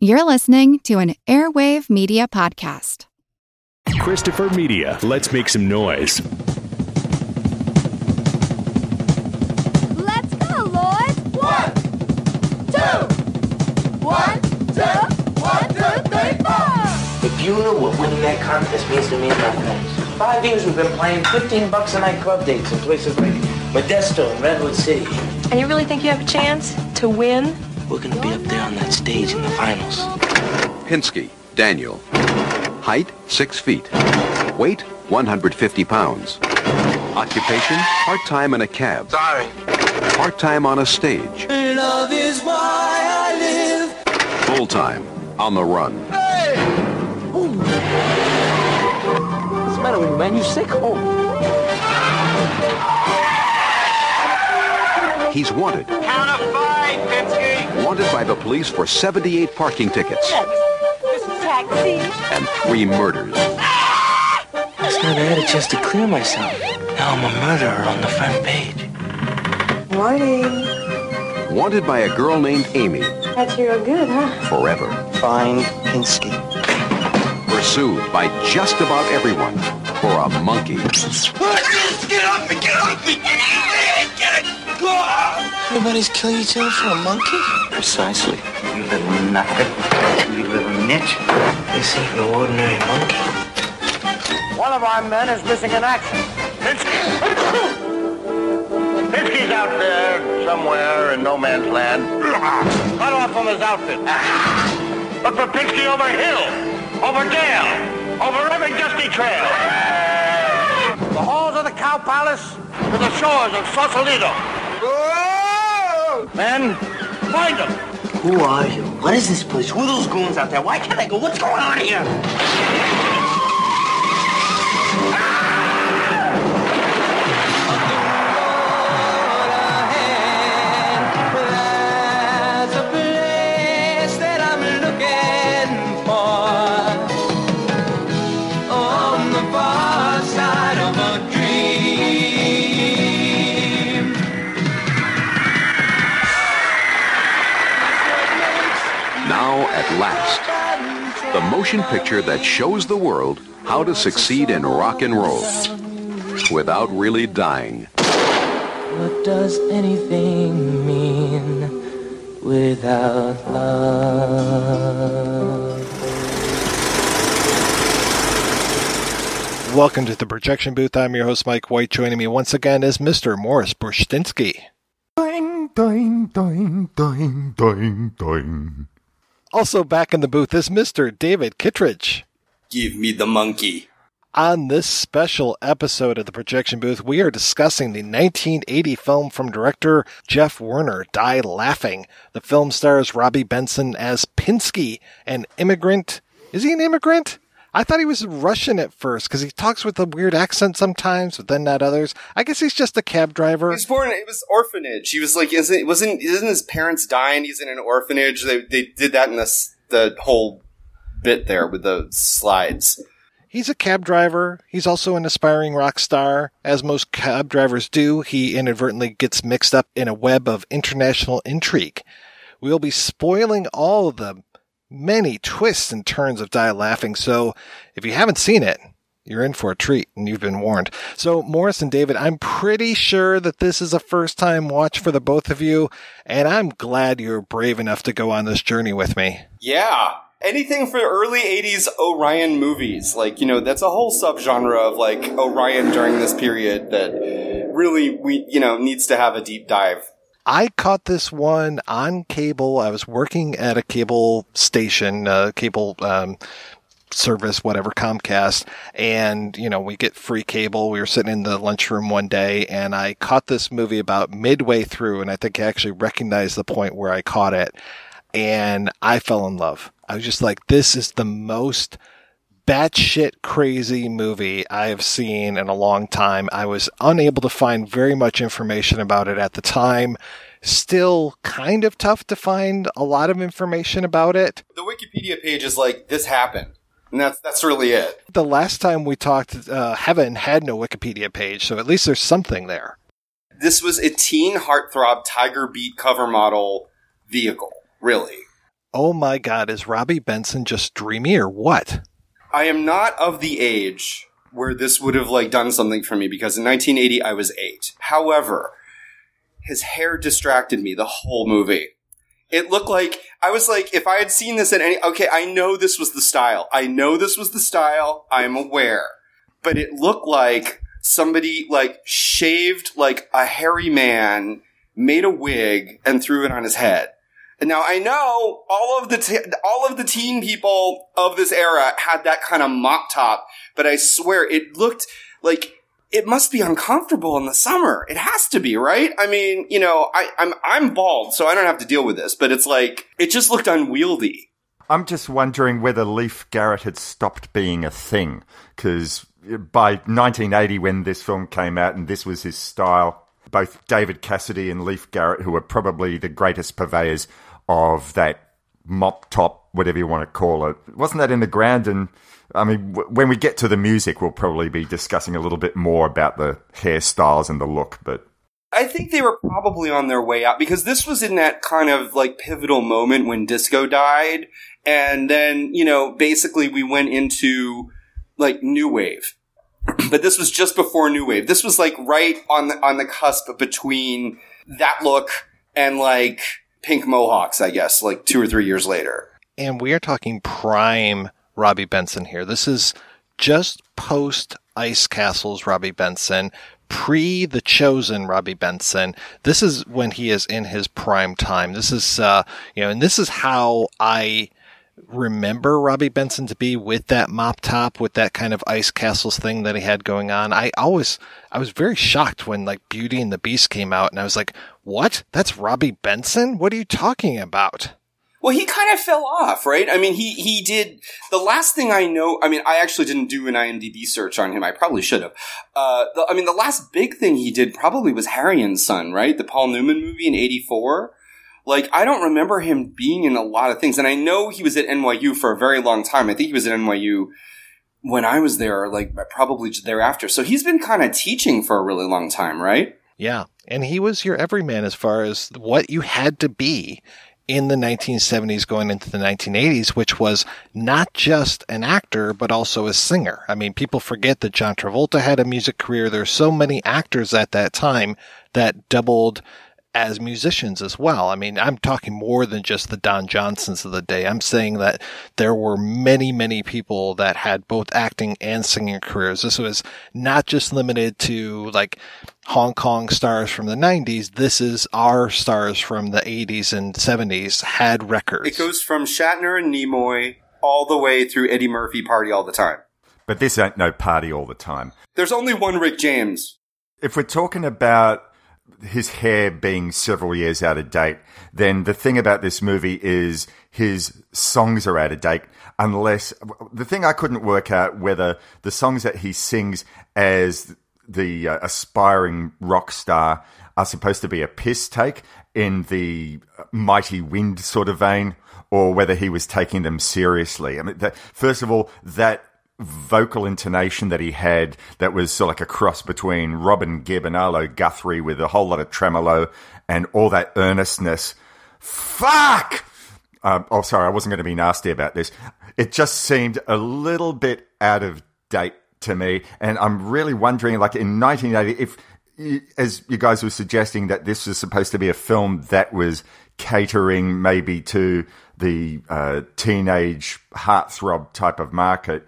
You're listening to an Airwave Media Podcast. Christopher Media. Let's make some noise. Let's go, Lloyd. One, two, one, two, one, two, three, four. If you knew what winning that contest means to me and my friends. Five years we've been playing 15 bucks a night club dates in places like Modesto and Redwood City. And you really think you have a chance to win? We're gonna be up there on that stage in the finals. Pinsky, Daniel. Height, 6 feet. Weight, 150 pounds. Occupation, part-time in a cab. Sorry. Part-time on a stage. Love is why I live. Full-time, on the run. Hey! What's the matter with you, man? You sick? Oh. He's wanted. Count of five, Pinsky. Wanted by the police for 78 parking tickets This Taxi. and three murders. Last night I had a chance to clear myself. Now I'm a murderer on the front page. Morning. Wanted by a girl named Amy That's real good, huh? forever. Find Pinsky. Pursued by just about everyone for a monkey. Get off me! Get off me! Everybody's killing each other for a monkey? Precisely. You little knocker. You little niche. This ain't no ordinary monkey. One of our men is missing in action. Pinsky! Pinsky's out there somewhere in no man's land. Cut off from his outfit. Look for Pinsky over hill, over dale, over every dusty trail. The halls of the Cow Palace to the shores of Sausalito. Men, find them. Who are you? What is this place? Who are those goons out there? Why can't I go? What's going on here? Motion picture that shows the world how to succeed in rock and roll without really dying. What does anything mean without love? Welcome to the projection booth. I'm your host, Mike White. Joining me once again is Mr. Morris Bursztynski. Doing, doing, doing, doing, doing, doing. Also back in the booth is Mr. David Kettridge. Give me the monkey. On this special episode of the projection booth, we are discussing the 1980 film from director Jeff Werner, Die Laughing. The film stars Robbie Benson as Pinsky, an immigrant. Is he an immigrant? I thought he was Russian at first because he talks with a weird accent sometimes, but then not others. I guess he's just a cab driver. He was born. It was orphanage. He was like, isn't wasn't isn't his parents dying? He's in an orphanage. They they did that in this the whole bit there with the slides. He's a cab driver. He's also an aspiring rock star. As most cab drivers do, he inadvertently gets mixed up in a web of international intrigue. We'll be spoiling all of the many twists and turns of Die Laughing, so if you haven't seen it, you're in for a treat and you've been warned. So, Morris and David, I'm pretty sure that this is a first time watch for the both of you, and I'm glad you're brave enough to go on this journey with me. Yeah. Anything for early 80s Orion movies. Like, you know, that's a whole subgenre of like Orion during this period that really we, you know, needs to have a deep dive. I caught this one on cable. I was working at a cable station, uh, cable um, service, whatever, Comcast, and you know we get free cable. We were sitting in the lunchroom one day, and I caught this movie about midway through, and I think I actually recognized the point where I caught it, and I fell in love. I was just like, this is the most batshit crazy movie I have seen in a long time. I was unable to find very much information about it at the time. Still kind of tough to find a lot of information about it. The Wikipedia page is like, this happened. And that's, that's really it. The last time we talked, uh, Heaven had no Wikipedia page, so at least there's something there. This was a teen heartthrob Tiger Beat cover model vehicle, really. oh my God, is Robbie Benson just dreamy or what? I am not of the age where this would have like done something for me because in 1980 I was eight. However, his hair distracted me the whole movie. It looked like I was like, if I had seen this at any, okay, I know this was the style. I know this was the style. I'm aware, but it looked like somebody like shaved like a hairy man, made a wig and threw it on his head. Now I know all of the all of the teen people of this era had that kind of mop top, but I swear it looked like it must be uncomfortable in the summer. It has to be, right? I mean, you know, I, I'm I'm bald, so I don't have to deal with this, but it's like it just looked unwieldy. I'm just wondering whether Leif Garrett had stopped being a thing because by 1980, when this film came out and this was his style, both David Cassidy and Leif Garrett, who were probably the greatest purveyors of that mop top, whatever you want to call it, wasn't that in the ground? And I mean, w- when we get to the music, we'll probably be discussing a little bit more about the hairstyles and the look, but. I think they were probably on their way out because this was in that kind of like pivotal moment when disco died. And then, you know, basically we went into like new wave. but this was just before new wave. This was like right on the, on the cusp between that look and like pink mohawks, I guess, like two or three years later. And we are talking prime Robbie Benson here. This is just post Ice Castles Robbie Benson, pre The Chosen Robbie Benson. This is when he is in his prime time. This is, uh, you know, and this is how I remember Robbie Benson to be with that mop top, with that kind of Ice Castles thing that he had going on. I always, I was very shocked when like Beauty and the Beast came out and I was like, what? That's Robbie Benson? What are you talking about? Well, he kind of fell off, right? I mean, he he did the last thing I know. I mean, I actually didn't do an IMDb search on him. I probably should have. Uh, the, I mean, the last big thing he did probably was Harry and Son, right? The Paul Newman movie in '84. Like, I don't remember him being in a lot of things, and I know he was at NYU for a very long time. I think he was at NYU when I was there, like probably thereafter. So he's been kind of teaching for a really long time, right? Yeah, and he was your everyman as far as what you had to be in the 1970s going into the 1980s, which was not just an actor, but also a singer. I mean, people forget that John Travolta had a music career. There There's so many actors at that time that doubled as musicians as well. I mean, I'm talking more than just the Don Johnsons of the day. I'm saying that there were many, many people that had both acting and singing careers. This was not just limited to like Hong Kong stars from the 90s. This is our stars from the 80s and 70s had records. It goes from Shatner and Nimoy all the way through Eddie Murphy party all the time. But this ain't no party all the time. There's only one Rick James. If we're talking about his hair being several years out of date, then the thing about this movie is his songs are out of date. Unless the thing I couldn't work out whether the songs that he sings as the uh, aspiring rock star are supposed to be a piss take in the mighty wind sort of vein, or whether he was taking them seriously. I mean, that, first of all, that vocal intonation that he had that was sort of like a cross between Robin Gibb and Arlo Guthrie with a whole lot of tremolo and all that earnestness. Fuck! Um, oh, sorry, I wasn't going to be nasty about this. It just seemed a little bit out of date to me, and I'm really wondering, like in 1980, if as you guys were suggesting that this was supposed to be a film that was catering maybe to the uh, teenage heartthrob type of market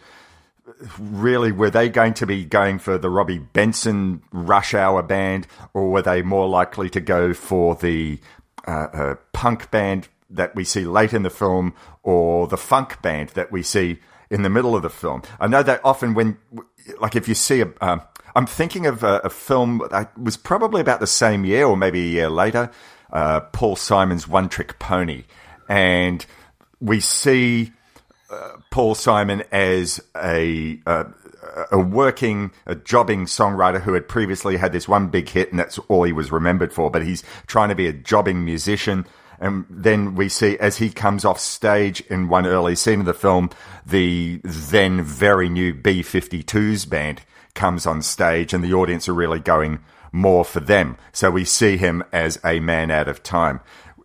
really were they going to be going for the Robbie Benson rush hour band, or were they more likely to go for the uh, uh, punk band that we see late in the film, or the funk band that we see in the middle of the film? I know that often when, like, if you see a, um, I'm thinking of a, a, film that was probably about the same year, or maybe a year later, uh, Paul Simon's One Trick Pony, and we see Paul Simon as a uh, a working, a jobbing songwriter who had previously had this one big hit, and that's all he was remembered for. But he's trying to be a jobbing musician. And then we see as he comes off stage in one early scene of the film, the then very new B 52s band comes on stage, and the audience are really going more for them. So we see him as a man out of time.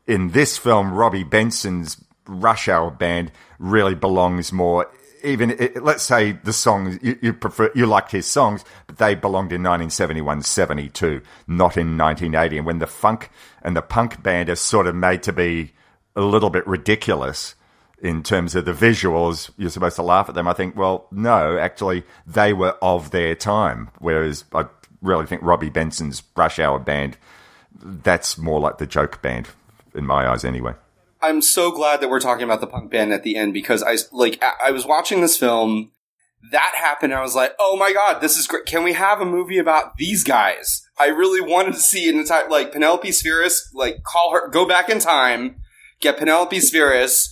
In this film, Robbie Benson's Rush Hour Band really belongs more. Even it, let's say the songs you, you prefer, you liked his songs, but they belonged in 1971, 72, not in 1980. And when the funk and the punk band are sort of made to be a little bit ridiculous in terms of the visuals, you're supposed to laugh at them. I think, well, no, actually, they were of their time. Whereas I really think Robbie Benson's Rush Hour Band, that's more like the joke band in my eyes, anyway. I'm so glad that we're talking about the punk band at the end because I like I was watching this film. That happened. I was like, "Oh my god, this is great! Can we have a movie about these guys?" I really wanted to see an entire like Penelope Spheeris, like call her, go back in time, get Penelope Spheeris,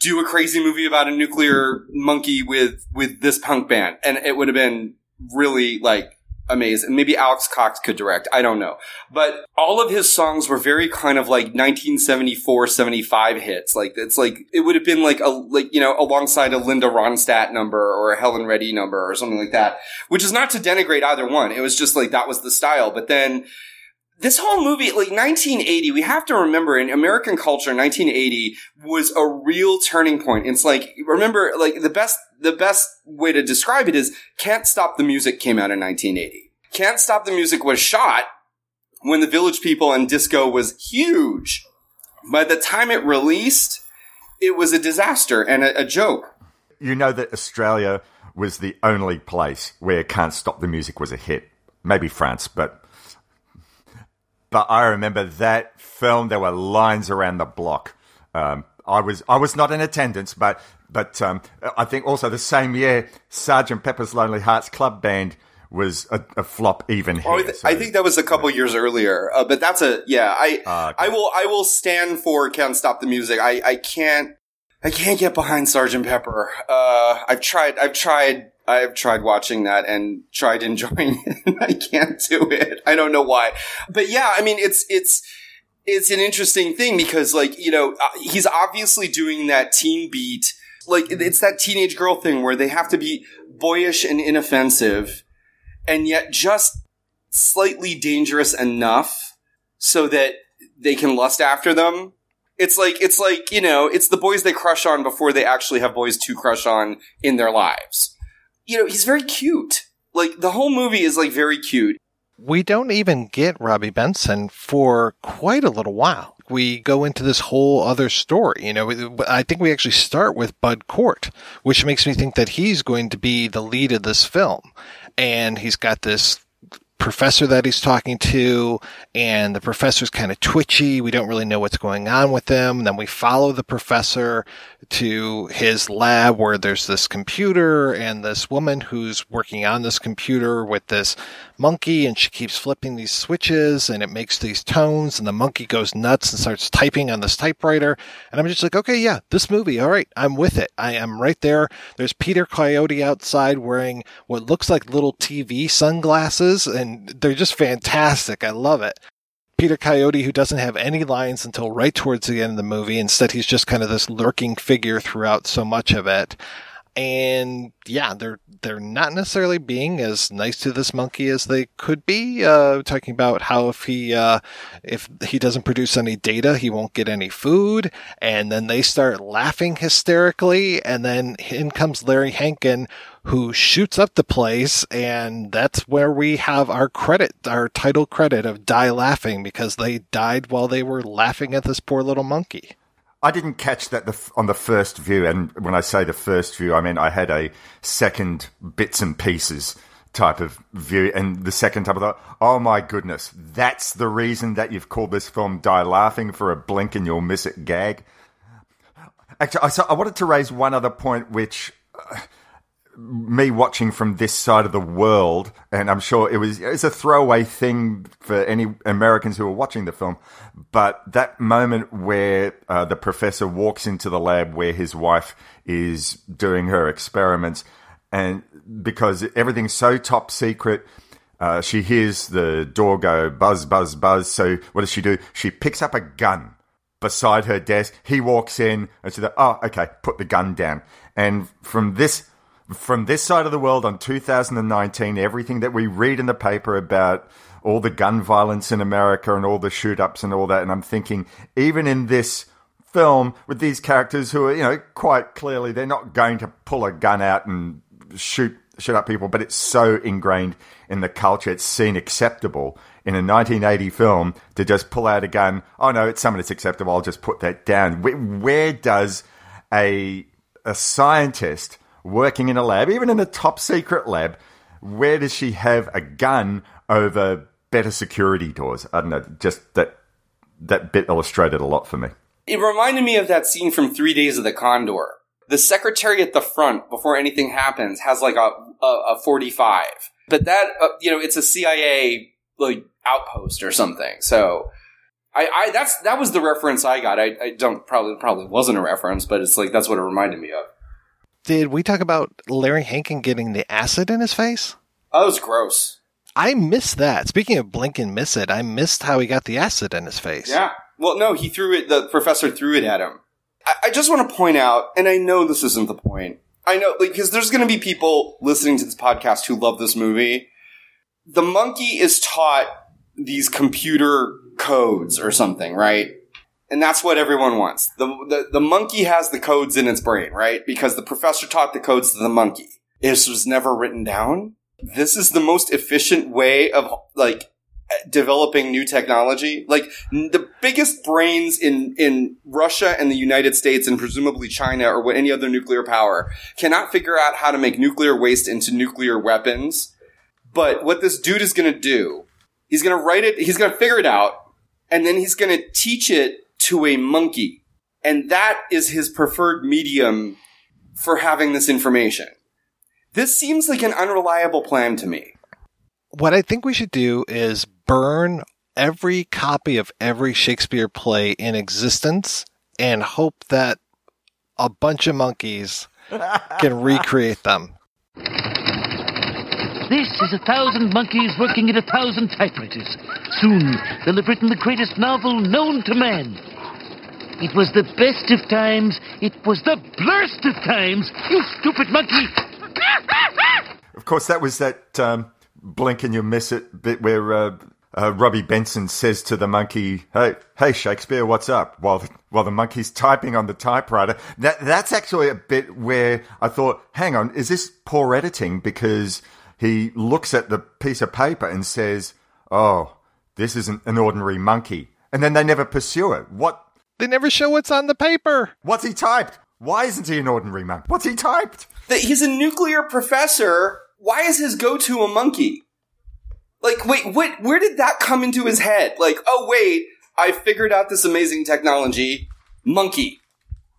do a crazy movie about a nuclear monkey with with this punk band, and it would have been really like amazing. Maybe Alex Cox could direct. I don't know. But all of his songs were very kind of like 1974, 75 hits. Like, it's like, it would have been like a, like, you know, alongside a Linda Ronstadt number or a Helen Reddy number or something like that, which is not to denigrate either one. It was just like, that was the style. But then, this whole movie, like 1980, we have to remember in American culture, 1980 was a real turning point. It's like, remember, like the best, the best way to describe it is Can't Stop the Music came out in 1980. Can't Stop the Music was shot when the Village People and disco was huge. By the time it released, it was a disaster and a, a joke. You know that Australia was the only place where Can't Stop the Music was a hit. Maybe France, but but I remember that film. There were lines around the block. Um, I was I was not in attendance, but but um, I think also the same year, Sergeant Pepper's Lonely Hearts Club Band was a, a flop even here. Oh, I, th- I think that was a couple years earlier, uh, but that's a yeah. I Ah, I will I will stand for "Can't Stop the Music." I I can't I can't get behind Sergeant Pepper. Uh, I've tried I've tried I've tried watching that and tried enjoying it. and I can't do it. I don't know why, but yeah, I mean it's it's it's an interesting thing because like you know uh, he's obviously doing that teen beat like it's that teenage girl thing where they have to be boyish and inoffensive and yet just slightly dangerous enough so that they can lust after them it's like it's like you know it's the boys they crush on before they actually have boys to crush on in their lives you know he's very cute like the whole movie is like very cute we don't even get Robbie Benson for quite a little while. We go into this whole other story. You know, I think we actually start with Bud Cort, which makes me think that he's going to be the lead of this film. And he's got this professor that he's talking to, and the professor's kind of twitchy. We don't really know what's going on with him. Then we follow the professor to his lab where there's this computer and this woman who's working on this computer with this monkey and she keeps flipping these switches and it makes these tones and the monkey goes nuts and starts typing on this typewriter. And I'm just like, okay, yeah, this movie. All right. I'm with it. I am right there. There's Peter Coyote outside wearing what looks like little TV sunglasses and they're just fantastic. I love it. Peter Coyote, who doesn't have any lines until right towards the end of the movie. Instead, he's just kind of this lurking figure throughout so much of it. And yeah, they're they're not necessarily being as nice to this monkey as they could be. Uh, talking about how if he uh, if he doesn't produce any data, he won't get any food. And then they start laughing hysterically. And then in comes Larry Hankin, who shoots up the place, and that's where we have our credit, our title credit of "Die Laughing" because they died while they were laughing at this poor little monkey. I didn't catch that the, on the first view, and when I say the first view, I mean I had a second bits and pieces type of view, and the second time I thought, oh my goodness, that's the reason that you've called this film "Die Laughing" for a blink and you'll miss it gag. Actually, I, so I wanted to raise one other point, which. Me watching from this side of the world, and I'm sure it was it's a throwaway thing for any Americans who are watching the film. But that moment where uh, the professor walks into the lab where his wife is doing her experiments, and because everything's so top secret. Uh, she hears the door go buzz, buzz, buzz. So what does she do? She picks up a gun beside her desk. He walks in and she's like, oh, okay, put the gun down. And from this from this side of the world on 2019, everything that we read in the paper about all the gun violence in America and all the shoot ups and all that. And I'm thinking, even in this film with these characters who are, you know, quite clearly they're not going to pull a gun out and shoot shoot up people, but it's so ingrained in the culture, it's seen acceptable in a 1980 film to just pull out a gun. Oh no, it's something that's acceptable. I'll just put that down. Where, where does a a scientist working in a lab, even in a top secret lab, where does she have a gun over better security doors? I don't know. Just that that bit illustrated a lot for me. It reminded me of that scene from Three Days of the Condor. The secretary at the front, before anything happens, has like a a, a forty five, but that uh, you know it's a CIA like outpost or something. So. I, I that's that was the reference I got. I, I don't probably probably wasn't a reference, but it's like that's what it reminded me of. Did we talk about Larry Hankin getting the acid in his face? Oh, that was gross. I missed that. Speaking of blink and miss it, I missed how he got the acid in his face. Yeah. Well, no, he threw it. The professor threw it at him. I, I just want to point out, and I know this isn't the point. I know, like, because there's going to be people listening to this podcast who love this movie. The monkey is taught these computer codes or something, right? And that's what everyone wants. The, the, the monkey has the codes in its brain, right? Because the professor taught the codes to the monkey. This was never written down. This is the most efficient way of, like, developing new technology. Like, the biggest brains in, in Russia and the United States and presumably China or any other nuclear power cannot figure out how to make nuclear waste into nuclear weapons. But what this dude is gonna do, he's gonna write it, he's gonna figure it out, and then he's gonna teach it to a monkey. And that is his preferred medium for having this information. This seems like an unreliable plan to me. What I think we should do is burn every copy of every Shakespeare play in existence and hope that a bunch of monkeys can recreate them. This is a thousand monkeys working at a thousand typewriters. Soon they'll have written the greatest novel known to man. It was the best of times. It was the blurst of times. You stupid monkey. Of course, that was that um, blink and you miss it bit where uh, uh, Robbie Benson says to the monkey, "Hey, hey, Shakespeare, what's up?" While the, while the monkey's typing on the typewriter. That that's actually a bit where I thought, "Hang on, is this poor editing?" Because he looks at the piece of paper and says, "Oh, this isn't an ordinary monkey," and then they never pursue it. What? They never show what's on the paper. What's he typed? Why isn't he an ordinary man? What's he typed? That he's a nuclear professor. Why is his go-to a monkey? Like, wait, what? Where did that come into his head? Like, oh wait, I figured out this amazing technology. Monkey.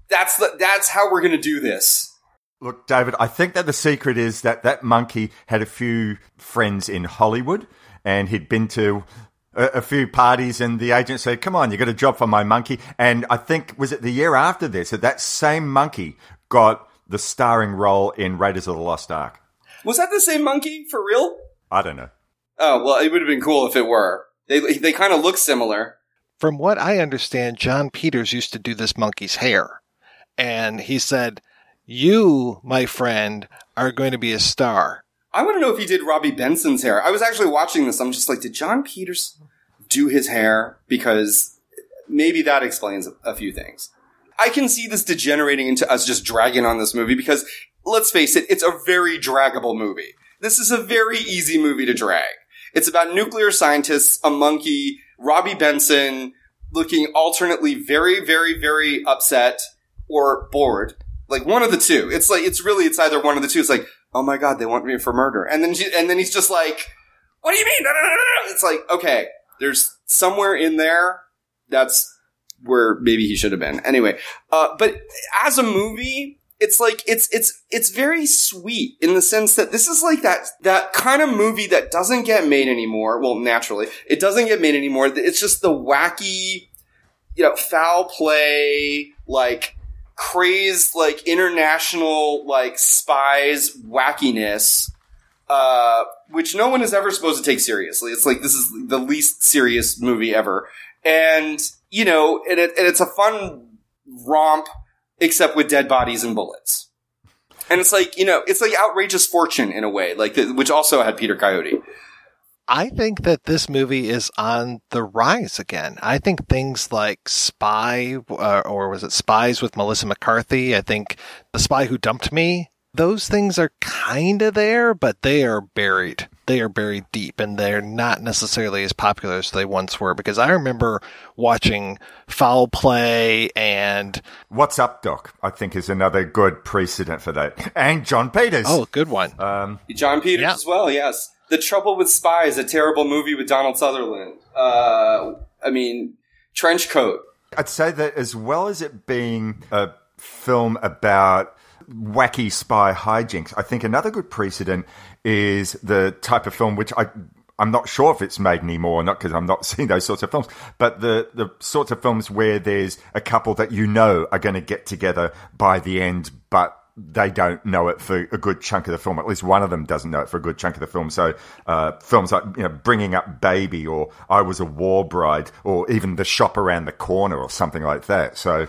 That's the, that's how we're gonna do this. Look, David, I think that the secret is that that monkey had a few friends in Hollywood and he'd been to a, a few parties and the agent said, come on, you got a job for my monkey. And I think, was it the year after this that that same monkey got the starring role in Raiders of the Lost Ark? Was that the same monkey for real? I don't know. Oh well, it would have been cool if it were. They they kind of look similar. From what I understand, Jon Peters used to do this monkey's hair. And he said, You, my friend, are going to be a star. I want to know if he did Robbie Benson's hair. I was actually watching this. I'm just like, did Jon Peters do his hair? Because maybe that explains a few things. I can see this degenerating into us just dragging on this movie because let's face it, it's a very draggable movie. This is a very easy movie to drag. It's about nuclear scientists, a monkey, Robbie Benson looking alternately very, very, very upset or bored. Like one of the two. It's like, it's really, it's either one of the two. It's like, oh my god, they want me for murder. And then she, and then he's just like, what do you mean? It's like, okay, there's somewhere in there that's where maybe he should have been. Anyway, uh, but as a movie, it's like it's it's it's very sweet in the sense that this is like that that kind of movie that doesn't get made anymore. Well, naturally, it doesn't get made anymore. It's just the wacky, you know, foul play, like crazed, like international, like spies wackiness. Uh, which no one is ever supposed to take seriously. It's like this is the least serious movie ever, and you know, and, it, and it's a fun romp except with dead bodies and bullets. And it's like, you know, it's like outrageous fortune in a way, like, the, which also had Peter Coyote. I think that this movie is on the rise again. I think things like Spy, uh, or was it Spies with Melissa McCarthy? I think The Spy Who Dumped Me, those things are kind of there, but they are buried. They are buried deep and they're not necessarily as popular as they once were because I remember watching Foul Play and. What's Up, Doc? I think is another good precedent for that. And John Peters. Oh, good one. Um, John Peters Yeah. as well, yes. The Trouble with Spies, a terrible movie with Donald Sutherland. Uh, I mean, Trench Coat. I'd say that as well as it being a film about wacky spy hijinks, I think another good precedent is the type of film which I. I'm not sure if it's made anymore, not because I'm not seeing those sorts of films, but the, the sorts of films where there's a couple that you know are going to get together by the end, but they don't know it for a good chunk of the film. At least one of them doesn't know it for a good chunk of the film. So uh, films like you know, Bringing Up Baby or I Was a War Bride or even The Shop Around the Corner or something like that. So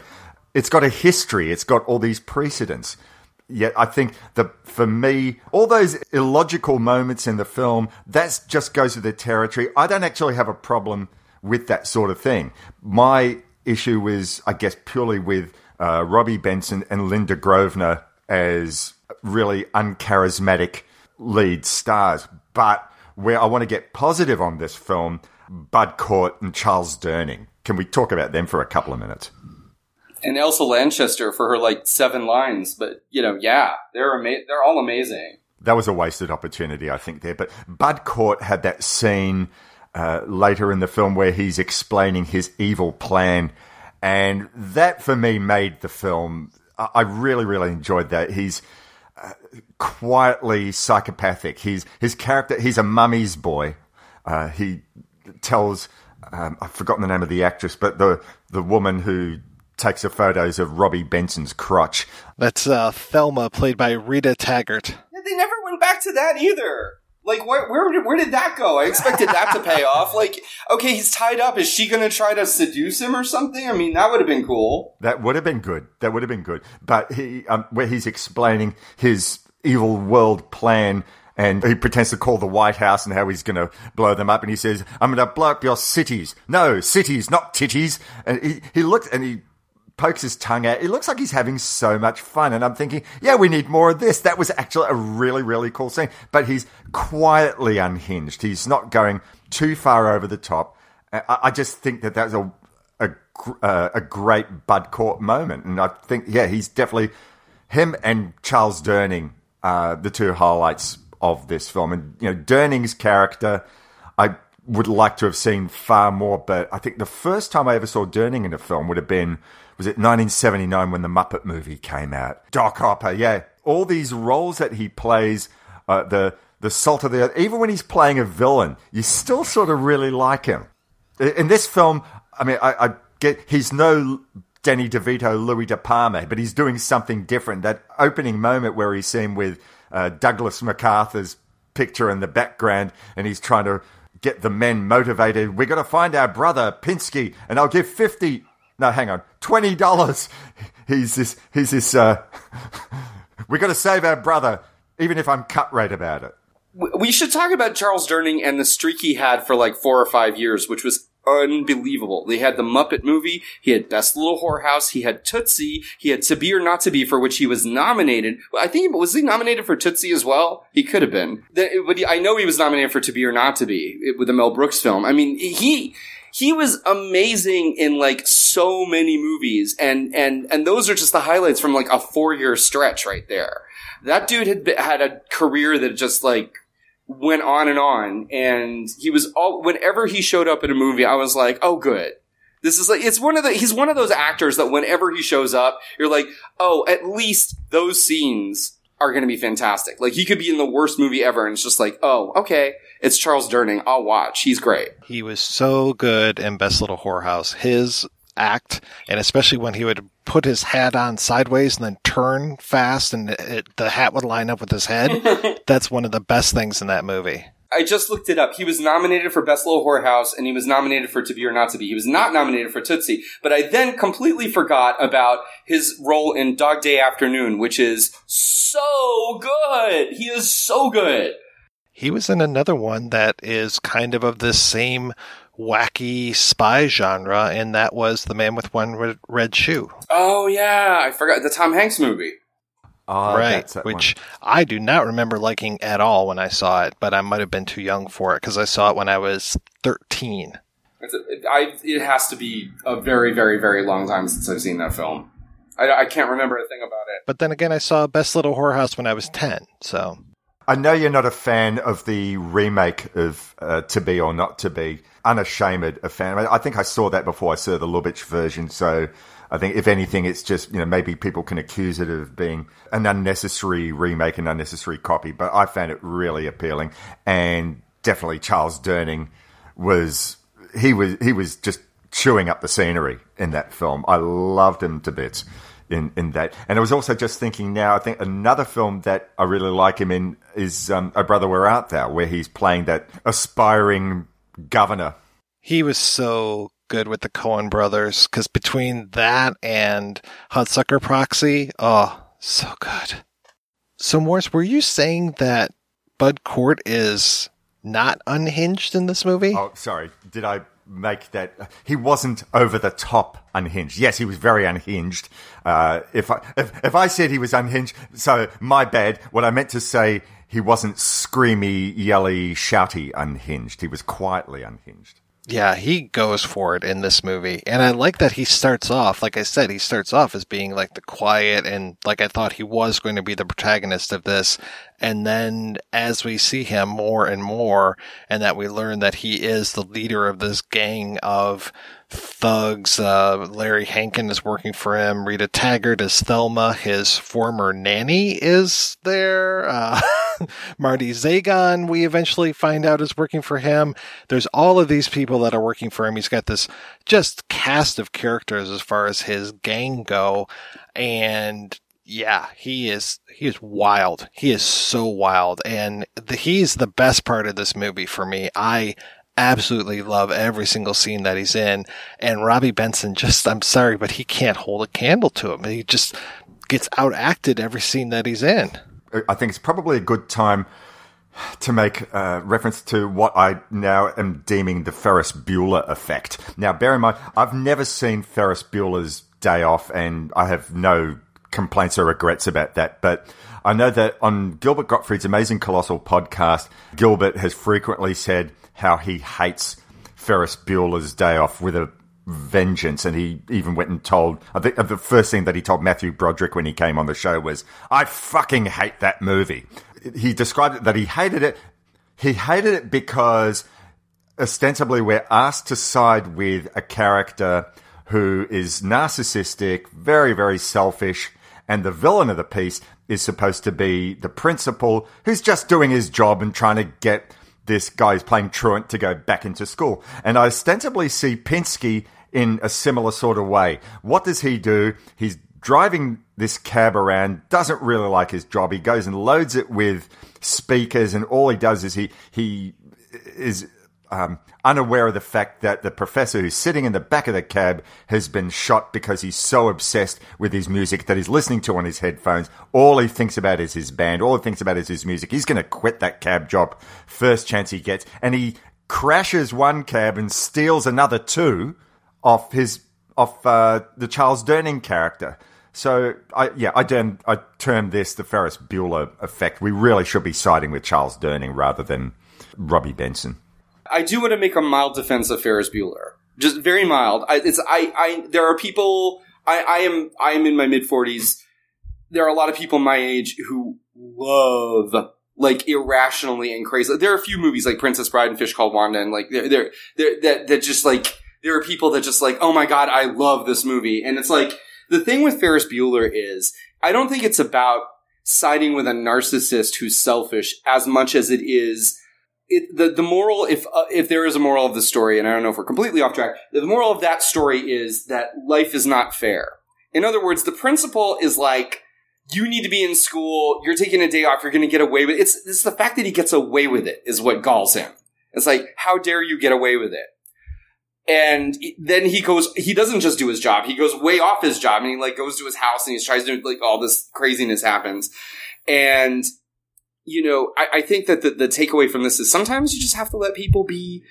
it's got a history. It's got all these precedents. Yet I think that for me, all those illogical moments in the film, that just goes with the territory. I don't actually have a problem with that sort of thing. My issue is, I guess, purely with uh, Robbie Benson and Linda Grovenor as really uncharismatic lead stars. But where I want to get positive on this film, Bud Cort and Charles Durning. Can we talk about them for a couple of minutes? And Elsa Lanchester for her like seven lines, but you know, yeah, they're ama- they're all amazing. That was a wasted opportunity, I think, there. But Bud Cort had that scene uh, later in the film where he's explaining his evil plan. And that, for me, made the film. I I really, really enjoyed that. He's uh, quietly psychopathic. He's his character. He's a mummy's boy. Uh, he tells um, I've forgotten the name of the actress, but the the woman who takes the photos of Robbie Benson's crotch. That's uh, Thelma, played by Rita Taggart. Yeah, they never went back to that either. Like where where did- where did that go? I expected that to pay off. Like okay, he's tied up. Is she going to try to seduce him or something? I mean, that would have been cool. That would have been good. That would have been good. But he, um, where he's explaining his evil world plan, and he pretends to call the White House and how he's going to blow them up, and he says, "I'm going to blow up your cities. No, cities, not titties." And he he looks and he pokes his tongue out. It looks like he's having so much fun, and I'm thinking, yeah, we need more of this. That was actually a really really cool scene. But he's quietly unhinged. He's not going too far over the top. I, I just think that that's a a, uh, a great Bud Cort moment. And I think, yeah, he's definitely him and Charles Durning, uh, the two highlights of this film. And, you know, Durning's character, I would like to have seen far more, but I think the first time I ever saw Durning in a film would have been, was it 1979 when the Muppet movie came out? Doc Hopper, yeah. All these roles that he plays, uh, the, the salt of the earth, even when he's playing a villain, you still sort of really like him. In this film, I mean, I, I get he's no Danny DeVito, Louie De Palma, but he's doing something different. That opening moment where he's seen with uh, Douglas MacArthur's picture in the background, and he's trying to get the men motivated. We're going to find our brother Pinsky, and I'll give fifty. No, hang on, twenty dollars. He's this. He's this. Uh, we're going to save our brother, even if I'm cut rate about it. We should talk about Charles Durning and the streak he had for like four or five years, which was unbelievable. They had the Muppet movie, he had Best Little Whorehouse, he had Tootsie, he had To Be or Not to Be, for which he was nominated. I think was he nominated for Tootsie as well? He could have been. But I know he was nominated for To Be or Not to Be with the Mel Brooks film. I mean, he he was amazing in like so many movies, and and and those are just the highlights from like a four year stretch right there. That dude had had a career that just like went on and on and he was all whenever he showed up in a movie i was like oh good. This is like it's one of the he's one of those actors that whenever he shows up you're like oh at least those scenes are going to be fantastic. Like he could be in the worst movie ever and it's just like oh okay it's charles durning i'll watch he's great He was so good in Best Little Whorehouse. His act, and especially when he would put his hat on sideways and then turn fast, and it, the hat would line up with his head. That's one of the best things in that movie. I just looked it up. He was nominated for Best Little Whorehouse and he was nominated for To Be or Not to Be. He was not nominated for Tootsie. But I then completely forgot about his role in Dog Day Afternoon, which is so good. He is so good. He was in another one that is kind of of this same wacky spy genre, and that was The Man with One Red, red Shoe. Oh yeah, I forgot the Tom Hanks movie. Oh, right, that's that which I do not remember liking at all when I saw it, but I might have been too young for it because I saw it when I was 13. It's a, it, I, it has to be a very, very, very long time since I've seen that film. I, I can't remember a thing about it. But then again, I saw Best Little Whorehouse when I was 10, so. I know you're not a fan of the remake of uh, To Be or Not to Be. Unashamed a fan. I think I saw that before I saw the Lubitsch version. So I think if anything, it's just you know maybe people can accuse it of being an unnecessary remake, an unnecessary copy. But I found it really appealing, and definitely Charles Durning was he was he was just chewing up the scenery in that film. I loved him to bits in, in that. And I was also just thinking now, I think another film that I really like him in is um, Oh Brother We're Out There, where he's playing that aspiring governor. He was so good with the Coen brothers because between that and Hudsucker Proxy, oh, so good. So, Morris, were you saying that Bud Cort is not unhinged in this movie? Oh, sorry. Did I make that? He wasn't over the top unhinged. Yes, he was very unhinged. Uh, if I if, if I said he was unhinged, so my bad. What I meant to say, he wasn't screamy, yelly, shouty unhinged. He was quietly unhinged. Yeah, he goes for it in this movie. And I like that he starts off, like I said, he starts off as being like the quiet and like I thought he was going to be the protagonist of this. And then as we see him more and more and that we learn that he is the leader of this gang of thugs, uh, Larry Hankin is working for him. Rita Taggart is Thelma. His former nanny is there. Uh, Marty Zagon, we eventually find out is working for him. There's all of these people that are working for him. He's got this just cast of characters as far as his gang go. And yeah, he is, he is wild. He is so wild. And the, he's the best part of this movie for me. I absolutely love every single scene that he's in. And Robbie Benson just, I'm sorry, but he can't hold a candle to him. He just gets outacted every scene that he's in. I think it's probably a good time to make uh, reference to what I now am deeming the Ferris Bueller effect. Now, bear in mind, I've never seen Ferris Bueller's Day Off, and I have no complaints or regrets about that. But I know that on Gilbert Gottfried's Amazing Colossal podcast, Gilbert has frequently said how he hates Ferris Bueller's Day Off with a vengeance. And he even went and told, I think uh, the first thing that he told Matthew Broderick when he came on the show was, I fucking hate that movie. He described it that he hated it. He hated it because ostensibly we're asked to side with a character who is narcissistic, very, very selfish, and the villain of the piece is supposed to be the principal who's just doing his job and trying to get this guy who's playing truant to go back into school. And I ostensibly see Pinsky in a similar sort of way. What does he do? He's driving this cab around, doesn't really like his job. He goes and loads it with speakers, and all he does is he he is um, unaware of the fact that the professor who's sitting in the back of the cab has been shot because he's so obsessed with his music that he's listening to on his headphones. All he thinks about is his band. All he thinks about is his music. He's going to quit that cab job first chance he gets, and he crashes one cab and steals another two off his off uh, the Charles Durning character. So I yeah I term I term this the Ferris Bueller effect. We really should be siding with Charles Durning rather than Robbie Benson. I do want to make a mild defense of Ferris Bueller, just very mild. I, it's I I there are people I I am I am in my mid forties. There are a lot of people my age who love like irrationally and crazy. There are a few movies like Princess Bride and Fish Called Wanda, and like they're, they're that that just like there are people that just like oh my god I love this movie, and it's like the thing with Ferris Bueller is I don't think it's about siding with a narcissist who's selfish as much as it is it, the the moral, if uh, if there is a moral of the story, and I don't know if we're completely off track, the moral of that story is that life is not fair. In other words, the principal is like, you need to be in school. You're taking a day off. You're going to get away with it. It's it's the fact that he gets away with it is what galls him. It's like, how dare you get away with it? And then he goes, he doesn't just do his job. He goes way off his job and he like goes to his house and he tries to like all this craziness happens. And you know, I, I think that the, the takeaway from this is sometimes you just have to let people be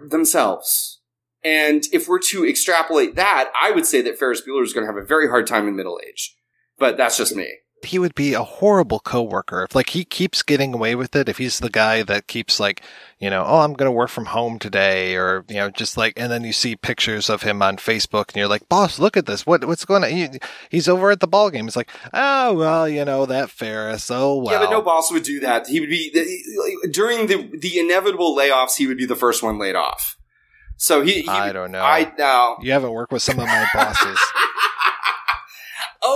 themselves. And if we're to extrapolate that, I would say that Ferris Bueller is going to have a very hard time in middle age. But that's just me. He would be a horrible coworker if like he keeps getting away with it if he's the guy that keeps like you know oh i'm going to work from home today or you know just like and then you see pictures of him on facebook and you're like boss look at this what what's going on he, he's over at the ball game it's like oh well you know that ferris oh well Yeah, but no boss would do that. He would be during the the inevitable layoffs. He would be the first one laid off. So he, he i don't know I know. you haven't worked with some of my bosses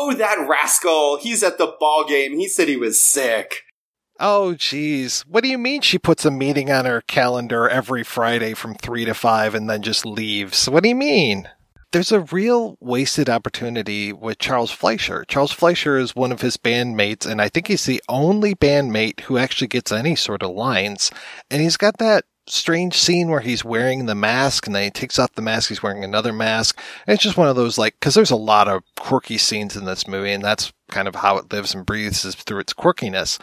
Oh, that rascal! He's at the ball game. He said he was sick. Oh, geez. What do you mean she puts a meeting on her calendar every Friday from 3 to 5 and then just leaves? What do you mean? There's a real wasted opportunity with Charles Fleischer. Charles Fleischer is one of his bandmates, and I think he's the only bandmate who actually gets any sort of lines. And he's got that strange scene where he's wearing the mask and then he takes off the mask, he's wearing another mask. And it's just one of those like, cause there's a lot of quirky scenes in this movie and that's kind of how it lives and breathes is through its quirkiness.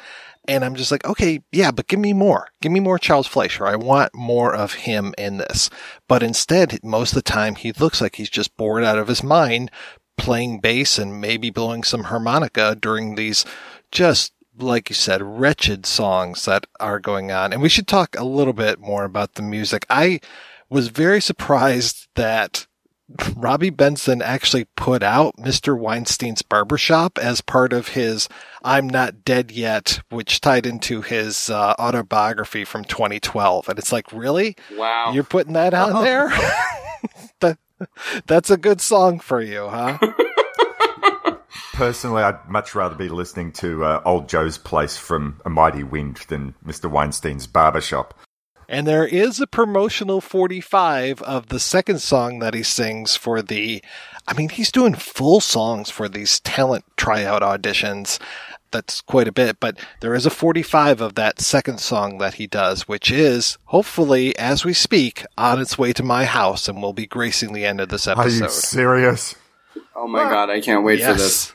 And I'm just like, okay, yeah, but give me more. Give me more Charles Fleischer. I want more of him in this. But instead, most of the time, he looks like he's just bored out of his mind playing bass and maybe blowing some harmonica during these just like you said, wretched songs that are going on. And we should talk a little bit more about the music. I was very surprised that Robbie Benson actually put out Mr. Weinstein's Barbershop as part of his I'm Not Dead Yet, which tied into his uh, autobiography from 2012. And it's like, really? Wow. You're putting that on there? that, that's a good song for you, huh? Personally, I'd much rather be listening to uh, Old Joe's Place from A Mighty Wind than Mr. Weinstein's Barbershop. And there is a promotional 45 of the second song that he sings for the, I mean, he's doing full songs for these talent tryout auditions. That's quite a bit, but there is a 45 of that second song that he does, which is hopefully, as we speak, on its way to my house and will be gracing the end of this episode. Are episode. you serious? Oh my god, I can't wait for this.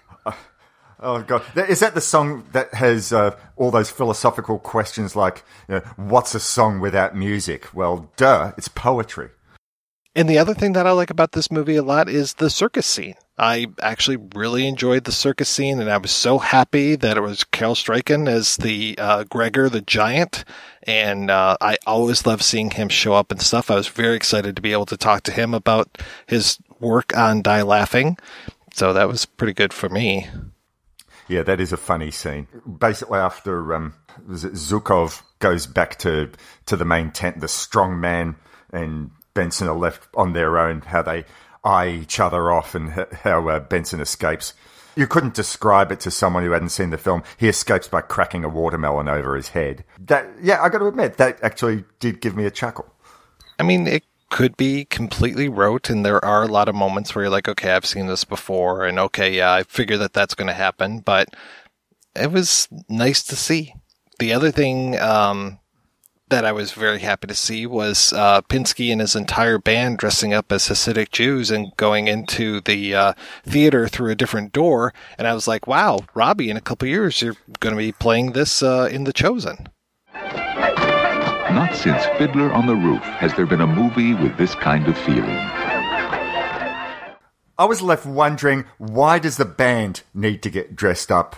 Oh god, is that the song that has uh, all those philosophical questions like, you know, what's a song without music? Well, duh, it's poetry. And the other thing that I like about this movie a lot is the circus scene. I actually really enjoyed the circus scene, and I was so happy that it was Carel Struycken as the uh, Gregor the Giant. And uh, I always love seeing him show up and stuff. I was very excited to be able to talk to him about his work on Die Laughing. So that was pretty good for me. Yeah, that is a funny scene. Basically, after um, Zukov goes back to to the main tent, the strong man and Benson are left on their own. How they eye each other off, and how uh, Benson escapes. You couldn't describe it to someone who hadn't seen the film. He escapes by cracking a watermelon over his head. That, yeah, I got to admit, that actually did give me a chuckle. I mean, it could be completely rote, and there are a lot of moments where you're like, okay, I've seen this before, and okay, yeah, I figure that that's going to happen, but it was nice to see. The other thing um, that I was very happy to see was uh, Pinsky and his entire band dressing up as Hasidic Jews and going into the uh, theater through a different door, and I was like, wow, Robbie, in a couple years, you're going to be playing this uh, in The Chosen. Not since Fiddler on the Roof has there been a movie with this kind of feeling. I was left wondering why does the band need to get dressed up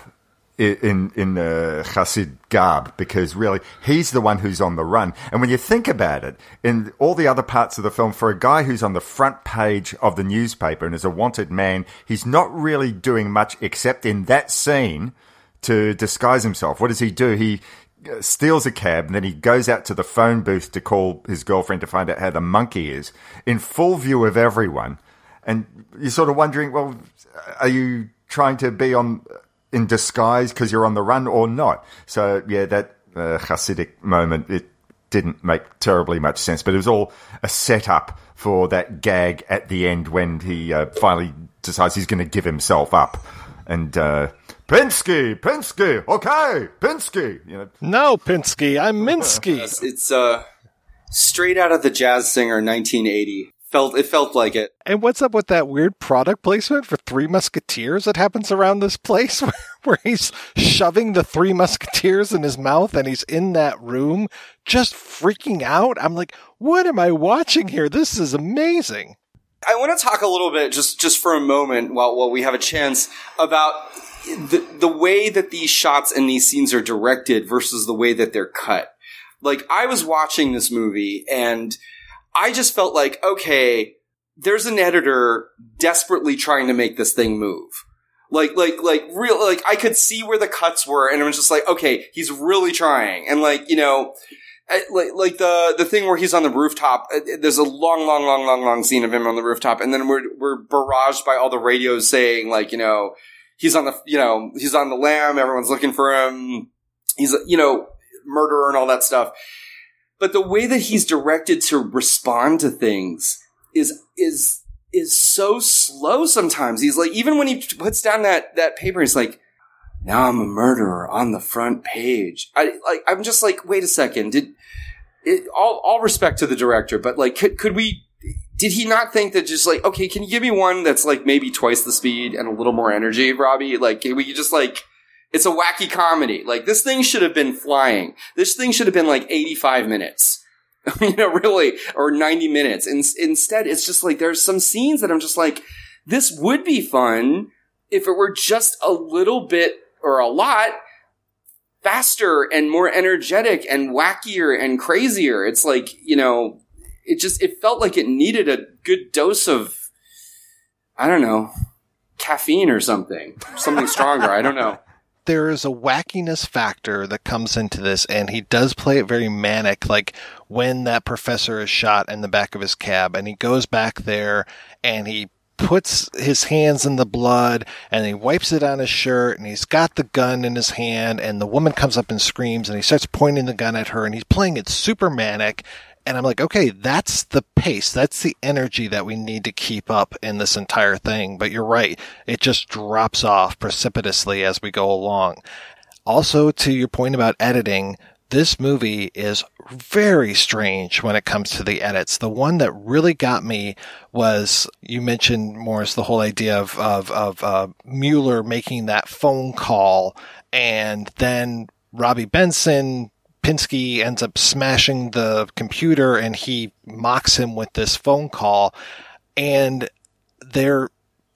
in in uh, Chassid garb? Because really, he's the one who's on the run. And when you think about it, in all the other parts of the film, for a guy who's on the front page of the newspaper and is a wanted man, he's not really doing much except in that scene to disguise himself. What does he do? He uh, steals a cab and then he goes out to the phone booth to call his girlfriend to find out how the monkey is in full view of everyone. And you're sort of wondering, well, are you trying to be on in disguise because you're on the run or not? So yeah, that uh, Hasidic moment it didn't make terribly much sense, but it was all a setup for that gag at the end when he uh, finally decides he's going to give himself up. And uh, Pinsky, Pinsky, okay, Pinsky, you know. No, Pinsky, I'm Minsky. It's uh, straight out of the Jazz Singer 1980. Felt it felt like it. And what's up with that weird product placement for Three Musketeers that happens around this place where, where he's shoving the Three Musketeers in his mouth and he's in that room just freaking out? I'm like, what am I watching here? This is amazing. I want to talk a little bit, just just for a moment, while while we have a chance, about the the way that these shots and these scenes are directed versus the way that they're cut. Like I was watching this movie and I just felt like, okay, there's an editor desperately trying to make this thing move. Like, like, like, real, like, I could see where the cuts were, and I was just like, okay, he's really trying. And like, you know, like, like the, the thing where he's on the rooftop, uh, there's a long, long, long, long, long scene of him on the rooftop, and then we're, we're barraged by all the radios saying, like, you know, he's on the, you know, he's on the lam, everyone's looking for him, he's, you know, murderer and all that stuff. But the way that he's directed to respond to things is, is, is so slow sometimes. He's like, even when he puts down that, that paper, he's like, now I'm a murderer on the front page. I, like, I'm just like, wait a second. Did, it, all, all respect to the director, but like, could, could we, did he not think that just like, okay, can you give me one that's like maybe twice the speed and a little more energy, Robbie? Like, we just like, it's a wacky comedy. Like, this thing should have been flying. This thing should have been like 85 minutes. you know, really, or 90 minutes. And instead, it's just like, there's some scenes that I'm just like, this would be fun if it were just a little bit or a lot faster and more energetic and wackier and crazier. It's like, you know, it just, it felt like it needed a good dose of, I don't know, caffeine or something, something stronger. I don't know. there is a wackiness factor that comes into this, and he does play it very manic. Like when that professor is shot in the back of his cab, and he goes back there and he puts his hands in the blood and he wipes it on his shirt and he's got the gun in his hand and the woman comes up and screams and he starts pointing the gun at her and he's playing it super manic and I'm like, okay, that's the pace. That's the energy that we need to keep up in this entire thing. But you're right. It just drops off precipitously as we go along. Also, to your point about editing, this movie is very strange when it comes to the edits. The one that really got me was you mentioned Maurice the whole idea of of, of uh, Mueller making that phone call, and then Robbie Benson Pinsky ends up smashing the computer and he mocks him with this phone call and they're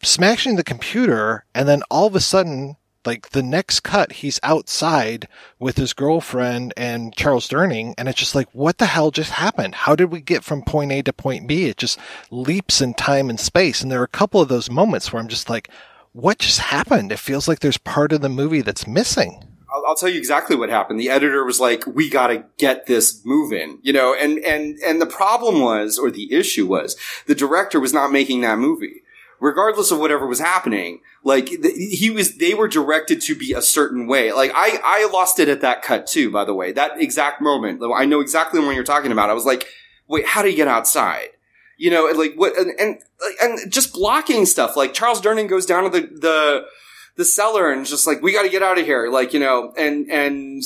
smashing the computer and then all of a sudden like the next cut he's outside with his girlfriend and Charles Durning and it's just like what the hell just happened? How did we get from point A to point B? It just leaps in time and space. And there are a couple of those moments where I'm just like what just happened? It feels like there's part of the movie that's missing I'll, tell you exactly what happened. The editor was like, "We got to get this moving," you know, and and and the problem was, or the issue was, the director was not making that movie, regardless of whatever was happening. Like he was, they were directed to be a certain way. Like I, I lost it at that cut too. By the way, that exact moment, I know exactly what you're talking about. I was like, "Wait, how do you get outside?" You know, like what, and and, and just blocking stuff. Like Charles Durning goes down to the the the cellar and just like we got to get out of here like you know and and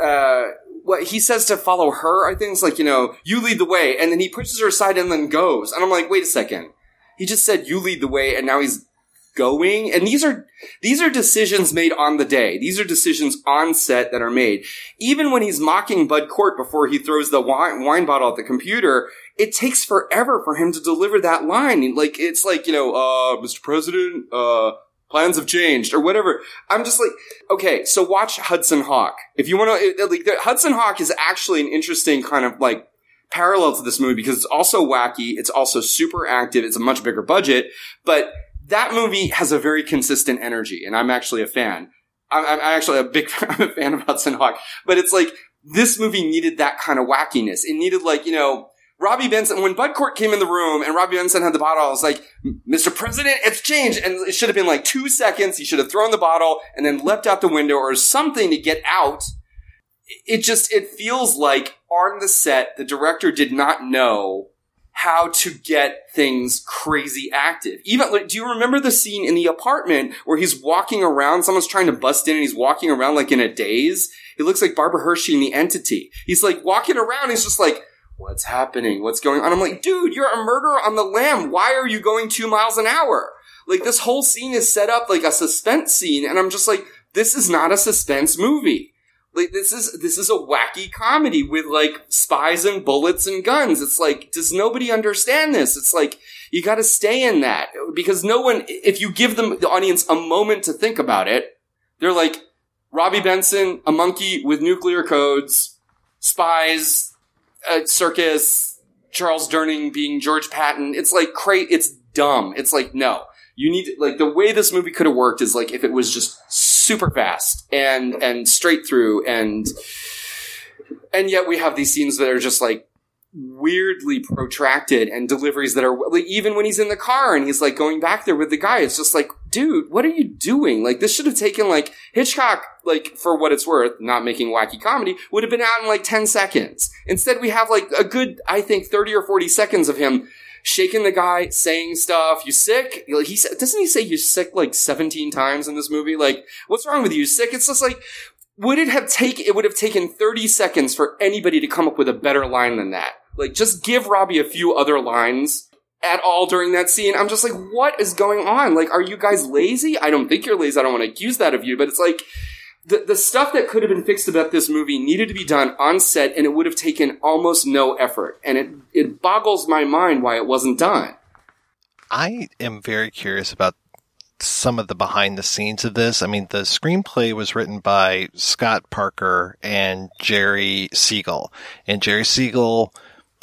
uh what he says to follow her i think it's like you know you lead the way. And then he pushes her aside and then goes. And i'm like wait a second. He just said you lead the way and now he's going? And these are these are decisions made on the day. These are decisions on set that are made. Even when he's mocking Bud Cort before he throws the wine, wine bottle at the computer it takes forever for him to deliver that line. Like it's like you know uh mr president uh plans have changed or whatever. I'm just like, okay, so watch Hudson Hawk. If you want to, like, Hudson Hawk is actually an interesting kind of like parallel to this movie because it's also wacky. It's also super active. It's a much bigger budget, but that movie has a very consistent energy and I'm actually a fan. I'm, I'm actually a big I'm a fan of Hudson Hawk, but it's like this movie needed that kind of wackiness. It needed like, you know, Robbie Benson, when Bud Cort came in the room and Robbie Benson had the bottle, I was like, Mr. President, it's changed. And it should have been like two seconds. He should have thrown the bottle and then leapt out the window or something to get out. It just, it feels like on the set, the director did not know how to get things crazy active. Even, like, do you remember the scene in the apartment where he's walking around? Someone's trying to bust in and he's walking around like in a daze. He looks like Barbara Hershey in the entity. He's like walking around. He's just like, what's happening? What's going on? I'm like, dude, you're a murderer on the lam. Why are you going two miles an hour? Like this whole scene is set up like a suspense scene, and I'm just like, this is not a suspense movie. Like this is this is a wacky comedy with like spies and bullets and guns. It's like, does nobody understand this? It's like you got to stay in that because no one. If you give them the audience a moment to think about it, they're like Robbie Benson, a monkey with nuclear codes, spies, a circus, Charles Durning being George Patton. It's like cra- It's dumb. It's like no. You need like the way this movie could have worked is like if it was just super fast and and straight through and and yet we have these scenes that are just like weirdly protracted and deliveries that are like even when he's in the car and he's like going back there with the guy it's just like dude what are you doing? Like this should have taken like hitchcock like for what it's worth not making wacky comedy would have been out in like 10 seconds. Instead we have like a good i think 30 or 40 seconds of him shaking the guy saying stuff. You sick? Like he doesn't he say you're sick like 17 times in this movie? Like what's wrong with you? Sick? It's just like would it have taken it would have taken 30 seconds for anybody to come up with a better line than that? Like, just give Robbie a few other lines at all during that scene. I'm just like, what is going on? Like, are you guys lazy? I don't think you're lazy. I don't want to accuse that of you, but it's like, the, the stuff that could have been fixed about this movie needed to be done on set and it would have taken almost no effort. And it, it boggles my mind why it wasn't done. I am very curious about some of the behind the scenes of this. I mean, the screenplay was written by Scott Parker and Jerry Siegel. And Jerry Siegel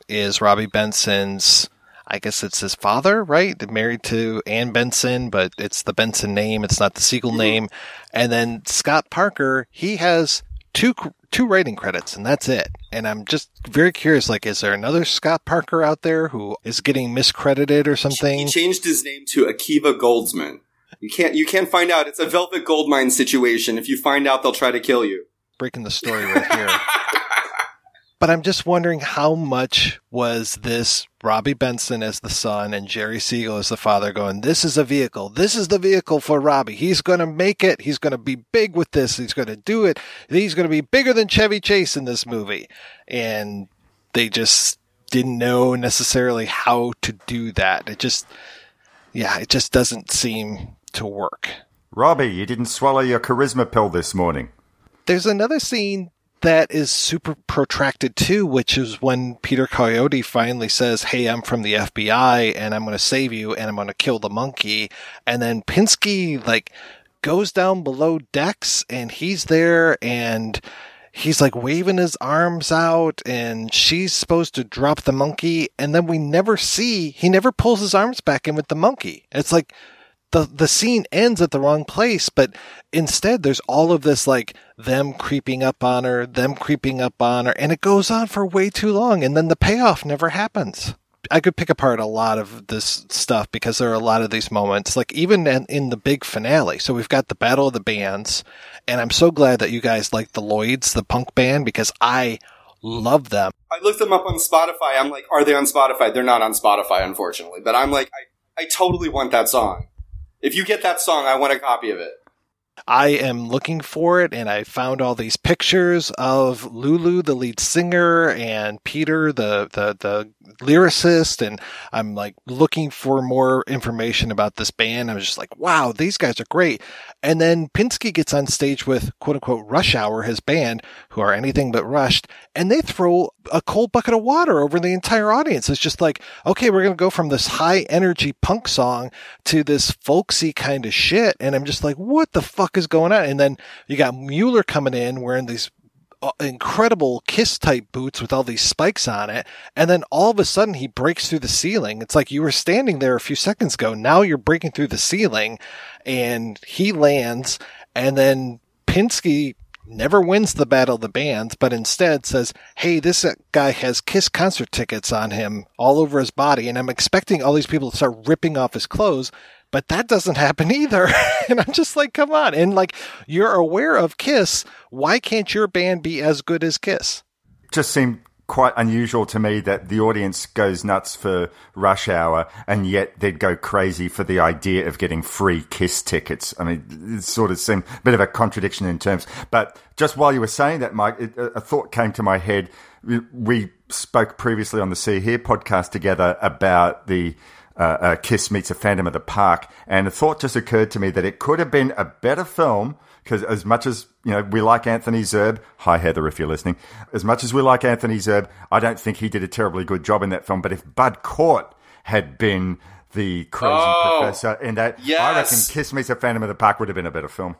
is Robbie Benson's I guess it's his father, right? Married to Ann Benson, but it's the Benson name. It's not the Siegel mm-hmm. name. And then Scott Parker, he has two, two writing credits and that's it. And I'm just very curious, like, is there another Scott Parker out there who is getting miscredited or something? He changed his name to Akiva Goldsman. You can't, you can't find out. It's a Velvet Goldmine situation. If you find out, they'll try to kill you. Breaking the story right here. But I'm just wondering how much was this Robbie Benson as the son and Jerry Siegel as the father going, this is a vehicle. This is the vehicle for Robbie. He's going to make it. He's going to be big with this. He's going to do it. He's going to be bigger than Chevy Chase in this movie. And they just didn't know necessarily how to do that. It just, yeah, it just doesn't seem to work. Robbie, you didn't swallow your charisma pill this morning. There's another scene that is super protracted too, which is when Peter Coyote finally says, Hey, I'm from the FBI and I'm going to save you and I'm going to kill the monkey. And then Pinsky like goes down below decks and he's there and he's like waving his arms out and she's supposed to drop the monkey. And then we never see, he never pulls his arms back in with the monkey. It's like, the the scene ends at the wrong place, but instead there's all of this like them creeping up on her, them creeping up on her, and it goes on for way too long, and then the payoff never happens. I could pick apart a lot of this stuff because there are a lot of these moments, like even in, in the big finale. So we've got the Battle of the Bands, and I'm so glad that you guys like the Lloyds, the punk band, because I love them. I looked them up on Spotify. I'm like, are they on Spotify? They're not on Spotify, unfortunately. But I'm like, I, I totally want that song. If you get that song, I want a copy of it. I am looking for it, and I found all these pictures of Lulu, the lead singer, and Peter, the the the lyricist, and I'm like looking for more information about this band. I was just like, wow, these guys are great. And then Pinsky gets on stage with quote unquote Rush Hour, his band, who are anything but rushed, and they throw a cold bucket of water over the entire audience. It's just like, okay, we're going to go from this high energy punk song to this folksy kind of shit. And I'm just like, what the fuck is going on? And then you got Mueller coming in wearing these uh, incredible kiss type boots with all these spikes on it. And then all of a sudden he breaks through the ceiling. It's like you were standing there a few seconds ago. Now you're breaking through the ceiling and he lands and then Pinsky never wins the battle of the bands, but instead says, Hey, this guy has Kiss concert tickets on him all over his body. And I'm expecting all these people to start ripping off his clothes but that doesn't happen either. and I'm just like, come on. And like, you're aware of Kiss. Why can't your band be as good as Kiss? Just seemed quite unusual to me that the audience goes nuts for Rush Hour and yet they'd go crazy for the idea of getting free Kiss tickets. I mean, it sort of seemed a bit of a contradiction in terms. But just while you were saying that, Mike, it, a thought came to my head. We spoke previously on the See Here podcast together about the uh, uh, Kiss meets a Phantom of the Park, and a thought just occurred to me that it could have been a better film because as much as you know we like Anthony Zerbe, hi Heather if you're listening, as much as we like Anthony Zerbe, I don't think he did a terribly good job in that film. But if Bud Cort had been the crazy Oh, professor in that, I reckon. Kiss meets a Phantom of the Park would have been a better film.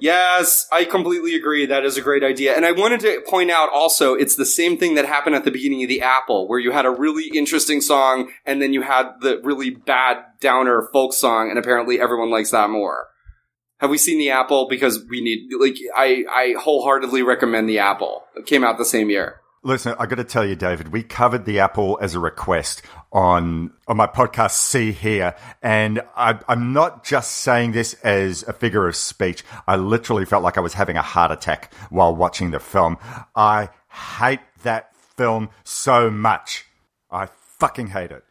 Yes, I completely agree. That is a great idea. And I wanted to point out also, it's the same thing that happened at the beginning of the Apple, where you had a really interesting song and then you had the really bad downer folk song, and apparently everyone likes that more. Have we seen the Apple? Because we need, like, I, I wholeheartedly recommend the Apple. It came out the same year. Listen, I got to tell you, David, we covered the Apple as a request on on my podcast. See here, and I, I'm not just saying this as a figure of speech. I literally felt like I was having a heart attack while watching the film. I hate that film so much. I fucking hate it.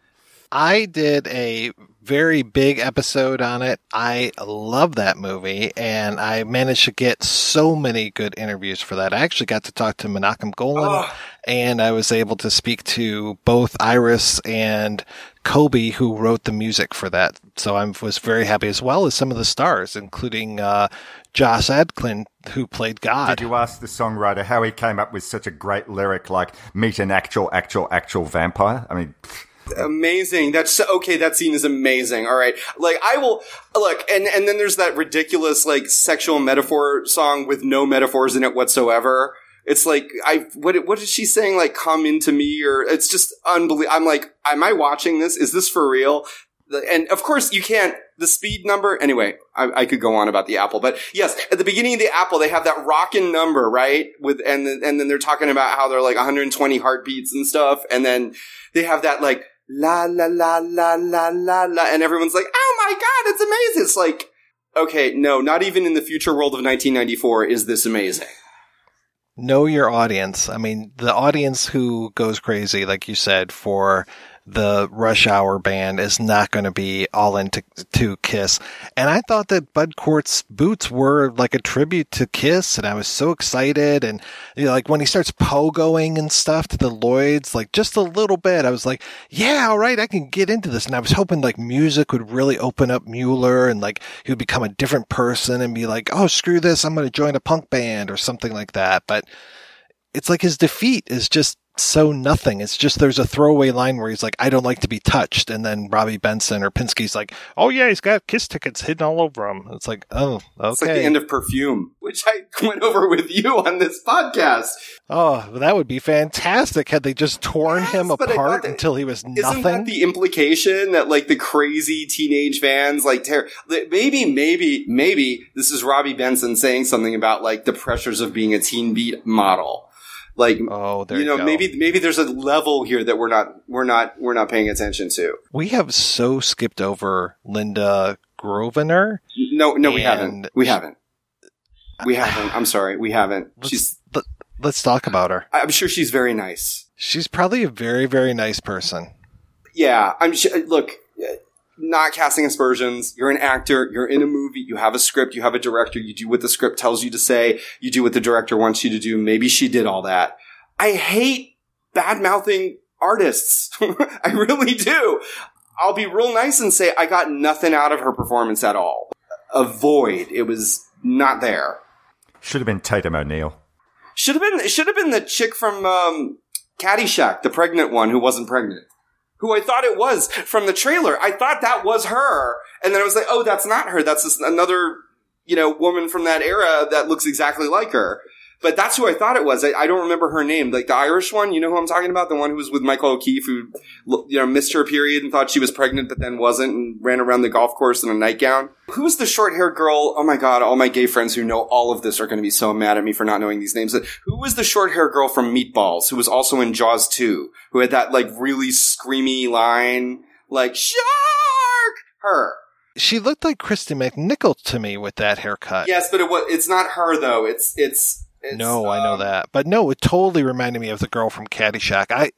I did a very big episode on it. I love that movie and I managed to get so many good interviews for that. I actually got to talk to Menachem Golan and I was able to speak to both Iris and Coby who wrote the music for that. So I was very happy as well as some of the stars, including, uh, Joss Ackland who played God. Did you ask the songwriter how he came up with such a great lyric like "Meet an actual, actual, actual vampire"? I mean. Amazing. That's okay. That scene is amazing. All right. Like I will look, and and then there's that ridiculous like sexual metaphor song with no metaphors in it whatsoever. It's like I what what is she saying? Like come into me, or it's just unbelievable. I'm like, am I watching this? Is this for real? And of course, you can't. The speed number. Anyway, I, I could go on about the Apple, but yes, at the beginning of the Apple, they have that rockin' number, right? With and and then they're talking about how they're like 120 heartbeats and stuff, and then they have that like la la la la la la la, and everyone's like, "Oh my god, it's amazing!" It's like, okay, no, not even in the future world of 1994 is this amazing. know your audience. I mean, the audience who goes crazy, like you said, for the Rush Hour band is not going to be all into to Kiss. And I thought that Bud Cort's boots were like a tribute to Kiss, and I was so excited. And you know, like when he starts pogoing and stuff to the Lloyds, like just a little bit, I was like, yeah, all right, I can get into this. And I was hoping like music would really open up Mueller and like he would become a different person and be like, oh, screw this, I'm going to join a punk band or something like that. But it's like his defeat is just so nothing. It's just there's a throwaway line where he's like, I don't like to be touched. And then Robbie Benson or Pinsky's like, oh yeah, he's got kiss tickets hidden all over him. It's like, oh, okay. It's like the end of Perfume, which I went over with you on this podcast. oh, well, that would be fantastic had they just torn him apart that- until he was nothing. Isn't that the implication that like the crazy teenage fans like ter- maybe maybe maybe this is Robbie Benson saying something about like the pressures of being a teen beat model. Like oh, there you you know go. maybe maybe there's a level here that we're not we're not we're not paying attention to. we have so skipped over Linda Grovenor. No, no, we haven't. We haven't. We haven't. I'm sorry, we haven't. She's. Let, let's talk about her. I'm sure she's very nice. She's probably a very, very nice person. Yeah, I'm. Sh- look, not casting aspersions. You're an actor. You're in a movie. You have a script. You have a director. You do what the script tells you to say. You do what the director wants you to do. Maybe she did all that. I hate bad mouthing artists. I really do. I'll be real nice and say I got nothing out of her performance at all. A void. It was not there. Should have been Tatum O'Neal. Should have been. Should have been the chick from um, Caddyshack, the pregnant one who wasn't pregnant. Who I thought it was from the trailer. I thought that was her, and then I was like, "Oh, that's not her. That's another, you know, woman from that era that looks exactly like her." But that's who I thought it was. I, I don't remember her name. Like the Irish one, you know who I'm talking about? The one who was with Michael O'Keefe, who you know missed her period and thought she was pregnant, but then wasn't, and ran around the golf course in a nightgown. Who was the short-haired girl? Oh my god! All my gay friends who know all of this are going to be so mad at me for not knowing these names. Who was the short-haired girl from Meatballs, who was also in Jaws 2, who had that like really screamy line, like shark? Her. She looked like Kristen McNichol to me with that haircut. Yes, but it was, it's not her though. It's it's no, I know that. But no, it totally reminded me of the girl from Caddyshack. I,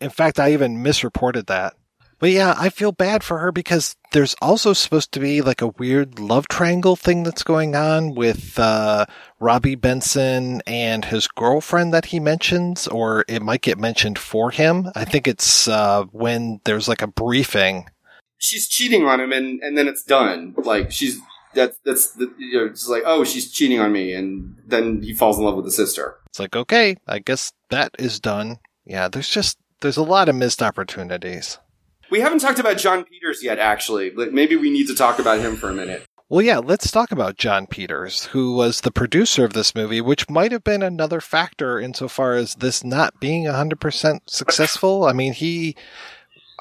in fact, I even misreported that. But yeah, I feel bad for her because there's also supposed to be like a weird love triangle thing that's going on with uh, Robbie Benson and his girlfriend that he mentions, or it might get mentioned for him. I think it's uh, when there's like a briefing. She's cheating on him, and and then it's done. Like she's that that's the, you know, it's like oh she's cheating on me, and then he falls in love with the sister. It's like okay, I guess that is done. Yeah, there's just there's a lot of missed opportunities. We haven't talked about Jon Peters yet, actually. Maybe we need to talk about him for a minute. Well, yeah, let's talk about Jon Peters, who was the producer of this movie, which might have been another factor insofar as this not being 100% successful. I mean, he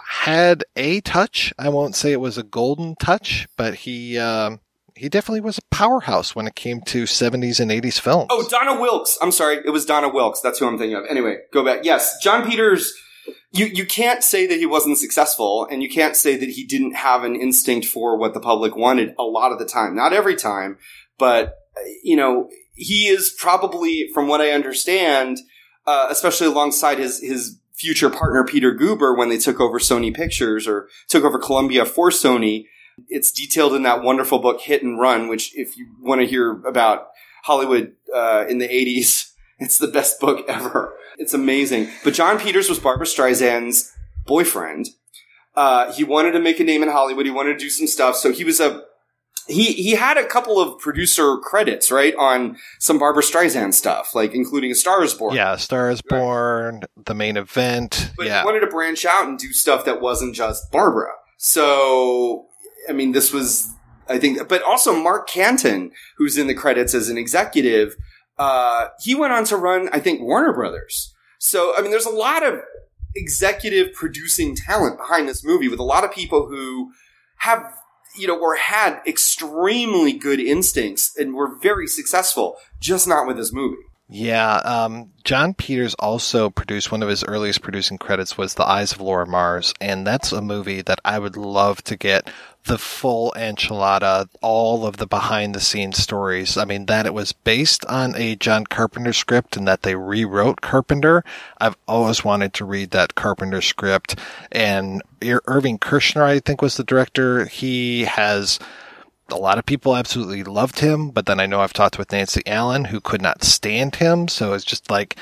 had a touch. I won't say it was a golden touch, but he, um, he definitely was a powerhouse when it came to 70s and 80s films. Oh, Donna Wilkes. I'm sorry. It was Donna Wilkes. That's who I'm thinking of. Anyway, go back. Yes, Jon Peters. You, you can't say that he wasn't successful and you can't say that he didn't have an instinct for what the public wanted a lot of the time. Not every time, but, you know, he is probably, from what I understand, uh, especially alongside his, his future partner, Peter Guber, when they took over Sony Pictures or took over Columbia for Sony. It's detailed in that wonderful book, Hit and Run, which if you want to hear about Hollywood, uh, in the 80s, it's the best book ever. It's amazing. But Jon Peters was Barbra Streisand's boyfriend. Uh, he wanted to make a name in Hollywood. He wanted to do some stuff. So he was a, he, he had a couple of producer credits, right? On some Barbra Streisand stuff, like including A Star is Born. Yeah, Star is Born, the main event. But yeah. he wanted to branch out and do stuff that wasn't just Barbra. So, I mean, this was, I think, but also Mark Canton, who's in the credits as an executive, uh, he went on to run, I think, Warner Brothers. So, I mean, there's a lot of executive producing talent behind this movie with a lot of people who have, you know, or had extremely good instincts and were very successful, just not with this movie. Yeah, um, Jon Peters also produced one of his earliest producing credits was The Eyes of Laura Mars, and that's a movie that I would love to get the full enchilada, all of the behind the scenes stories. I mean, that it was based on a John Carpenter script and that they rewrote Carpenter. I've always wanted to read that Carpenter script, and Ir- Irvin Kershner, I think, was the director. He has a lot of people absolutely loved him, but then I know I've talked with Nancy Allen who could not stand him. So it's just like,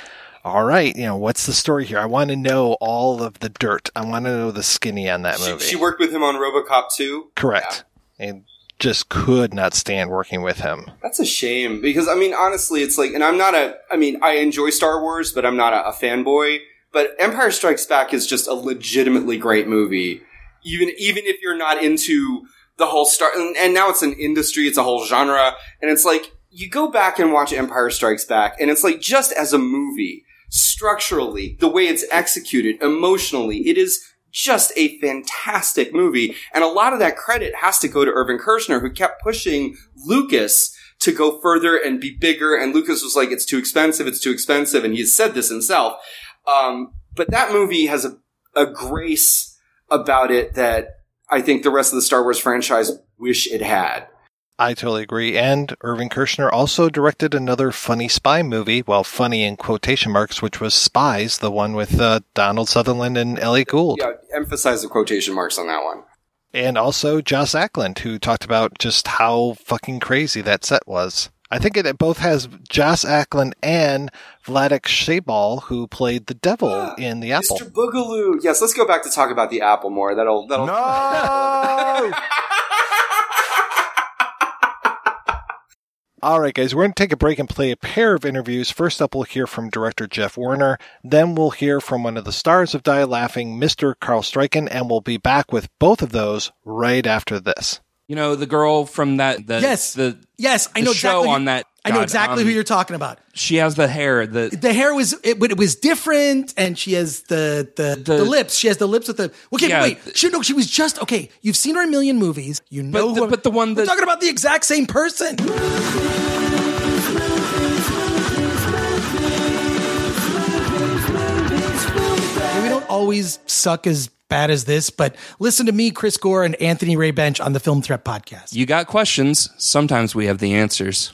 all right, you know, what's the story here? I want to know all of the dirt. I want to know the skinny on that She, movie. she worked with him on Robocop 2. Correct. And just could not stand working with him. That's a shame because I mean, honestly, it's like, and I'm not a, I mean, I enjoy Star Wars, but I'm not a, a fanboy. But Empire Strikes Back is just a legitimately great movie, even even if you're not into the whole Star. And, and now it's an industry, it's a whole genre, and it's like you go back and watch Empire Strikes Back, and it's like just as a movie, structurally, the way it's executed, emotionally, it is just a fantastic movie. And a lot of that credit has to go to Irvin Kershner, who kept pushing Lucas to go further and be bigger. And Lucas was like, it's too expensive, it's too expensive. And he's said this himself. Um, but that movie has a, a grace about it that I think the rest of the Star Wars franchise wish it had. I totally agree. And Irvin Kershner also directed another funny spy movie, well, funny in quotation marks, which was Spies, the one with uh, Donald Sutherland and Ellie Gould. Yeah, emphasize the quotation marks on that one. And also Joss Ackland, who talked about just how fucking crazy that set was. I think it both has Joss Ackland and Vladek Sheybal, who played the devil in The Apple. Mr. Boogaloo. Yes, let's go back to talk about the apple more. That'll that'll No! All right, guys, we're going to take a break and play a pair of interviews. First up, we'll hear from director Jeff Werner. Then we'll hear from one of the stars of Die Laughing, Mr. Carel Struycken, and we'll be back with both of those right after this. You know, the girl from that. The, Yes. The Yes, I the know show exactly. on that. I know God, exactly um, who you're talking about. She has the hair. The The hair was, it, but it was different, and she has the the, the lips. She has the lips with the. Okay, Yeah. wait. She, no, she was just okay. You've seen her in a million movies. You know, But the- who, but the one we're that- talking about the exact same person. we don't always suck as bad as this, but listen to me, Chris Gore, and Anthony Ray Bench on the Film Threat podcast. you got questions. Sometimes we have the answers.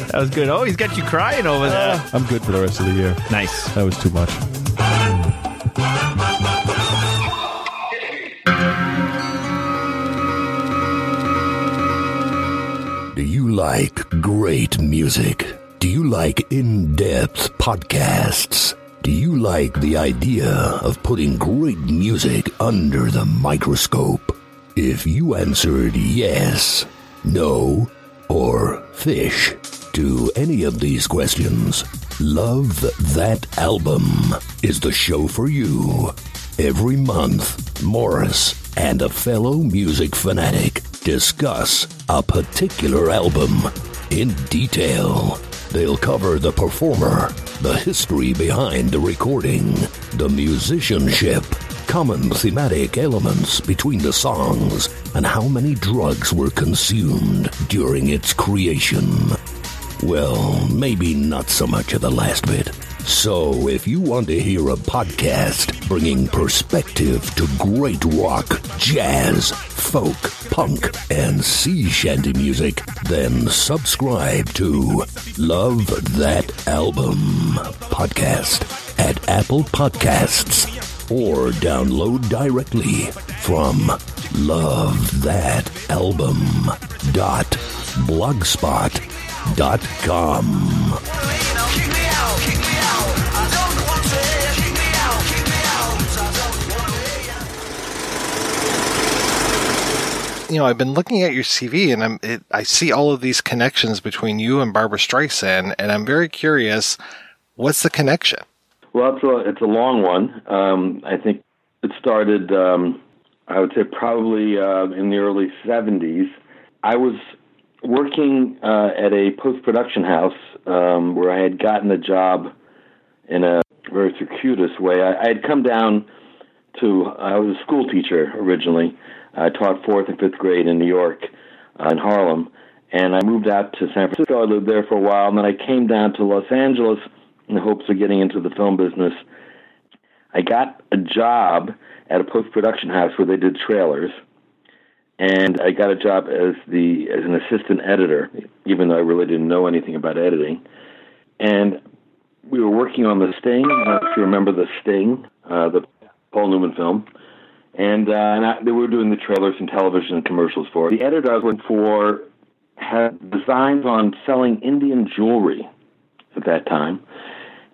that was good. Oh, he's got you crying over there. Uh, I'm good for the rest of the year. Nice. That was too much. Do you like great music? Do you like in depth podcasts? Do you like the idea of putting great music under the microscope? If you answered yes, no, or fish to any of these questions, Love That Album is the show for you. Every month, Maurice and a fellow music fanatic discuss a particular album in detail. They'll cover the performer, the history behind the recording, the musicianship, common thematic elements between the songs, and how many drugs were consumed during its creation. Well, maybe not so much of the last bit. So, if you want to hear a podcast bringing perspective to great rock, jazz, folk, punk, and sea shanty music, then subscribe to Love That Album podcast at Apple Podcasts or download directly from lovethatalbum.blogspot.com. you know, I've been looking at your CV and I'm, it, I see all of these connections between you and Barbra Streisand, and I'm very curious, what's the connection? Well, it's a, it's a long one. Um, I think it started, um, I would say, probably uh, in the early 70s. I was working uh, at a post production house um, where I had gotten a job in a very circuitous way. I, I had come down to, I was a school teacher originally. I taught fourth and fifth grade in New York, uh, in Harlem, and I moved out to San Francisco. I lived there for a while, and then I came down to Los Angeles in the hopes of getting into the film business. I got a job at a post production house where they did trailers, and I got a job as the as an assistant editor, even though I really didn't know anything about editing. And we were working on The Sting. If you remember The Sting, uh, the Paul Newman film. And, uh, and I, they were doing the trailers and television and commercials for it. The editor I was working for had designs on selling Indian jewelry at that time.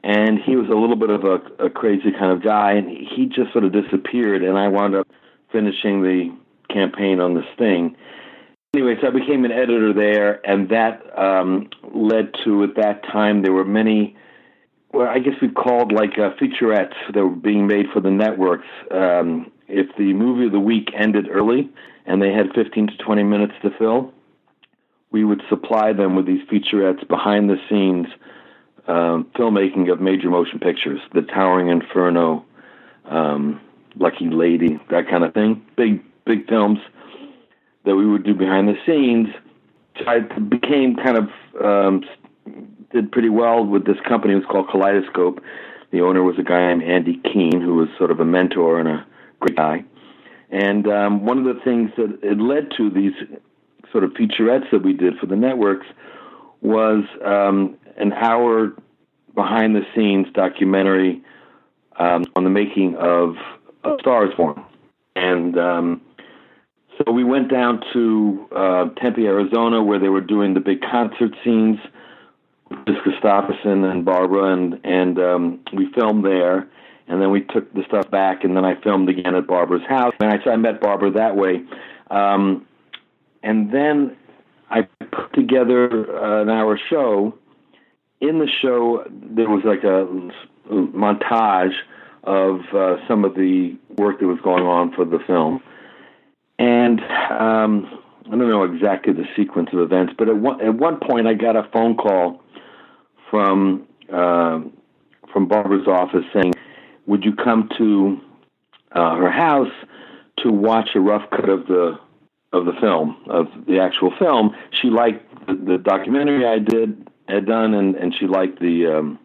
And he was a little bit of a, a crazy kind of guy, and he just sort of disappeared. And I wound up finishing the campaign on this thing. Anyway, so I became an editor there, and that um, led to, at that time, there were many well, I guess we called like uh, featurettes that were being made for the networks. Um, if the movie of the week ended early and they had 15 to 20 minutes to fill, we would supply them with these featurettes behind the scenes um, filmmaking of major motion pictures, The Towering Inferno, um, Lucky Lady, that kind of thing. Big, big films that we would do behind the scenes. I became kind of um, did pretty well with this company. It was called Kaleidoscope. The owner was a guy named Andy Keene, who was sort of a mentor and a great guy. And um, one of the things that it led to these sort of featurettes that we did for the networks was um, an hour behind the scenes documentary um, on the making of, Stars Born. And um, so we went down to uh, Tempe, Arizona, where they were doing the big concert scenes with Kristofferson and Barbra, and and um, we filmed there. and then we took the stuff back, and then I filmed again at Barbra's house, and I, so I met Barbra that way. Um, and then I put together uh, an hour show. In the show, there was like a montage of uh, some of the work that was going on for the film. And um, I don't know exactly the sequence of events, but at one, at one point I got a phone call from uh, from Barbra's office saying, "Would you come to uh, her house to watch a rough cut of the of the film of the actual film?" She liked the, the documentary I did had done, and and she liked the um,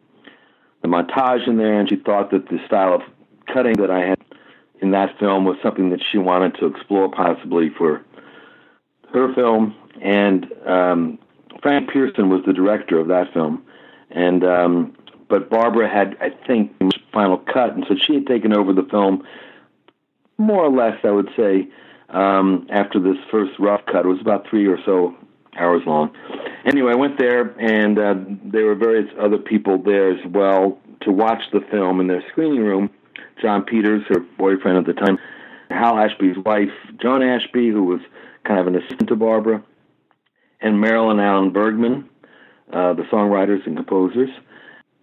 the montage in there, and she thought that the style of cutting that I had in that film was something that she wanted to explore possibly for her film. And um, Frank Pierson was the director of that film, and um, but Barbra had, I think, final cut, and so she had taken over the film more or less, I would say, um, after this first rough cut. It was about three or so hours long. Anyway, I went there, and uh, there were various other people there as well to watch the film in their screening room. Jon Peters, her boyfriend at the time, Hal Ashby's wife, John Ashby, who was kind of an assistant to Barbra, and Marilyn Alan Bergman, uh, the songwriters and composers.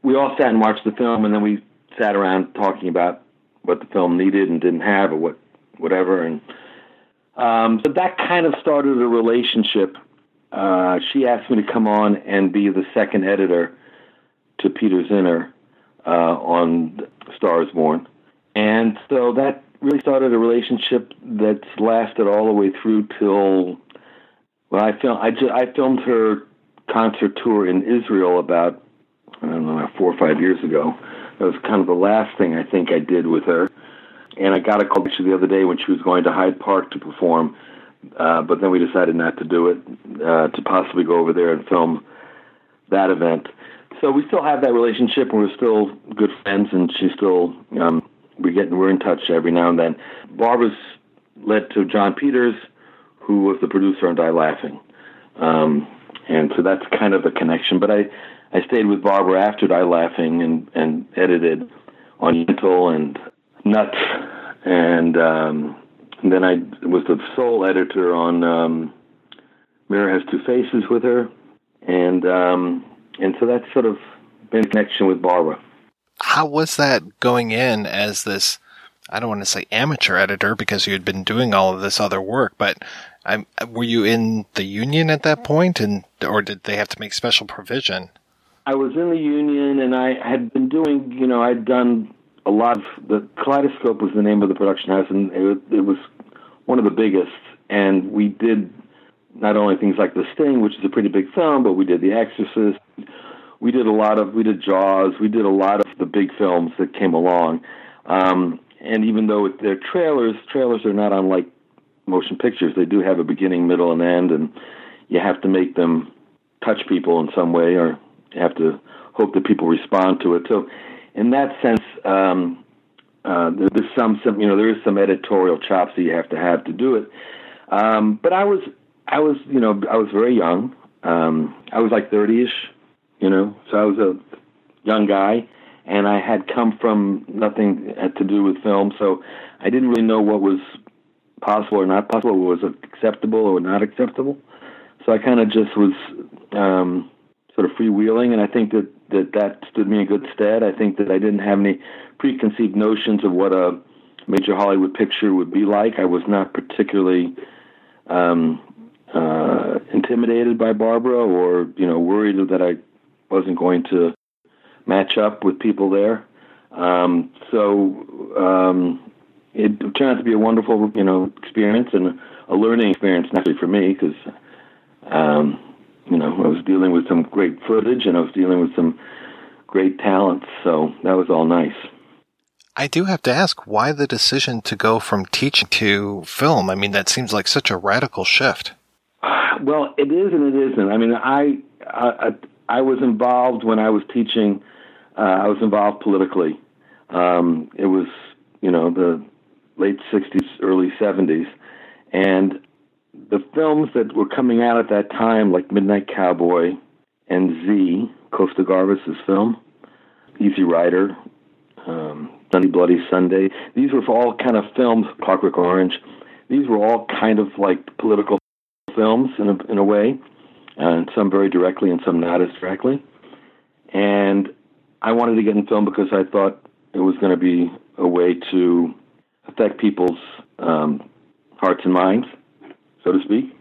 We all sat and watched the film, and then we sat around talking about what the film needed and didn't have, or what whatever. And um, so that kind of started a relationship. Uh, she asked me to come on and be the second editor to Peter Zinner uh, on Stars Born, and so that really started a relationship that's lasted all the way through till well, I filmed I, just, I filmed her concert tour in Israel about I don't know four or five years ago. That was kind of the last thing I think I did with her. And I got a call actually the other day when she was going to Hyde Park to perform, uh, but then we decided not to do it, uh, to possibly go over there and film that event. So we still have that relationship, and we're still good friends, and she's still um, we get we're in touch every now and then. Barbra's led to Jon Peters, who was the producer on Die Laughing, um, and so that's kind of a connection. But I I stayed with Barbra after Die Laughing and and edited on Yentl and Nuts, and, um, and then I was the sole editor on um, Mirror Has Two Faces with her, and um, and so that's sort of been a connection with Barbra how was that going in as this? I don't want to say amateur editor because you had been doing all of this other work, but I'm, were you in the union at that point, and or did they have to make special provision? I was in the union, and I had been doing. You know, I'd done a lot of the Kaleidoscope was the name of the production house, and it, it was one of the biggest. And we did not only things like The Sting, which is a pretty big film, but we did The Exorcist we did a lot of we did Jaws, we did a lot of the big films that came along. Um, and even though they're trailers, trailers are not unlike motion pictures. They do have a beginning, middle, and end, and you have to make them touch people in some way, or you have to hope that people respond to it. So, in that sense, um, uh, there's some, some, you know, there is some editorial chops that you have to have to do it. Um, but I was, I was, you know, I was very young. Um, I was like 30ish you know. So I was a young guy, and I had come from nothing to do with film, so I didn't really know what was possible or not possible, what was acceptable or not acceptable. So I kind of just was um, sort of freewheeling, and I think that, that that stood me in good stead. I think that I didn't have any preconceived notions of what a major Hollywood picture would be like. I was not particularly um, uh, intimidated by Barbra, or you know, worried that I wasn't going to match up with people there. Um, so um, it turned out to be a wonderful, you know, experience and a learning experience, naturally for me, because um, you know I was dealing with some great footage and I was dealing with some great talents. So that was all nice. I do have to ask why the decision to go from teaching to film. I mean, that seems like such a radical shift. Well, it is and it isn't. I mean, I, I I was involved when I was teaching. Uh, I was involved politically. Um, it was, you know, the late '60s, early '70s, and the films that were coming out at that time, like Midnight Cowboy and Z, Costa-Gavras's film, Easy Rider, um, Bloody Sunday. These were all kind of films, Clockwork Orange. These were all kind of like political films in a, in a way, and some very directly and some not as directly. And I wanted to get in film because I thought it was going to be a way to affect people's um, hearts and minds, so to speak,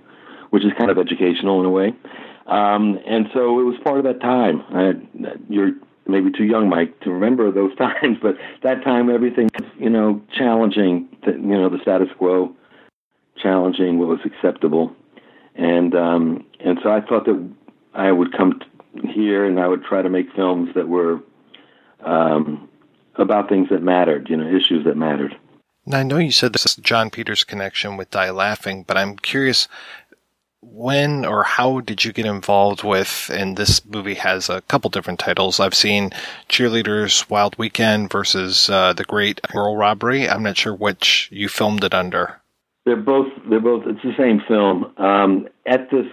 which is kind of educational in a way. Um, and so it was part of that time. I, you're maybe too young, Mike, to remember those times, but that time everything, you know, challenging, the, you know, the status quo, challenging what was acceptable, and um, and so I thought that I would come here and I would try to make films that were um, about things that mattered, you know, issues that mattered. Now, I know you said this is Jon Peters' connection with Die Laughing, but I'm curious when or how did you get involved with and this movie has a couple different titles. I've seen cheerleaders wild weekend versus uh, the great girl robbery. I'm not sure which you filmed it under. They're both they're both it's the same film. Um, at this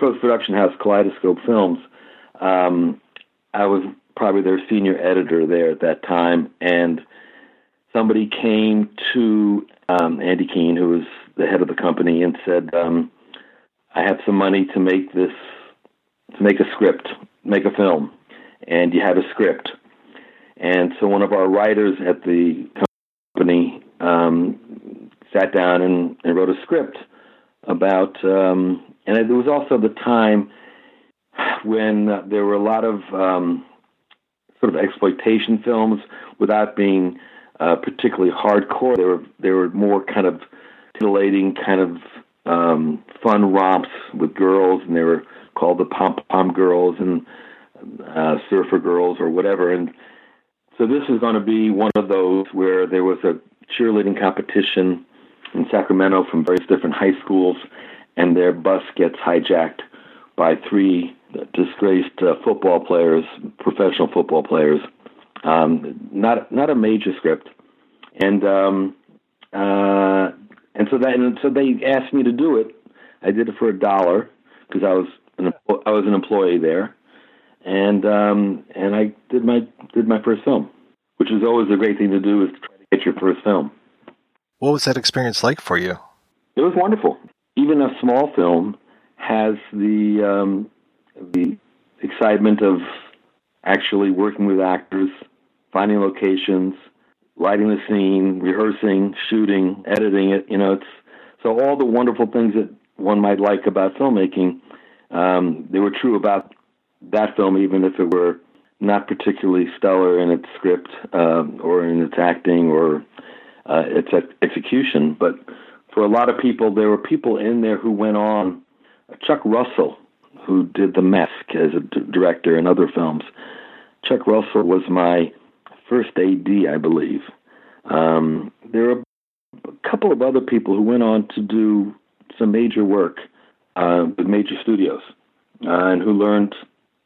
post-production house kaleidoscope films um, i was probably their senior editor there at that time and somebody came to um, andy keene who was the head of the company and said um, I have some money to make this, to make a script, make a film, and you have a script. And so one of our writers at the company um, sat down and, and, wrote a script about, um, and it was also the time when there were a lot of um, sort of exploitation films without being uh, particularly hardcore. They were they were more kind of titillating, kind of um, fun romps with girls, and they were called the Pom Pom Girls and uh, Surfer Girls or whatever. And so this is going to be one of those where there was a cheerleading competition in Sacramento from various different high schools, and their bus gets hijacked by three disgraced uh, football players, professional football players. Um, not not a major script, and um, uh, and so that and so they asked me to do it. I did it for a dollar because I was an I was an employee there, and um, and I did my did my first film, which is always a great thing to do is to try to get your first film. What was that experience like for you? It was wonderful. Even a small film has the um, the excitement of actually working with actors, finding locations, lighting the scene, rehearsing, shooting, editing it. You know, it's so all the wonderful things that one might like about filmmaking, um, they were true about that film, even if it were not particularly stellar in its script uh, or in its acting or uh, its execution. But for a lot of people, there were people in there who went on. Chuck Russell, who did The Mask as a d- director in other films. Chuck Russell was my first AD, I believe. Um, there are a couple of other people who went on to do some major work uh, with major studios uh, and who learned,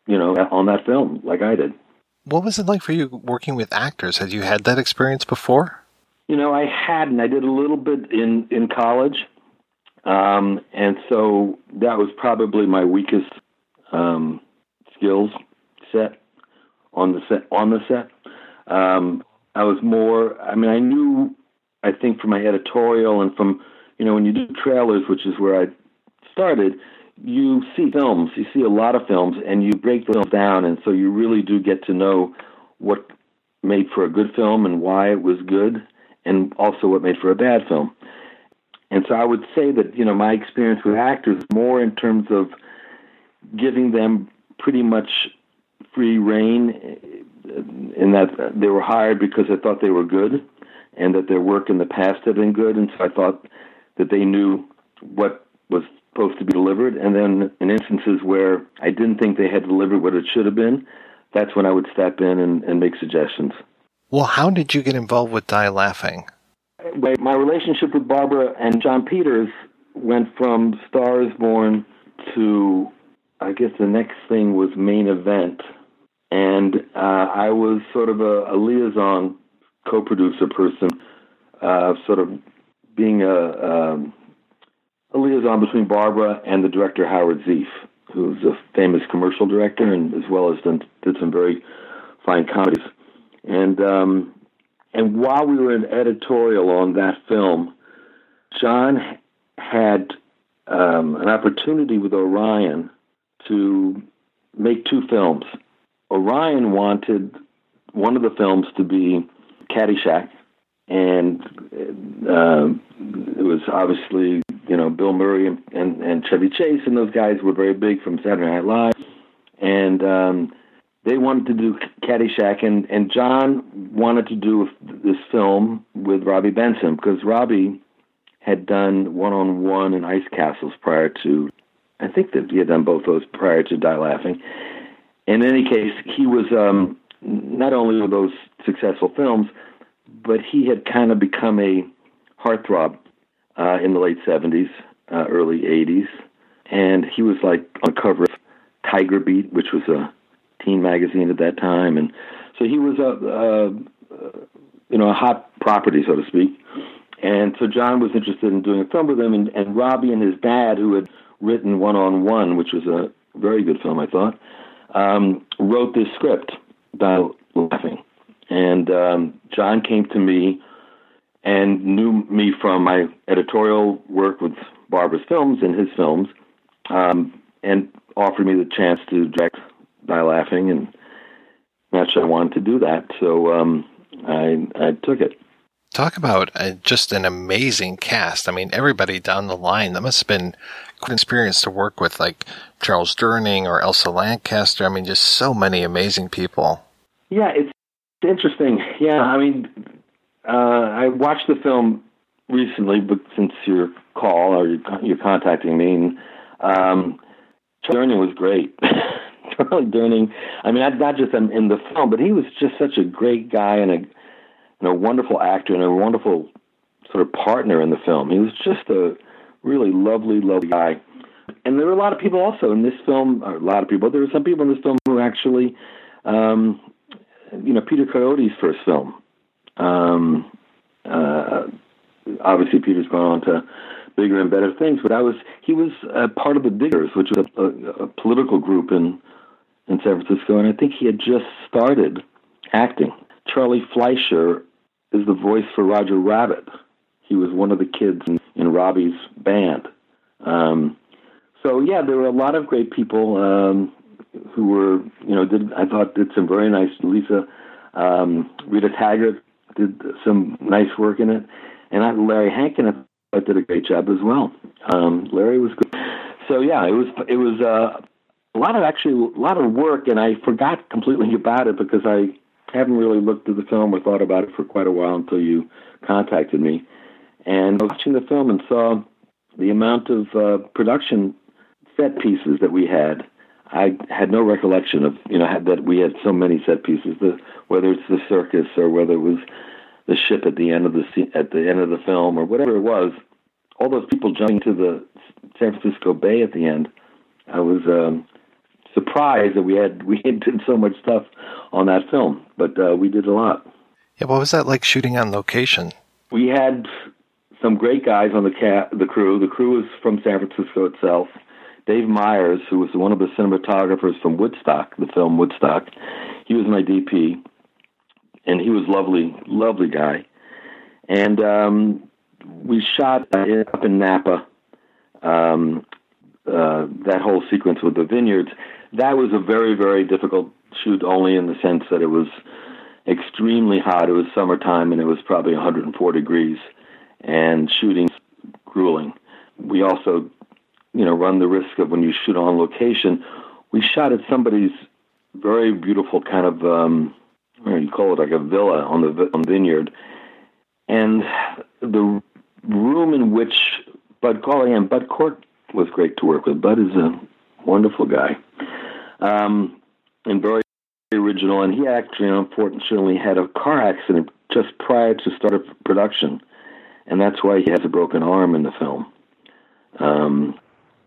you know, on that film like I did. What was it like for you working with actors? Had you had that experience before? You know, I hadn't. I did a little bit in in college, um, and so that was probably my weakest um, skills set on the set. On the set, um, I was more. I mean, I knew. I think from my editorial and from you know when you do trailers, which is where I started, you see films. You see a lot of films, and you break films down, and so you really do get to know what made for a good film and why it was good, and also what made for a bad film. And so I would say that you know my experience with actors more in terms of giving them pretty much free reign in that they were hired because I thought they were good and that their work in the past had been good, and so I thought that they knew what was supposed to be delivered. And then in instances where I didn't think they had delivered what it should have been, that's when I would step in and, and make suggestions. Well, how did you get involved with Die Laughing? My relationship with Barbra and Jon Peters went from Stars Born to, I guess the next thing was Main Event and uh, I was sort of a, a liaison co-producer person, uh, sort of being a, um, a liaison between Barbra and the director Howard Zieff, who's a famous commercial director and as well as done, did some very fine comedies. And um, And while we were in editorial on that film, Jon had um, an opportunity with Orion to make two films. Orion wanted one of the films to be Caddyshack, and uh, it was obviously you know Bill Murray and, and, and Chevy Chase, and those guys were very big from Saturday Night Live, and um, they wanted to do Caddyshack, and and Jon wanted to do this film with Robbie Benson because Robbie had done One on One and Ice Castles prior to, I think that he had done both those prior to Die Laughing. In any case, he was um, not only were those successful films, but he had kind of become a heartthrob uh, in the late 70s, uh, early 80s. And he was like on the cover of Tiger Beat, which was a teen magazine at that time. And so he was a, a, you know, a hot property, so to speak. And so Jon was interested in doing a film with him. And, and Robbie and his dad, who had written One on One, which was a very good film, I thought, um, wrote this script about laughing. And um, Jon came to me and knew me from my editorial work with Barbra's films and his films, um, and offered me the chance to direct Die Laughing, and naturally I wanted to do that, so um, I, I took it. Talk about uh, just an amazing cast. I mean, everybody down the line. That must have been an experience to work with, like Charles Durning or Elsa Lanchester. I mean, just so many amazing people. Yeah, it's interesting. Yeah, I mean, uh, I watched the film recently, but since your call or you're contacting me, and, um, Charlie Durning was great. Charlie Durning, I mean, not just in, in the film, but he was just such a great guy and a, and a wonderful actor and a wonderful sort of partner in the film. He was just a really lovely, lovely guy. And there were a lot of people also in this film, a lot of people, there were some people in this film who actually, um, you know, Peter Coyote's first film. Um, uh, obviously, Peter's gone on to bigger and better things, but I was he was uh, part of the Diggers, which was a, a, a political group in in San Francisco, and I think he had just started acting. Charlie Fleischer is the voice for Roger Rabbit. He was one of the kids in, in Robbie's band. Um, so yeah, there were a lot of great people um, who were, you know, did I thought did some very nice. Lisa um, Rita Taggart did some nice work in it, and I, Larry Hankin I did a great job as well. Um, Larry was good. So yeah, it was it was uh, a lot of actually a lot of work, and I forgot completely about it because I haven't really looked at the film or thought about it for quite a while until you contacted me. And watching the film and saw the amount of uh, production set pieces that we had. I had no recollection of you know had, that we had so many set pieces. The, whether it's the circus or whether it was the ship at the end of the at the end of the film or whatever it was, all those people jumping to the San Francisco Bay at the end. I was um, surprised that we had we did so much stuff on that film, but uh, we did a lot. Yeah, what was that like shooting on location? We had some great guys on the the crew. The crew was from San Francisco itself. Dave Myers, who was one of the cinematographers from Woodstock, the film Woodstock, he was my DP, and he was lovely, lovely guy. And um, we shot up in Napa. Um, uh, that whole sequence with the vineyards, that was a very, very difficult shoot, only in the sense that it was extremely hot. It was summertime, and it was probably 104 degrees, and shooting grueling. We also, you know, run the risk of when you shoot on location. We shot at somebody's very beautiful kind of, um, what do you call it like a villa on the on vineyard, and the room in which Bud Callahan, Bud Cort was great to work with. Bud is a wonderful guy, um, and very original. And he actually, unfortunately, had a car accident just prior to start of production, and that's why he has a broken arm in the film. Um,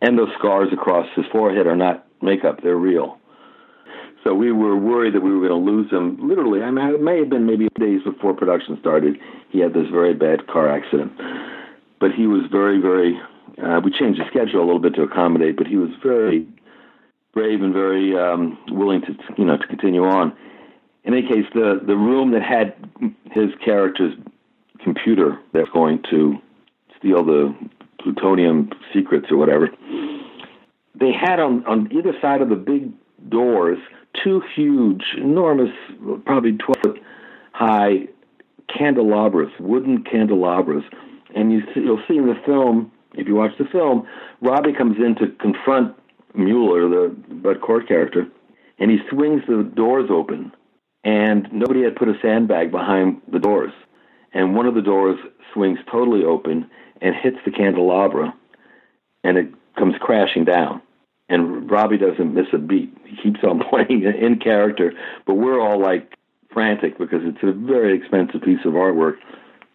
and those scars across his forehead are not makeup; they're real. So we were worried that we were going to lose him. Literally, I mean, it may have been maybe days before production started. He had this very bad car accident, but he was very, very. Uh, we changed the schedule a little bit to accommodate, but he was very brave and very um, willing to, you know, to continue on. in any case, the the room that had his character's computer that's going to steal the plutonium secrets or whatever, they had on on either side of the big doors two huge, enormous, probably twelve foot high candelabras, wooden candelabras, and you see, you'll see in the film if you watch the film, Robbie comes in to confront Mueller, the Bud Cort character, and he swings the doors open, and nobody had put a sandbag behind the doors, and one of the doors swings totally open and hits the candelabra, and it comes crashing down. And Robbie doesn't miss a beat. He keeps on playing in character, but we're all like frantic because it's a very expensive piece of artwork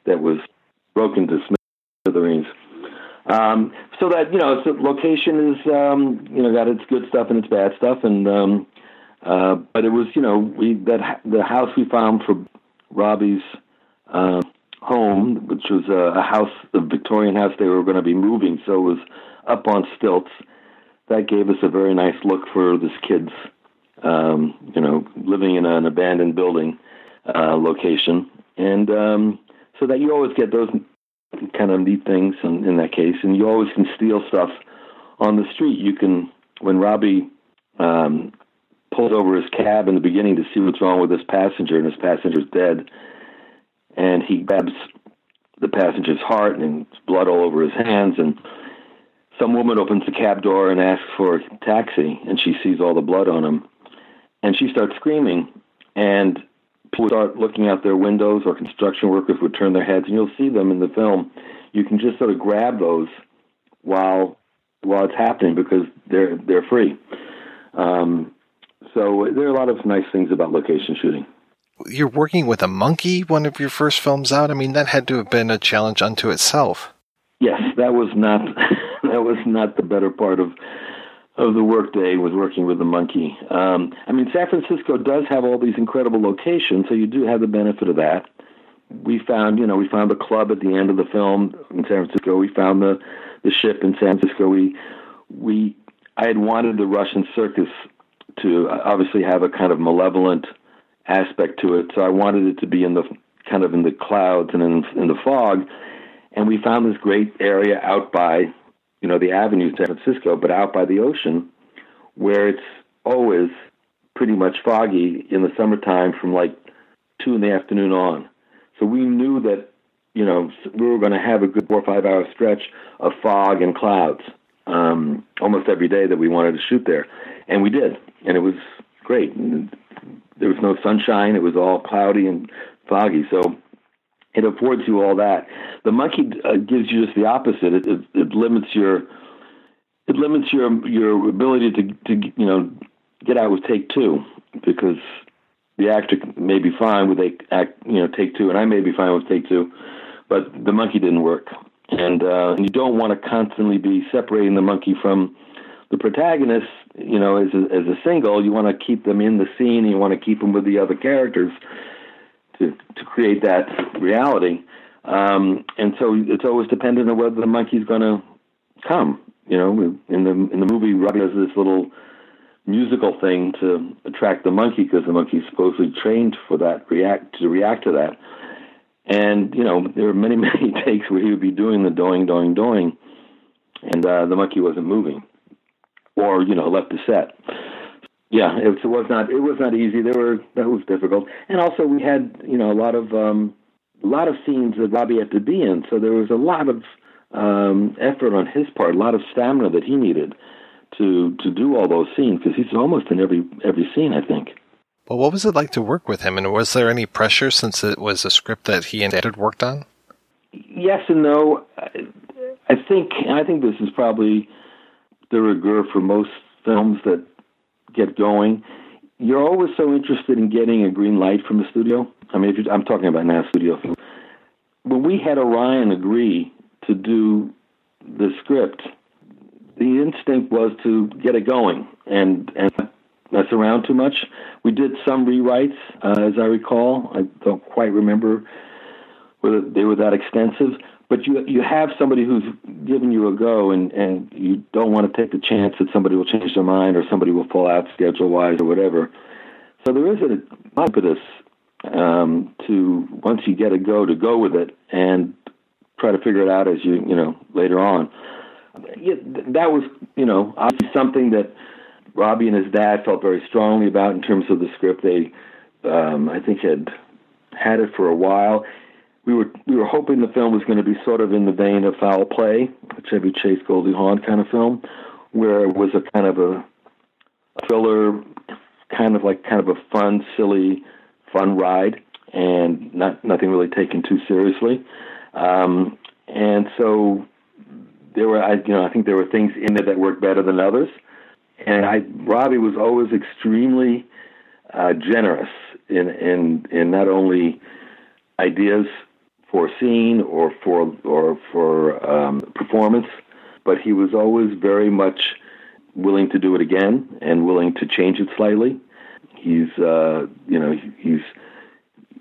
that was broken to smithereens. Um, so that you know, so location is um, you know got its good stuff and its bad stuff, and um, uh, but it was you know we that the house we found for Robbie's uh, home, which was a, a house, a Victorian house they were going to be moving, so it was up on stilts. That gave us a very nice look for this kid's, um, you know, living in an abandoned building uh, location, and um, so that you always get those kind of neat things in, in that case. And you always can steal stuff on the street. You can, when Robbie um, pulls over his cab in the beginning to see what's wrong with his passenger, and his passenger's dead, and he grabs the passenger's heart, and blood all over his hands, and some woman opens the cab door and asks for a taxi, and she sees all the blood on him, and she starts screaming, and people start looking out their windows, or construction workers would turn their heads, and you'll see them in the film. You can just sort of grab those while while it's happening because they're they're free. Um, so there are a lot of nice things about location shooting. You're working with a monkey, one of your first films out. I mean, that had to have been a challenge unto itself. Yes, that was not that was not the better part of of the workday was working with the monkey. Um, I mean, San Francisco does have all these incredible locations, so you do have the benefit of that. We found, you know, we found the club at the end of the film in San Francisco. We found the the ship in San Francisco. We we I had wanted the Russian circus to obviously have a kind of malevolent aspect to it, so I wanted it to be in the kind of in the clouds and in, in the fog. And we found this great area out by you know, the avenue San Francisco, but out by the ocean where it's always pretty much foggy in the summertime from like two in the afternoon on. So we knew that, you know, we were going to have a good four or five hour stretch of fog and clouds um, almost every day that we wanted to shoot there. And we did. And it was great. And there was no sunshine. It was all cloudy and foggy. So it affords you all that. The monkey uh, gives you just the opposite. It, it, it limits your it limits your your ability to to you know get out with take two because the actor may be fine with a act you know take two, and I may be fine with take two, but the monkey didn't work, and uh, and you don't want to constantly be separating the monkey from the protagonist. You know, as a, as a single, you want to keep them in the scene. You want to keep them with the other characters to to create that reality. Um, and so it's always dependent on whether the monkey's going to come. You know, in the in the movie, Robbie does this little musical thing to attract the monkey because the monkey's supposedly trained for that react to react to that. And you know, there are many many takes where he would be doing the doing doing doing, and uh, the monkey wasn't moving, or you know, left the set yeah, it, it was not it was not easy. There were that was difficult, and also we had you know a lot of um, a lot of scenes that Robbie had to be in, so there was a lot of um, effort on his part, a lot of stamina that he needed to to do all those scenes because he's almost in every every scene, I think. Well, what was it like to work with him, and was there any pressure since it was a script that he and Ed had worked on? Yes and no. I think I think this is probably the rigueur for most films that get going, you're always so interested in getting a green light from the studio. I mean, if I'm talking about now studio. When we had Orion agree to do the script, the instinct was to get it going and and mess around too much. We did some rewrites, uh, as I recall. I don't quite remember whether they were that extensive, but you you have somebody who's giving you a go, and and you don't want to take the chance that somebody will change their mind or somebody will fall out schedule wise or whatever. So there is an impetus um, to once you get a go to go with it and try to figure it out as you you know later on. Yeah, that was you know obviously something that Robbie and his dad felt very strongly about in terms of the script. They um, I think had had it for a while. We were we were hoping the film was going to be sort of in the vein of Foul Play, a Chevy Chase Goldie Hawn kind of film, where it was a kind of a thriller, kind of like kind of a fun, silly, fun ride, and not nothing really taken too seriously. Um, and so there were, I, you know, I think there were things in it that worked better than others. And I, Robbie was always extremely uh, generous in in in not only ideas for scene or for or for um, performance, but he was always very much willing to do it again and willing to change it slightly. He's, uh, you know, he's,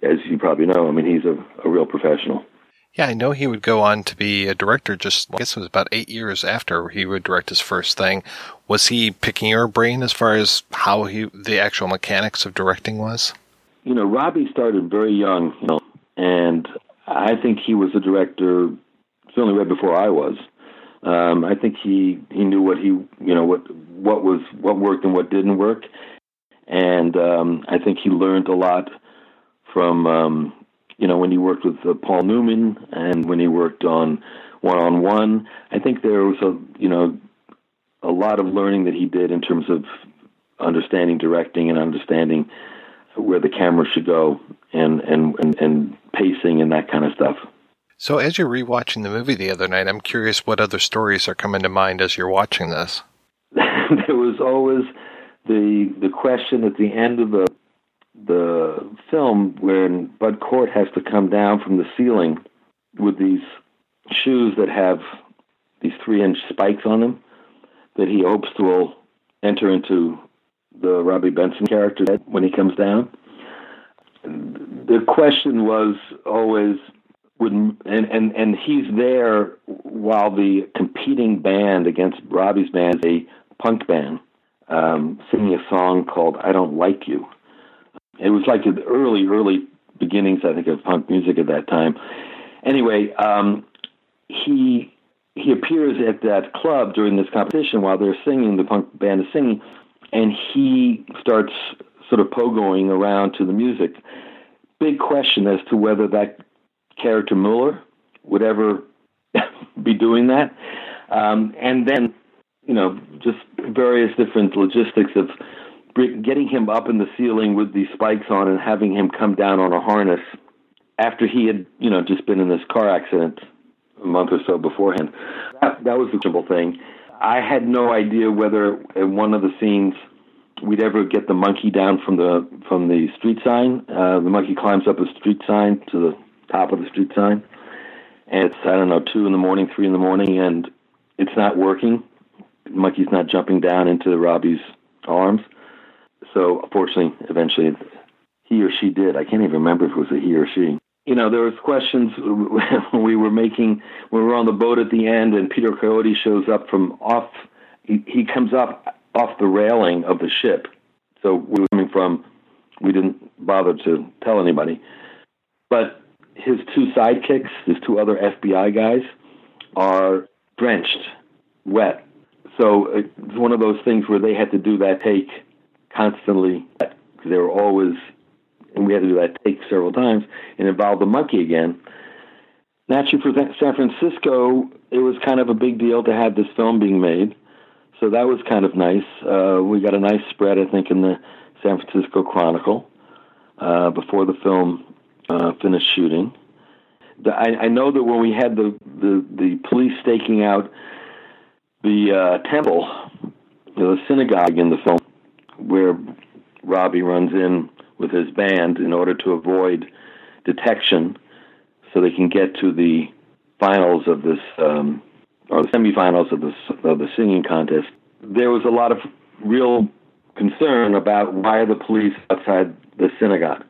as you probably know, I mean, he's a, a real professional. Yeah, I know he would go on to be a director just, I guess it was about eight years after he would direct his first thing. Was he picking your brain as far as how he, the actual mechanics of directing was? You know, Robbie started very young, you know, and I think he was a director certainly right before I was. Um, I think he he knew what he you know what what was what worked and what didn't work, and um, I think he learned a lot from um, you know when he worked with uh, Paul Newman and when he worked on One on One. I think there was a you know a lot of learning that he did in terms of understanding directing and understanding where the camera should go and and and, and pacing and that kind of stuff. So, as you're rewatching the movie the other night, I'm curious what other stories are coming to mind as you're watching this. there was always the the question at the end of the the film when Bud Cort has to come down from the ceiling with these shoes that have these three inch spikes on them that he hopes will enter into the Robbie Benson character when he comes down. The question was always would and, and and he's there while the competing band against Robbie's band a punk band um, singing a song called "I Don't Like You." It was like the early early beginnings, I think, of punk music at that time. Anyway, um, he he appears at that club during this competition while they're singing. The punk band is singing, and he starts sort of pogoing around to the music. Big question as to whether that character Mueller would ever be doing that. Um, and then, you know, just various different logistics of getting him up in the ceiling with these spikes on and having him come down on a harness after he had, you know, just been in this car accident a month or so beforehand. That, that was the simple thing. I had no idea whether in one of the scenes we'd ever get the monkey down from the from the street sign. Uh, the monkey climbs up a street sign to the top of the street sign. And it's, I don't know, two in the morning, three in the morning, and it's not working. The monkey's not jumping down into Robbie's arms. So, fortunately, eventually he or she did. I can't even remember if it was a he or she. You know, there was questions when we were making, when we were on the boat at the end, and Peter Coyote shows up from off, he, he comes up off the railing of the ship. So we were coming from, we didn't bother to tell anybody. But his two sidekicks, his two other FBI guys, are drenched, wet. So it's one of those things where they had to do that take constantly they were always, and we had to do that take several times and involve the monkey again. Naturally, for San Francisco, it was kind of a big deal to have this film being made. So that was kind of nice. Uh, we got a nice spread, I think, in the San Francisco Chronicle uh, before the film uh, finished shooting. The, I, I know that when we had the, the, the police staking out the uh, temple, the synagogue in the film, where Robbie runs in with his band in order to avoid detection, so they can get to the finals of this um, or the semifinals of the of the singing contest. There was a lot of real concern about why are the police outside the synagogue.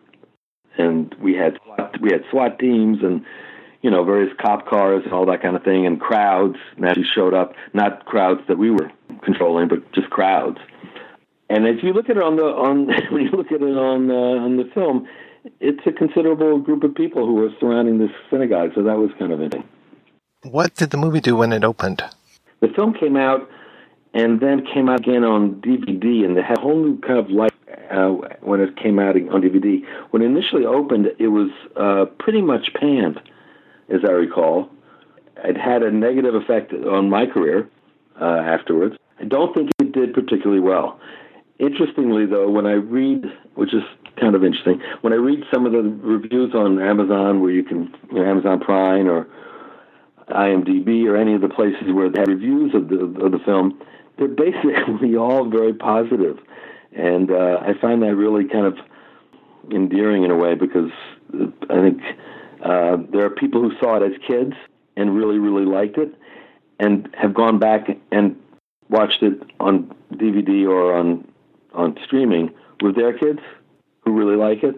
And we had we had SWAT teams and you know various cop cars and all that kind of thing and crowds. Naturally showed up not crowds that we were controlling but just crowds and if you look at it on the on when you look at it on uh, on the film, it's a considerable group of people who are surrounding this synagogue. So that was kind of interesting. What did the movie do when it opened? The film came out and then came out again on DVD, and they had a whole new kind of life uh, when it came out on DVD. When it initially opened, it was uh, pretty much panned, as I recall. It had a negative effect on my career uh, afterwards. I don't think it did particularly well. Interestingly, though, when I read, which is kind of interesting, when I read some of the reviews on Amazon, where you can, you know, Amazon Prime or IMDb or any of the places where they have reviews of the of the film, they're basically all very positive, and uh, I find that really kind of endearing in a way because I think uh, there are people who saw it as kids and really really liked it, and have gone back and watched it on DVD or on on streaming with their kids who really like it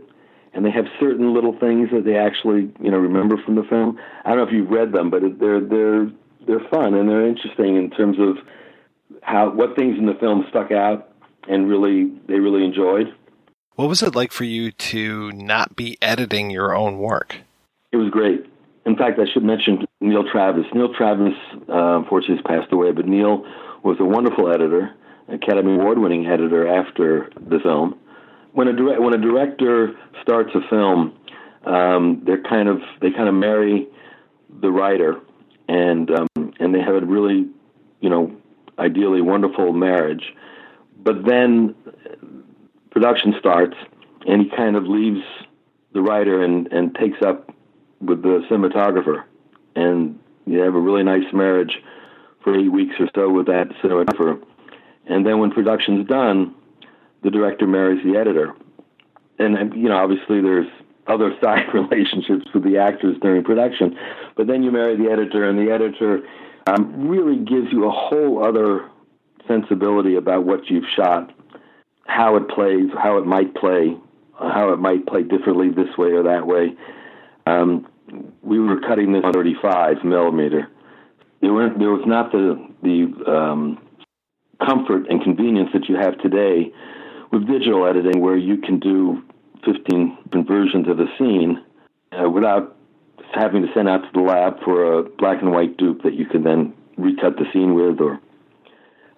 and they have certain little things that they actually you know remember from the film. I don't know if you've read them, but they're they're they're fun and they're interesting in terms of how what things in the film stuck out and really they really enjoyed. What was it like for you to not be editing your own work? It was great. In fact, I should mention Neil Travis. Neil Travis, uh, unfortunately, has passed away, but Neil was a wonderful editor, Academy Award-winning editor after the film when a direct, when a director starts a film, um, they're kind of they kind of marry the writer, and um, and they have a really, you know, ideally wonderful marriage. But then production starts, and he kind of leaves the writer and and takes up with the cinematographer, and you have a really nice marriage for eight weeks or so with that cinematographer. And then when production's done, the director marries the editor. And, you know, obviously there's other side relationships with the actors during production. But then you marry the editor, and the editor um, really gives you a whole other sensibility about what you've shot, how it plays, how it might play, uh, how it might play differently this way or that way. Um, we were cutting this on 35 millimeter. There, there was not the the um, comfort and convenience that you have today with digital editing where you can do 15 conversions of a scene uh, without having to send out to the lab for a black and white dupe that you can then recut the scene with, or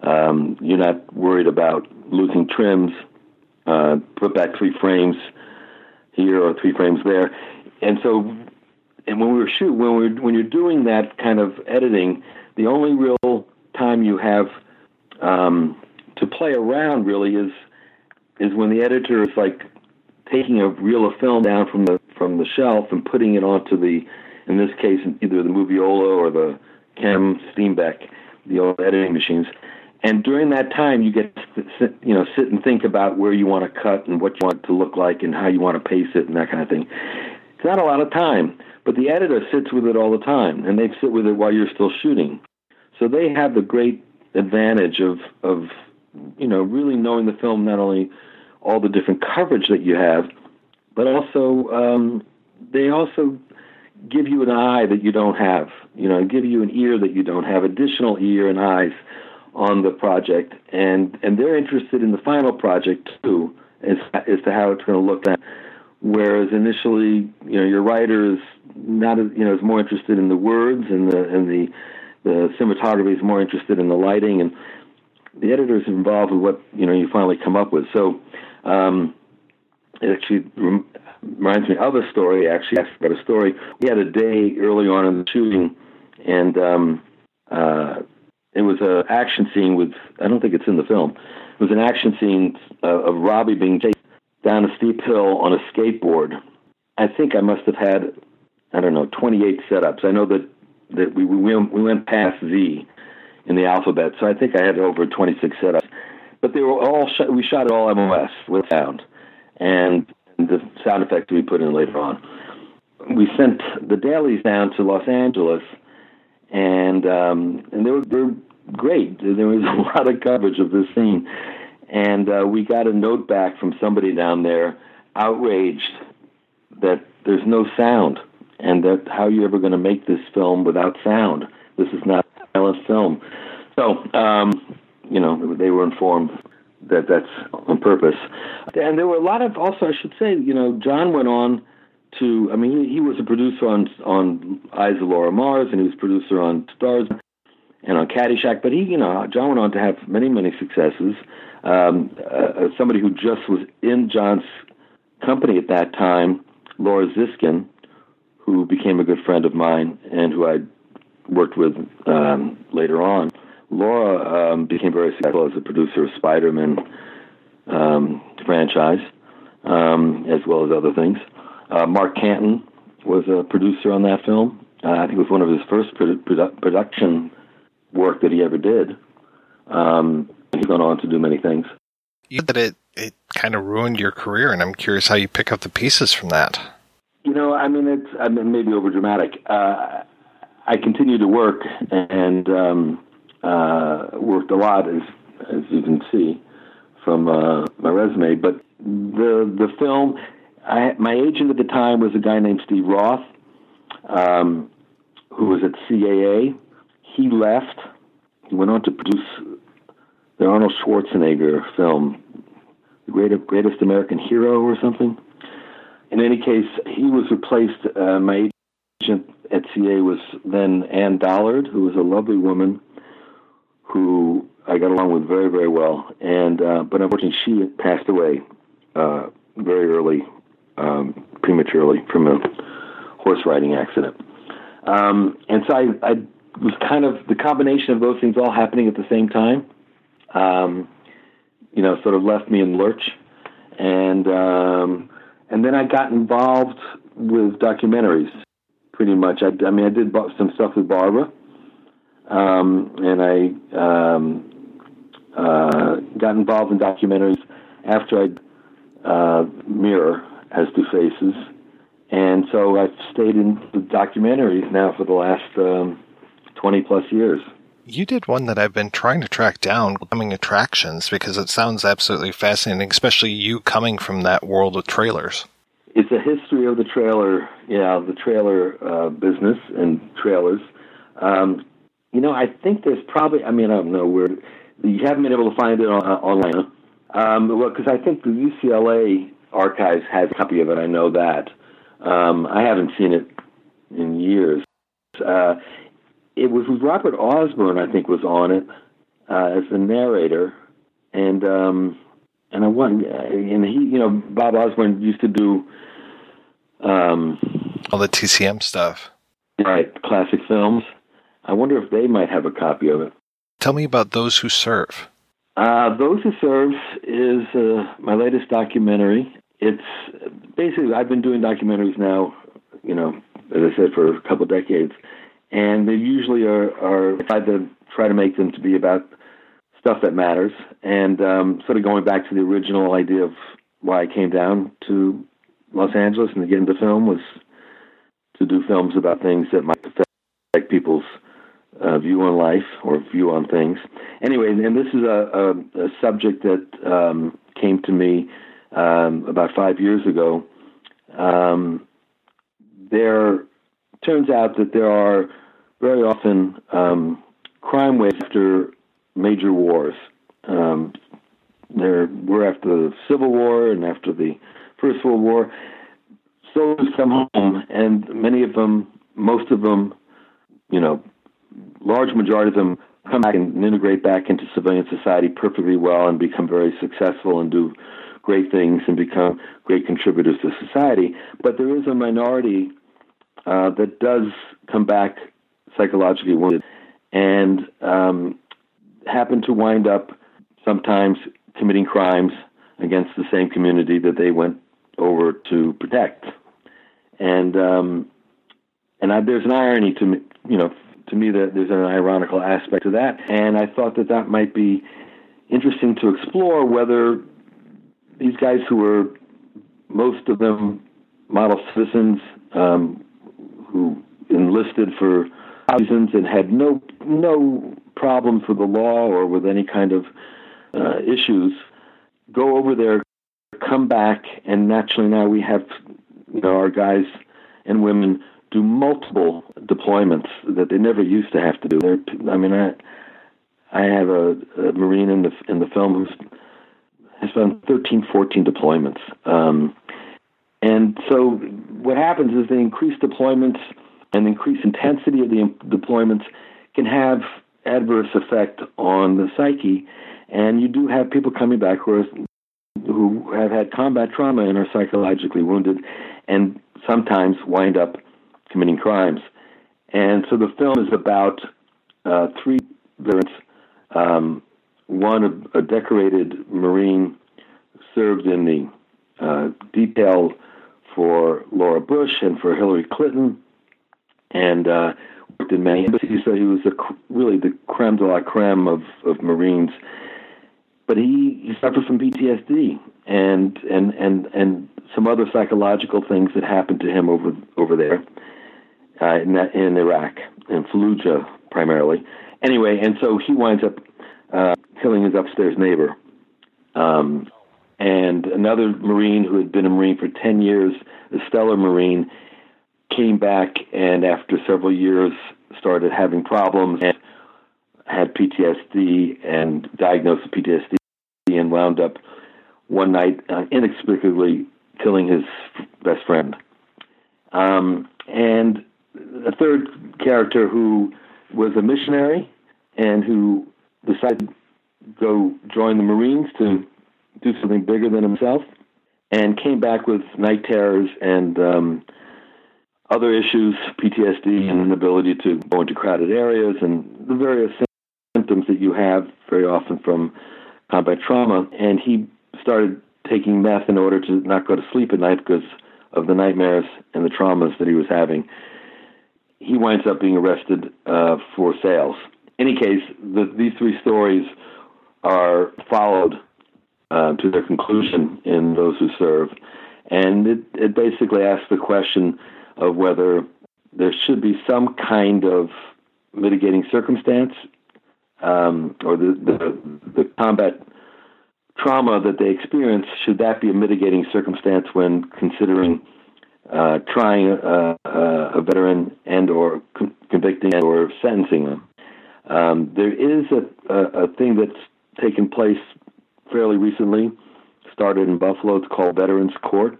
um, you're not worried about losing trims, uh, put back three frames here or three frames there, and so. And when we were shoot, when we when you're doing that kind of editing, the only real time you have um, to play around really is is when the editor is like taking a reel of film down from the from the shelf and putting it onto the, in this case, either the Moviola or the KEM Steenbeck, the old editing machines. And during that time, you get to sit, you know sit and think about where you want to cut and what you want it to look like and how you want to pace it and that kind of thing. It's not a lot of time, but the editor sits with it all the time, and they sit with it while you're still shooting. So they have the great advantage of of you know really knowing the film not only all the different coverage that you have, but also um, they also give you an eye that you don't have, you know, give you an ear that you don't have, additional ear and eyes on the project, and and they're interested in the final project too, as as to how it's going to look. At. Whereas initially, you know, your writer is not, as, you know, is more interested in the words, and the and the the cinematography is more interested in the lighting, and the editor is involved with what you know you finally come up with. So um, it actually rem- reminds me of a story. Actually, asked about a story. We had a day early on in the shooting, and um, uh, it was an action scene with. I don't think it's in the film. It was an action scene uh, of Robbie being chased down a steep hill on a skateboard. I think I must have had, I don't know, 28 setups. I know that that we we went, we went past Z in the alphabet, so I think I had over 26 setups but they were all shot, we shot it all MOS with sound, and the sound effects we put in later on. We sent the dailies down to Los Angeles, and um, and they were, they were great. There was a lot of coverage of this scene, and uh, we got a note back from somebody down there, outraged that there's no sound, and that how are you ever going to make this film without sound? This is not a silent film. So um, you know, they were informed that that's on purpose. And there were a lot of also I should say, you know, Jon went on to I mean he, he was a producer on on Eyes of Laura Mars and he was producer on Stars and on Caddyshack, but he you know Jon went on to have many many successes. Um, uh, somebody who just was in Jon's company at that time, Laura Ziskin, who became a good friend of mine and who I worked with um, later on. Laura um, became very successful as a producer of Spider-Man um, franchise, um, as well as other things. Uh, Mark Canton was a producer on that film. Uh, I think it was one of his first produ- produ- production work that he ever did. Um, he's gone on to do many things. You said that it, it kind of ruined your career, and I'm curious how you pick up the pieces from that. You know, I mean, it's I mean, maybe over dramatic. Uh, I continued to work and um, uh, worked a lot, as as you can see from uh, my resume. But the the film, I, my agent at the time was a guy named Steve Roth, um, who was at CAA. He left. He went on to produce the Arnold Schwarzenegger film, The Great, Greatest American Hero, or something. In any case, he was replaced. Uh, my agent at CA was then Ann Dollard, who was a lovely woman who I got along with very, very well. And uh, but unfortunately, she passed away uh, very early, um, prematurely from a horse riding accident. Um, and so I, I was kind of the combination of those things all happening at the same time. Um, you know, sort of left me in lurch, and um, and then I got involved with documentaries. Pretty much, I, I mean, I did some stuff with Barbra, um, and I um, uh, got involved in documentaries after I uh, Mirror has two faces, and so I've stayed in the documentaries now for the last um, twenty plus years. You did one that I've been trying to track down, coming attractions, because it sounds absolutely fascinating, especially you coming from that world of trailers. It's a history of the trailer, yeah, the trailer uh, business and trailers. Um, you know, I think there's probably, I mean, I don't know where, you haven't been able to find it on, uh, online. Um, well, because I think the UCLA archives has a copy of it, I know that. Um, I haven't seen it in years. Uh, it was Robert Osborne, I think, was on it uh, as the narrator, and um, and I want and he, you know, Bob Osborne used to do um, all the TCM stuff, right? Classic films. I wonder if they might have a copy of it. Tell me about those who serve. Uh, those who serve is uh, my latest documentary. It's basically I've been doing documentaries now, you know, as I said, for a couple of decades and they usually are, are try to try to make them to be about stuff that matters, and um, sort of going back to the original idea of why I came down to Los Angeles and to get into film was to do films about things that might affect people's uh, view on life or view on things. Anyway, and this is a, a, a subject that um, came to me um, about five years ago. Um, there turns out that there are very often um, crime waves after major wars. Um, there were after the Civil War and after the First World War. Soldiers come home, and many of them, most of them, you know, large majority of them come back and integrate back into civilian society perfectly well and become very successful and do great things and become great contributors to society. But there is a minority uh, that does come back psychologically wounded and um, happen to wind up sometimes committing crimes against the same community that they went over to protect. And um, and I, there's an irony to me, you know, to me that there's an ironical aspect to that. And I thought that that might be interesting to explore whether these guys who were most of them model citizens um, who enlisted for reasons and had no no problems with the law or with any kind of uh, issues, go over there, come back, and naturally now we have you know our guys and women do multiple deployments that they never used to have to do. They're, I mean, I I have a, a marine in the in the film who's has done 13, 14 deployments. Um, and so what happens is the increased deployments and increased intensity of the deployments can have adverse effect on the psyche. And you do have people coming back who are who have had combat trauma and are psychologically wounded, and sometimes wind up committing crimes. And so the film is about uh, three veterans. Um, one, a, a decorated Marine, served in the uh, detail for Laura Bush and for Hillary Clinton, and uh, worked in many embassies. So he was a, really the creme de la creme of, of Marines. But he, he suffered from PTSD and and and and some other psychological things that happened to him over over there uh, in, that, in Iraq in Fallujah primarily. Anyway, and so he winds up uh, killing his upstairs neighbor. Um, and another Marine who had been a Marine for 10 years, a stellar Marine, came back and after several years started having problems and had PTSD and diagnosed with PTSD and wound up one night uh, inexplicably killing his best friend. Um, and a third character who was a missionary and who decided to go join the Marines to do something bigger than himself and came back with night terrors and um, other issues, PTSD, and inability to go into crowded areas, and the various symptoms that you have very often from combat trauma. And he started taking meth in order to not go to sleep at night because of the nightmares and the traumas that he was having. He winds up being arrested uh, for sales. In any case, the, these three stories are followed uh, to their conclusion in Those Who Serve. And it, it basically asks the question of whether there should be some kind of mitigating circumstance um, or the, the, the combat trauma that they experience, should that be a mitigating circumstance when considering uh, trying a, a, a veteran and or con- convicting and or sentencing them? Um, there is a, a, a thing that's taken place fairly recently, started in Buffalo. It's called Veterans Court,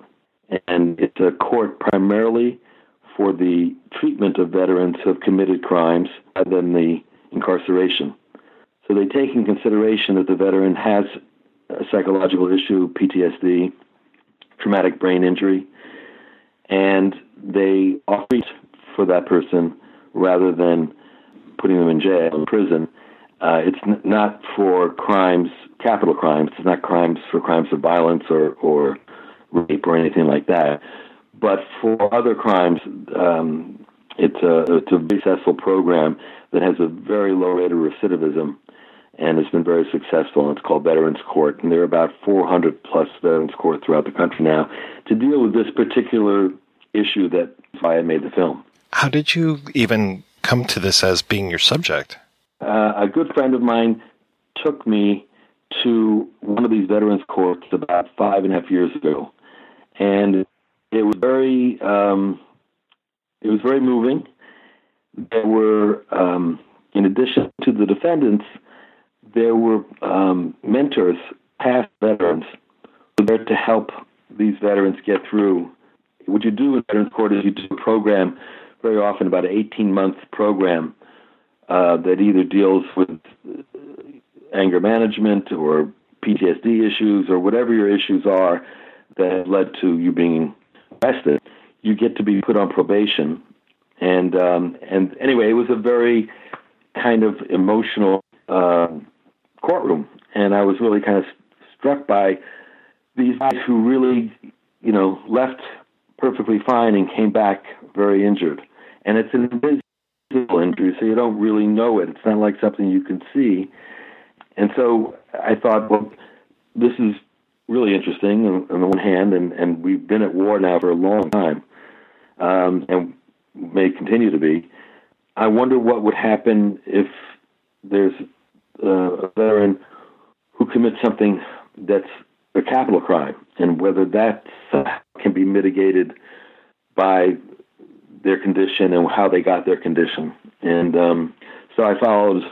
and it's a court primarily for the treatment of veterans who have committed crimes rather than the incarceration. So they take in consideration that the veteran has a psychological issue, PTSD, traumatic brain injury, and they offer for that person rather than putting them in jail in prison. Uh, it's n- not for crimes, capital crimes. It's not crimes for crimes of violence or, or rape or anything like that. But for other crimes, um, it's a it's a successful program that has a very low rate of recidivism and has been very successful. And it's called Veterans Court, and there are about 400 plus Veterans Court throughout the country now to deal with this particular issue that I made the film. How did you even come to this as being your subject? Uh, a good friend of mine took me to one of these veterans courts about five and a half years ago, and it was very um, it was very moving. There were, um, in addition to the defendants, there were um, mentors, past veterans, who were there to help these veterans get through. What you do in Veterans Court is you do a program, very often about an 18 month program uh, that either deals with anger management or PTSD issues or whatever your issues are that led to you being arrested. You get to be put on probation, and um, and anyway, it was a very kind of emotional uh, courtroom, and I was really kind of struck by these guys who really, you know, left perfectly fine and came back very injured. And it's an injury, so you don't really know it. It's not like something you can see. And so I thought, well, this is really interesting on, on the one hand, and, and we've been at war now for a long time, um, and may continue to be. I wonder what would happen if there's uh, a veteran who commits something that's a capital crime, and whether that can be mitigated by their condition and how they got their condition. And um, so I followed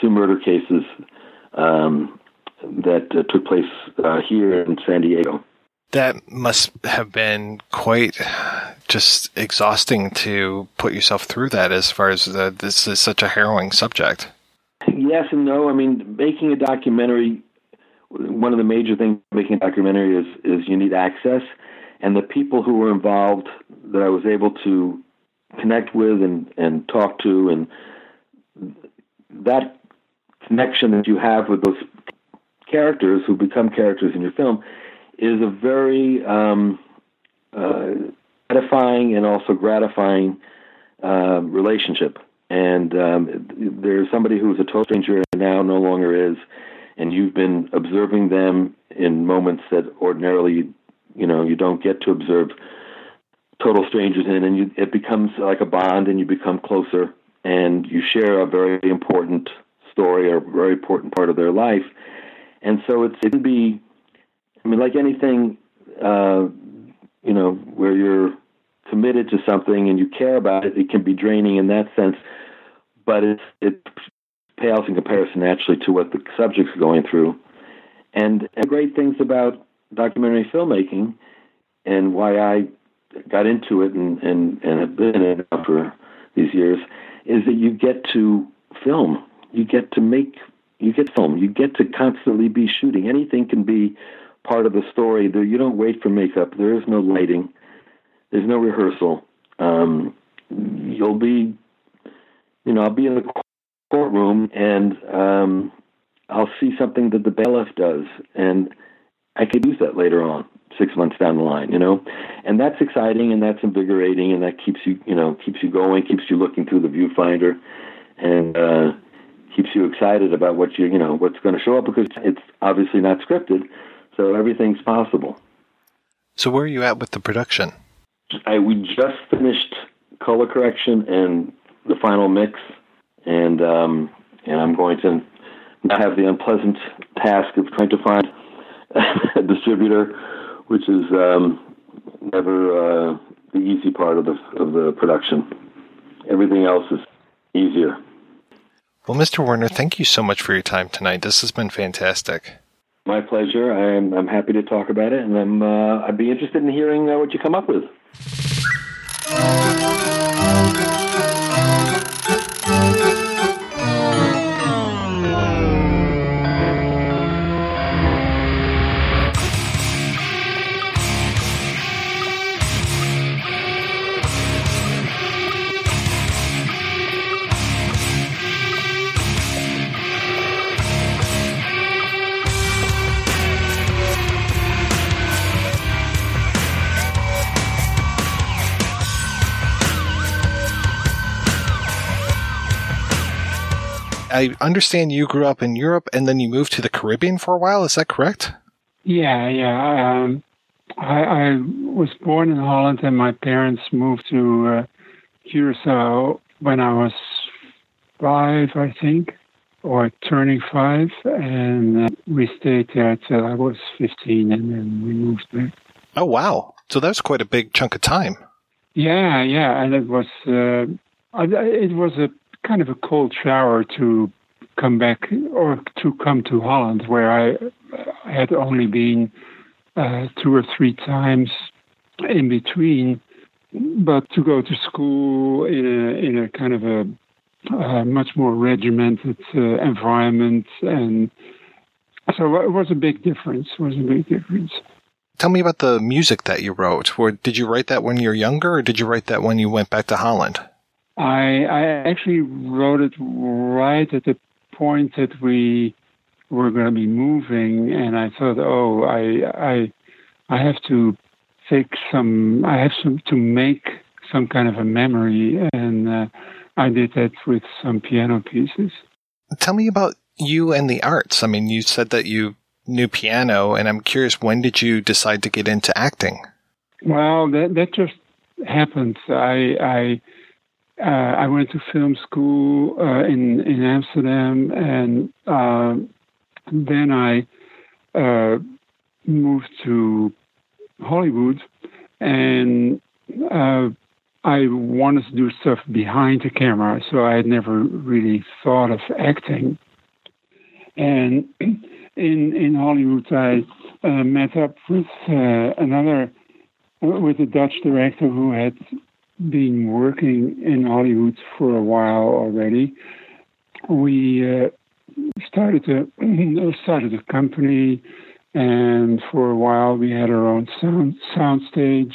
two murder cases um, that uh, took place uh, here in San Diego. That must have been quite just exhausting to put yourself through that as far as uh, this is such a harrowing subject. Yes and no. I mean, making a documentary, one of the major things making a documentary is is you need access, and the people who were involved that I was able to connect with and and talk to, and that connection that you have with those characters who become characters in your film is a very um, uh, edifying and also gratifying uh, relationship. And um, there's somebody who's a total stranger and now no longer is, and you've been observing them in moments that ordinarily, you know, you don't get to observe total strangers in, and you, it becomes like a bond, and you become closer, and you share a very important story or a very important part of their life. And so it's, it can be, I mean, like anything, uh, you know, where you're committed to something and you care about it, it can be draining in that sense. But it it pales in comparison naturally to what the subject's are going through. And, and great things about documentary filmmaking and why I got into it and, and, and have been in it for these years is that you get to film. You get to make you get film. You get to constantly be shooting. Anything can be part of the story. There, you don't wait for makeup. There is no lighting. There's no rehearsal. Um, you'll be, you know, I'll be in the courtroom and um, I'll see something that the bailiff does, and I could use that later on, six months down the line, you know, and that's exciting and that's invigorating and that keeps you, you know, keeps you going, keeps you looking through the viewfinder, and uh, keeps you excited about what you, you know, what's going to show up because it's obviously not scripted, so everything's possible. So where are you at with the production? I we just finished color correction and the final mix, and um, and I'm going to now have the unpleasant task of trying to find a distributor, which is um, never uh, the easy part of the of the production. Everything else is easier. Well, Mr. Werner, thank you so much for your time tonight. This has been fantastic. My pleasure. I'm I'm happy to talk about it, and I'm uh, I'd be interested in hearing uh, what you come up with. I understand you grew up in Europe and then you moved to the Caribbean for a while. Is that correct? Yeah, yeah. Um, I, I was born in Holland, and my parents moved to uh, Curacao when I was five, I think, or turning five, and uh, we stayed there till I was fifteen, and then we moved back. Oh wow! So that was quite a big chunk of time. Yeah, yeah, and it was uh, it was a kind of a cold shower to come back or to come to Holland, where I had only been uh, two or three times in between. But to go to school in a in a kind of a uh, much more regimented uh, environment, and so it was a big difference. It was a big difference. Tell me about the music that you wrote. Or did you write that when you were younger, or did you write that when you went back to Holland? I I actually wrote it right at the point that we were going to be moving, and I thought, oh, I I I have to take some. I have some to make some kind of a memory, and uh, I did that with some piano pieces. Tell me about you and the arts. I mean, you said that you knew piano, and I'm curious, when did you decide to get into acting? Well, that that just happened. I I uh, I went to film school uh, in in Amsterdam, and uh, then I uh, moved to Hollywood, and uh, I wanted to do stuff behind the camera. So I had never really thought of acting, and in in Hollywood, I uh, met up with another with a Dutch director who had been working in Hollywood for a while already. We uh, started a started a company, and for a while we had our own sound sound stage.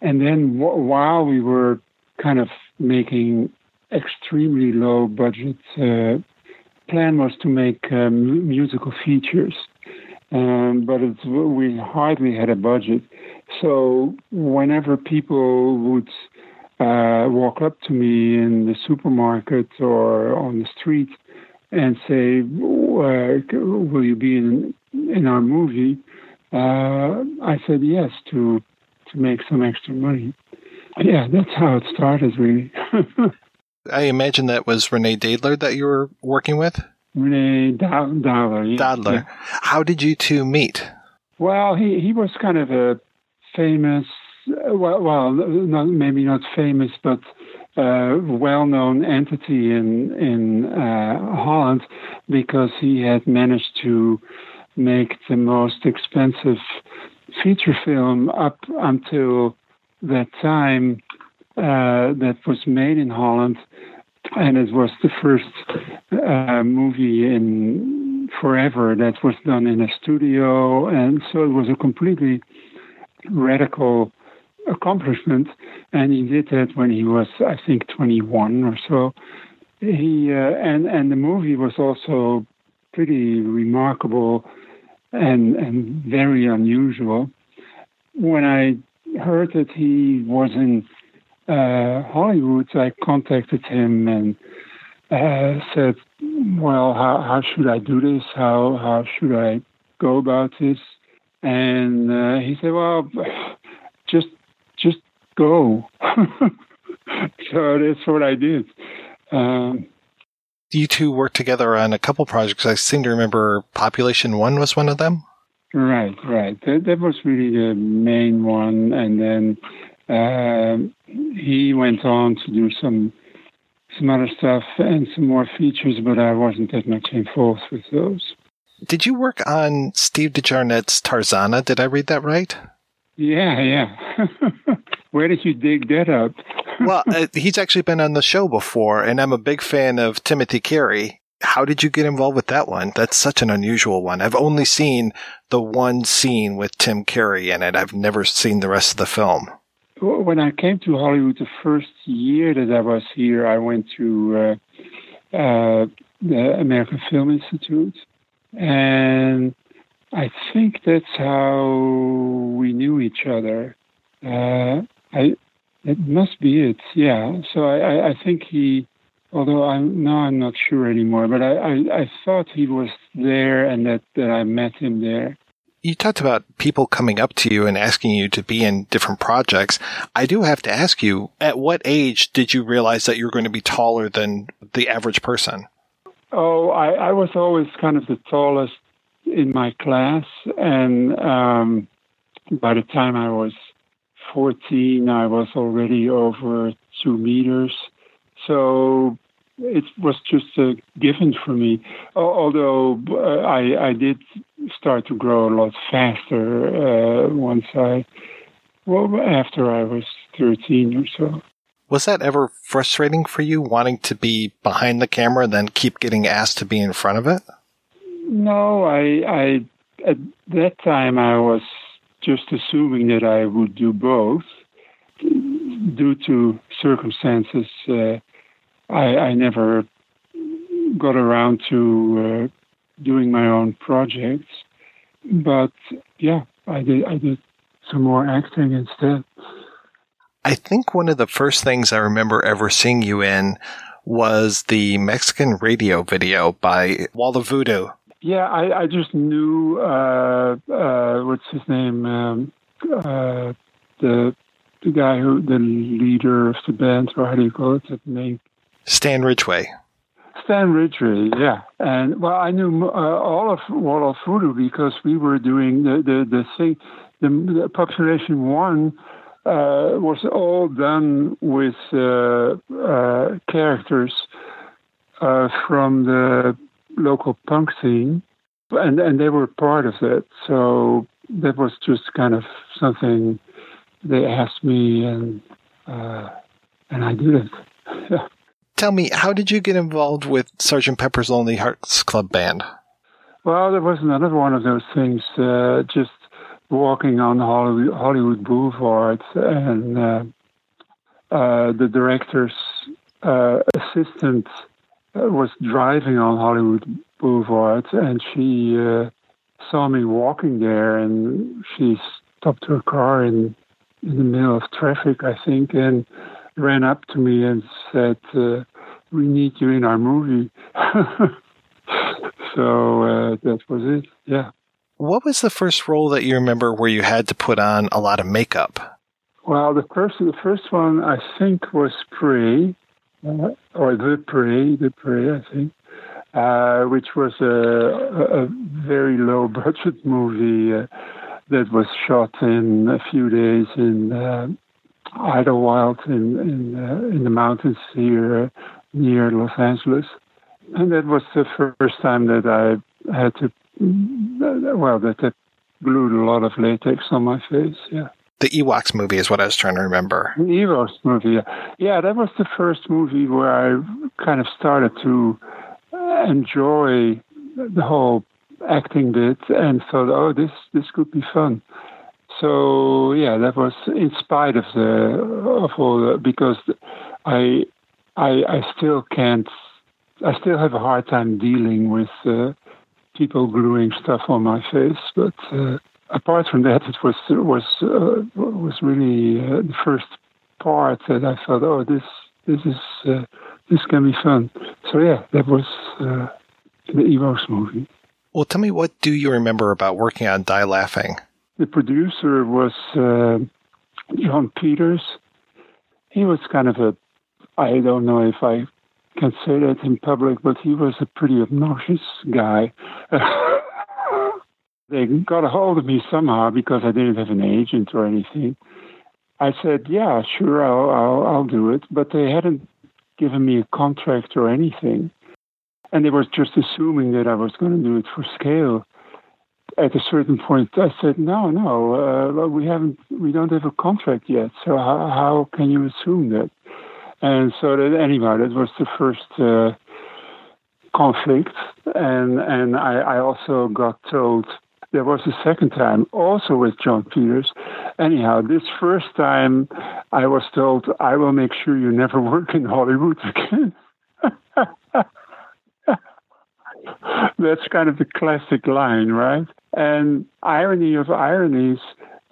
And then w- while we were kind of making extremely low budget, uh, plan was to make um, musical features, um, but we hardly had a budget. So whenever people would uh, walk up to me in the supermarket or on the street and say, uh, "Will you be in in our movie?" Uh, I said yes to to make some extra money. Yeah, that's how it started, really. I imagine that was Renee Daalder that you were working with. Renee Daalder. Yeah. Daalder. Yeah. How did you two meet? Well, he he was kind of a famous, well, well not, maybe not famous, but uh, well-known entity in in uh, Holland because he had managed to make the most expensive feature film up until that time uh, that was made in Holland, and it was the first uh, movie in forever that was done in a studio, and so it was a completely radical accomplishment. And he did that when he was, I think, 21 or so. He uh, and and the movie was also pretty remarkable and and very unusual. When I heard that he was in uh, Hollywood, I contacted him and uh, said, "Well, how how should I do this? How how should I go about this?" And uh, he said, "Well, go." so that's what I did. Um, you two worked together on a couple projects. I seem to remember Population One was one of them. Right, right. That, that was really the main one, and then uh, he went on to do some some other stuff and some more features, but I wasn't that much involved with those. Did you work on Steve De Jarnatt's Tarzana? Did I read that right? Yeah, yeah. Where did you dig that up? well, uh, he's actually been on the show before, and I'm a big fan of Timothy Carey. How did you get involved with that one? That's such an unusual one. I've only seen the one scene with Tim Carey in it. I've never seen the rest of the film. When I came to Hollywood the first year that I was here, I went to uh, uh, the American Film Institute, and I think that's how we knew each other. Uh, I it must be it, yeah. So I, I, I think he, although I'm now I'm not sure anymore, but I, I, I thought he was there and that, that I met him there. You talked about people coming up to you and asking you to be in different projects. I do have to ask you, at what age did you realize that you were going to be taller than the average person? Oh, I, I was always kind of the tallest in my class, and um, by the time I was 14, I was already over two meters. So it was just a given for me. Although uh, I, I did start to grow a lot faster uh, once I, well, after I was 13 or so. Was that ever frustrating for you, wanting to be behind the camera, then keep getting asked to be in front of it? No, I, I at that time I was just assuming that I would do both. Due to circumstances, uh, I, I, never got around to uh, doing my own projects. But yeah, I did. I did some more acting instead. I think one of the first things I remember ever seeing you in was the Mexican radio video by Wall of Voodoo. Yeah, I, I just knew uh, uh, what's his name, um, uh, the the guy who the leader of the band, or how do you call it? The name Stan Ridgway. Stan Ridgway, yeah, and well, I knew uh, all of Wall of Voodoo because we were doing the the the thing, the, the Population One uh, was all done with uh, uh, characters uh, from the local punk scene. and and they were part of it. So that was just kind of something they asked me, and uh, and I did it. Yeah. Tell me, how did you get involved with Sergeant Pepper's Lonely Hearts Club Band? Well, there was another one of those things. Uh, just walking on Hollywood, Hollywood Boulevard, and uh, uh, the director's uh, assistant was driving on Hollywood Boulevard, and she uh, saw me walking there, and she stopped her car in in the middle of traffic, I think, and ran up to me and said, uh, "We need you in our movie." so uh, that was it. Yeah. What was the first role that you remember where you had to put on a lot of makeup? Well, the first the first one I think was Prey, uh, or The Prey, The Prey, I think, uh, which was a, a, very low budget movie uh, that was shot in a few days in uh, Idyllwild in in, uh, in the mountains here near Los Angeles, and that was the first time that I had to well that I glued a lot of latex on my face. Yeah. The Ewoks movie is what I was trying to remember. The Ewoks movie, yeah. yeah, that was the first movie where I kind of started to enjoy the whole acting bit and thought, oh, this this could be fun. So yeah, that was in spite of the of all the, because I I I still can't I still have a hard time dealing with uh, people gluing stuff on my face, but. Uh, apart from that, it was was uh, was really uh, the first part that I thought, oh, this this is uh, this can be fun. So yeah, that was uh, the Ewoks movie. Well, tell me, what do you remember about working on Die Laughing? The producer was uh, Jon Peters. He was kind of a, I don't know if I can say that in public, but he was a pretty obnoxious guy. they got a hold of me somehow because I didn't have an agent or anything. I said, "Yeah, sure, I'll, I'll, I'll do it," but they hadn't given me a contract or anything, and they were just assuming that I was going to do it for scale. At a certain point, I said, "No, no, uh, we haven't, we don't have a contract yet. So how, how can you assume that?" And so that anyway, that was the first. Uh, conflict and and I, I also got told there was a second time, also with Jon Peters. Anyhow, this first time I was told, I will make sure you never work in Hollywood again. That's kind of the classic line, right? And irony of ironies,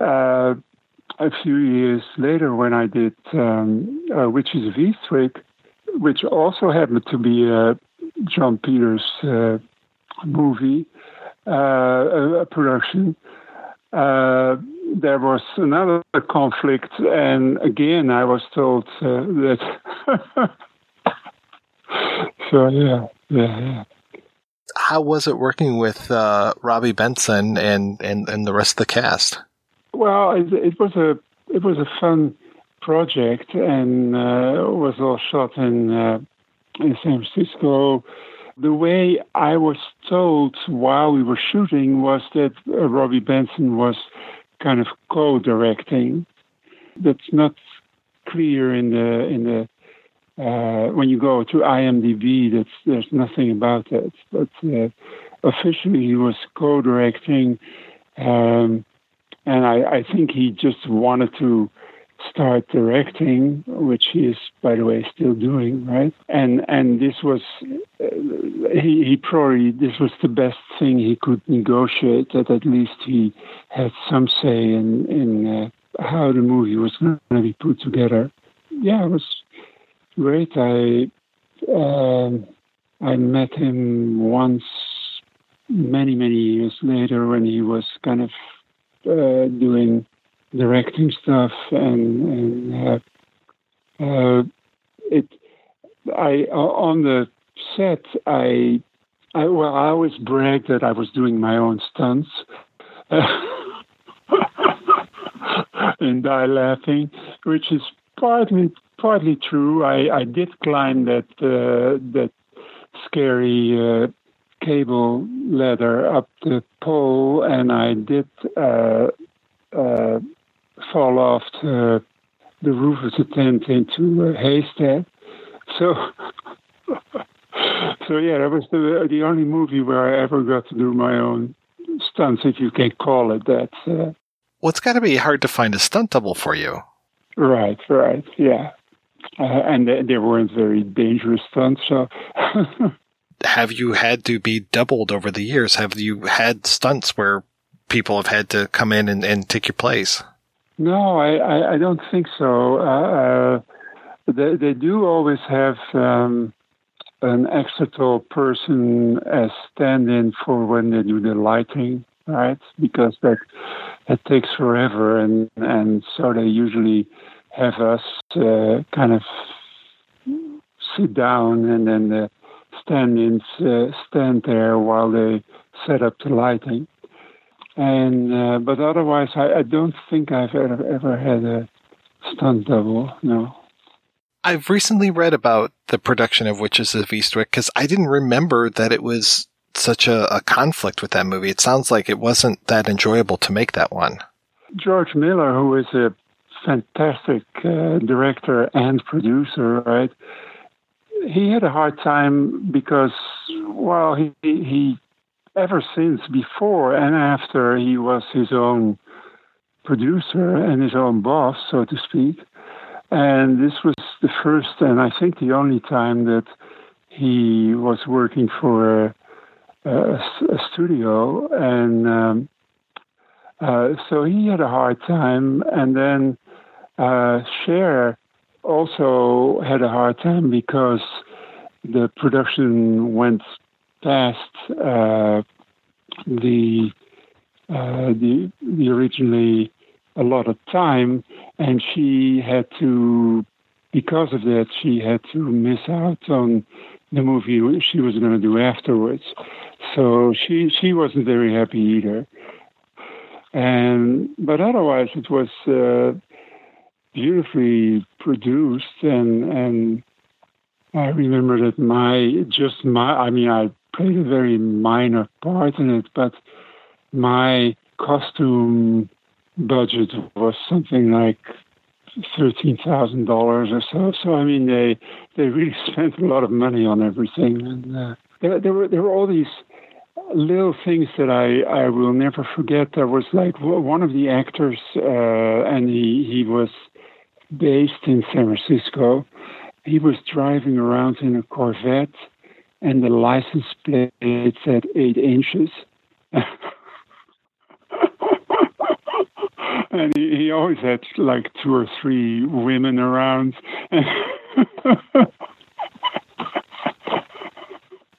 uh, a few years later when I did um, uh, Witches of Eastwick, which also happened to be a Jon Peters uh, movie, uh, production, uh, there was another conflict, and again, I was told uh, that. so yeah, yeah, yeah. How was it working with uh, Robby Benson and, and, and the rest of the cast? Well, it, it was a it was a fun project, and uh, it was all shot in uh, in San Francisco the way I was told while we were shooting was that uh, Robby Benson was kind of co-directing. That's not clear in the in the uh, when you go to IMDb. That's there's nothing about that. But uh, officially, he was co-directing, um, and I, I think he just wanted to start directing, which he is, by the way, still doing, right? And and this was uh, he he probably this was the best thing he could negotiate. That at least he had some say in in uh, how the movie was going to be put together. Yeah, it was great. I um, I met him once many many years later when he was kind of uh, doing directing stuff and, and uh, uh, it I on the set I I well I always bragged that I was doing my own stunts. And die laughing which is partly partly true. I, I did climb that uh, that scary uh, cable ladder up the pole, and I did uh, uh, fall off the, the roof of the tent into a haystack. So, so yeah, that was the the only movie where I ever got to do my own stunts, if you can call it that. Uh, Well, it's got to be hard to find a stunt double for you. right, right, yeah. Uh, and they, they weren't very dangerous stunts, so Have you had to be doubled over the years? Have you had stunts where people have had to come in and, and take your place? No, I, I, I don't think so. Uh, uh, they, they do always have um, an extra person as stand-in for when they do the lighting, right? Because that that takes forever, and and so they usually have us uh, kind of sit down, and then the stand-ins uh, stand there while they set up the lighting. And uh, but otherwise, I, I don't think I've ever, ever had a stunt double. No. I've recently read about the production of Witches of Eastwick because I didn't remember that it was such a, a conflict with that movie. It sounds like it wasn't that enjoyable to make that one. George Miller, who is a fantastic uh, director and producer, right? He had a hard time because, well, he he ever since before and after he was his own producer and his own boss, so to speak. And this was the first and I think the only time that he was working for a, a, a studio. And um, uh, so he had a hard time. And then uh, Cher also had a hard time because the production went past uh, the uh, the the originally allotted time, and she had to, because of that, she had to miss out on the movie she was going to do afterwards. So she she wasn't very happy either. And but otherwise, it was uh, beautifully produced, and and I remember that my just my I mean I played a very minor part in it, but my costume budget was something like thirteen thousand dollars or so. So I mean, they they really spent a lot of money on everything, and uh, there, there were there were all these little things that I I will never forget. There was like one of the actors, uh, and he he was based in San Francisco. He was driving around in a Corvette, and the license plate said eight inches. and he, he always had like two or three women around. and,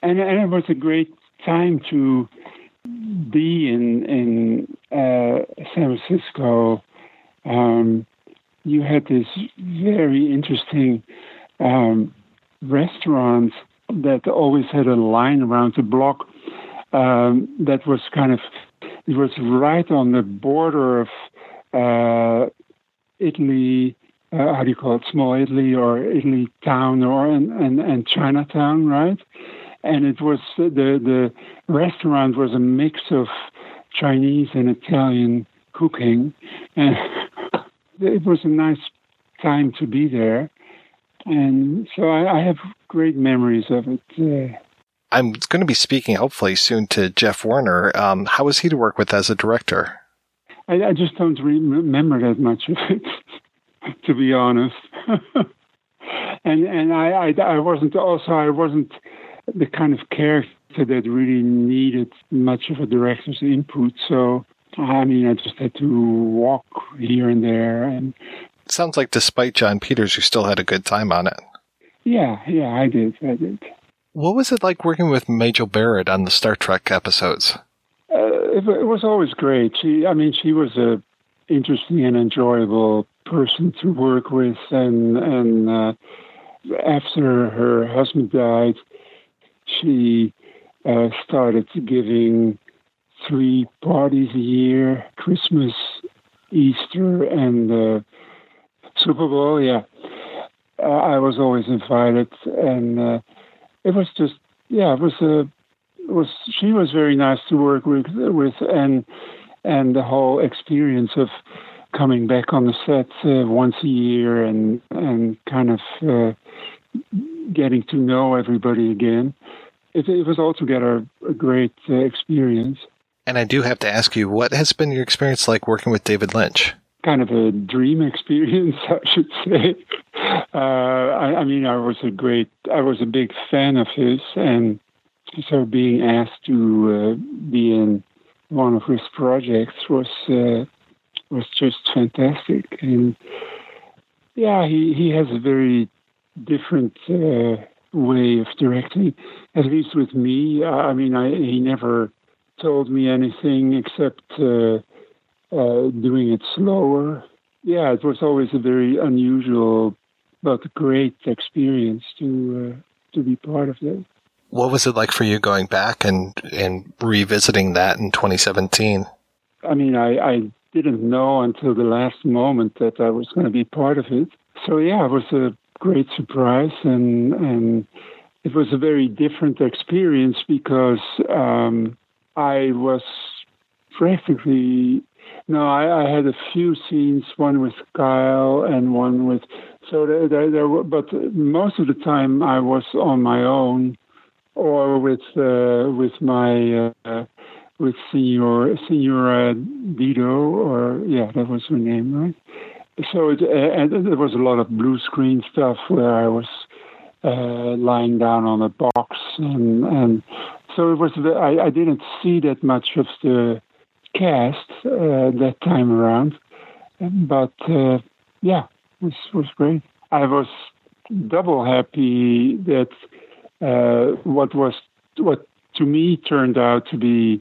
and it was a great time to be in in uh, San Francisco. Um, you had this very interesting um, restaurant that always had a line around the block um, that was kind of it was right on the border of uh, Italy, uh, how do you call it, small Italy or Italy town or and, and, and Chinatown, right? And it was the the restaurant was a mix of Chinese and Italian cooking, and it was a nice time to be there. And so I, I have great memories of it. Uh, I'm going to be speaking hopefully soon to Jeff Werner. Um, how was he to work with as a director? I, I just don't remember that much of it, to be honest. and and I, I I wasn't also I wasn't the kind of character that really needed much of a director's input. So I mean, I just had to walk here and there, and Sounds like despite Jon Peters, you still had a good time on it. yeah, yeah, I did, I did. What was it like working with Majel Barrett on the Star Trek episodes? Uh, it, it was always great. She, I mean, she was a interesting and enjoyable person to work with, and and uh, after her husband died, she uh, started giving three parties a year: Christmas, Easter, and uh, Super Bowl. Yeah, uh, I was always invited, and uh, it was just yeah, it was a was she was very nice to work with with and and the whole experience of coming back on the set uh, once a year and and kind of uh, getting to know everybody again. It, it was altogether a great uh, experience. And I do have to ask you, what has been your experience like working with David Lynch? Kind of a dream experience, I should say. Uh, I, I mean, I was a great, I was a big fan of his, and so being asked to uh, be in one of his projects was uh, was just fantastic. And yeah, he he has a very different uh, way of directing, at least with me. I mean, I, he never told me anything except uh, doing it slower. Yeah, it was always a very unusual but great experience to uh, to be part of that. What was it like for you going back and and revisiting that in 2017? I mean, I, I didn't know until the last moment that I was going to be part of it. So yeah, it was a great surprise, and and it was a very different experience because um, I was practically no, I, I, had a few scenes, one with Kyle and one with so there, there, there were, but most of the time I was on my own or with uh, with my uh, with Senor Senora Dido or yeah that was her name right. So it, and there was a lot of blue screen stuff where I was uh, lying down on a box and and so it was I, I didn't see that much of the cast uh, that time around, but uh, yeah, was was great. I was double happy that uh, what was what to me turned out to be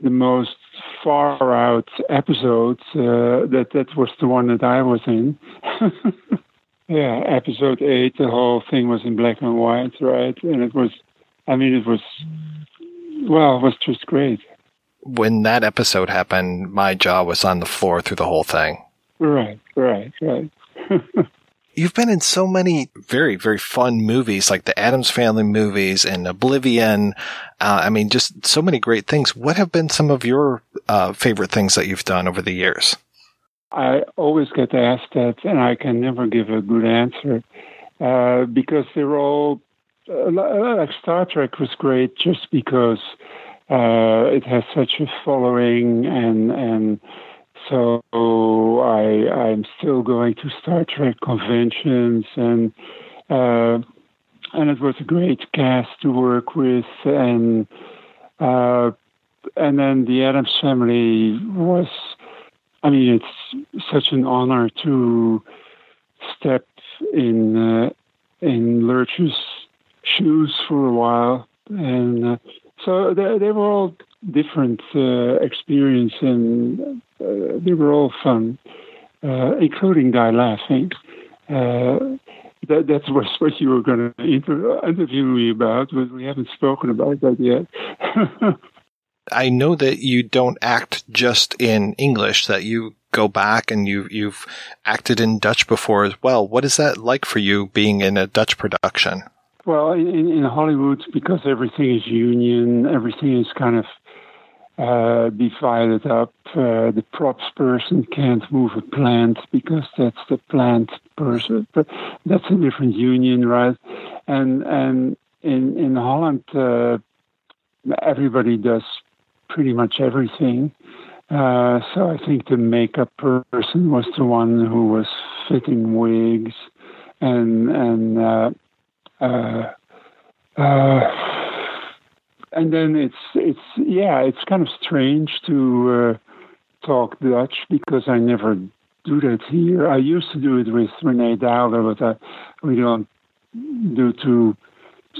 the most far out episode uh, that that was the one that I was in. yeah, episode eight. The whole thing was in black and white, right? And it was, I mean, it was well, it was just great. When that episode happened, my jaw was on the floor through the whole thing. Right, right, right. You've been in so many very, very fun movies like the Addams Family movies and Oblivion. Uh, I mean, just so many great things. What have been some of your uh, favorite things that you've done over the years? I always get asked that, and I can never give a good answer uh, because they're all uh, like Star Trek was great just because uh, it has such a following and and so I, I'm still going to Star Trek conventions, and uh, and it was a great cast to work with, and uh, and then the Addams Family was. I mean, it's such an honor to step in uh, in Lurch's shoes for a while, and uh, so they, they were all different uh, experience and uh, they were all fun, uh, including Die Laughing. Uh, that that was what you were going to inter- interview me about, but we haven't spoken about that yet. I know that you don't act just in English; that you go back and you you've acted in Dutch before as well. What is that like for you being in a Dutch production? Well, in, in Hollywood, because everything is union, everything is kind of uh, divided up. Uh, the props person can't move a plant because that's the plant person. But that's a different union, right? And and in in Holland, uh, everybody does pretty much everything. Uh, so I think the makeup person was the one who was fitting wigs, and and uh, uh, uh and then it's it's yeah, it's kind of strange to uh, talk Dutch because I never do that here. I used to do it with Renee Daalder, but I, we don't due to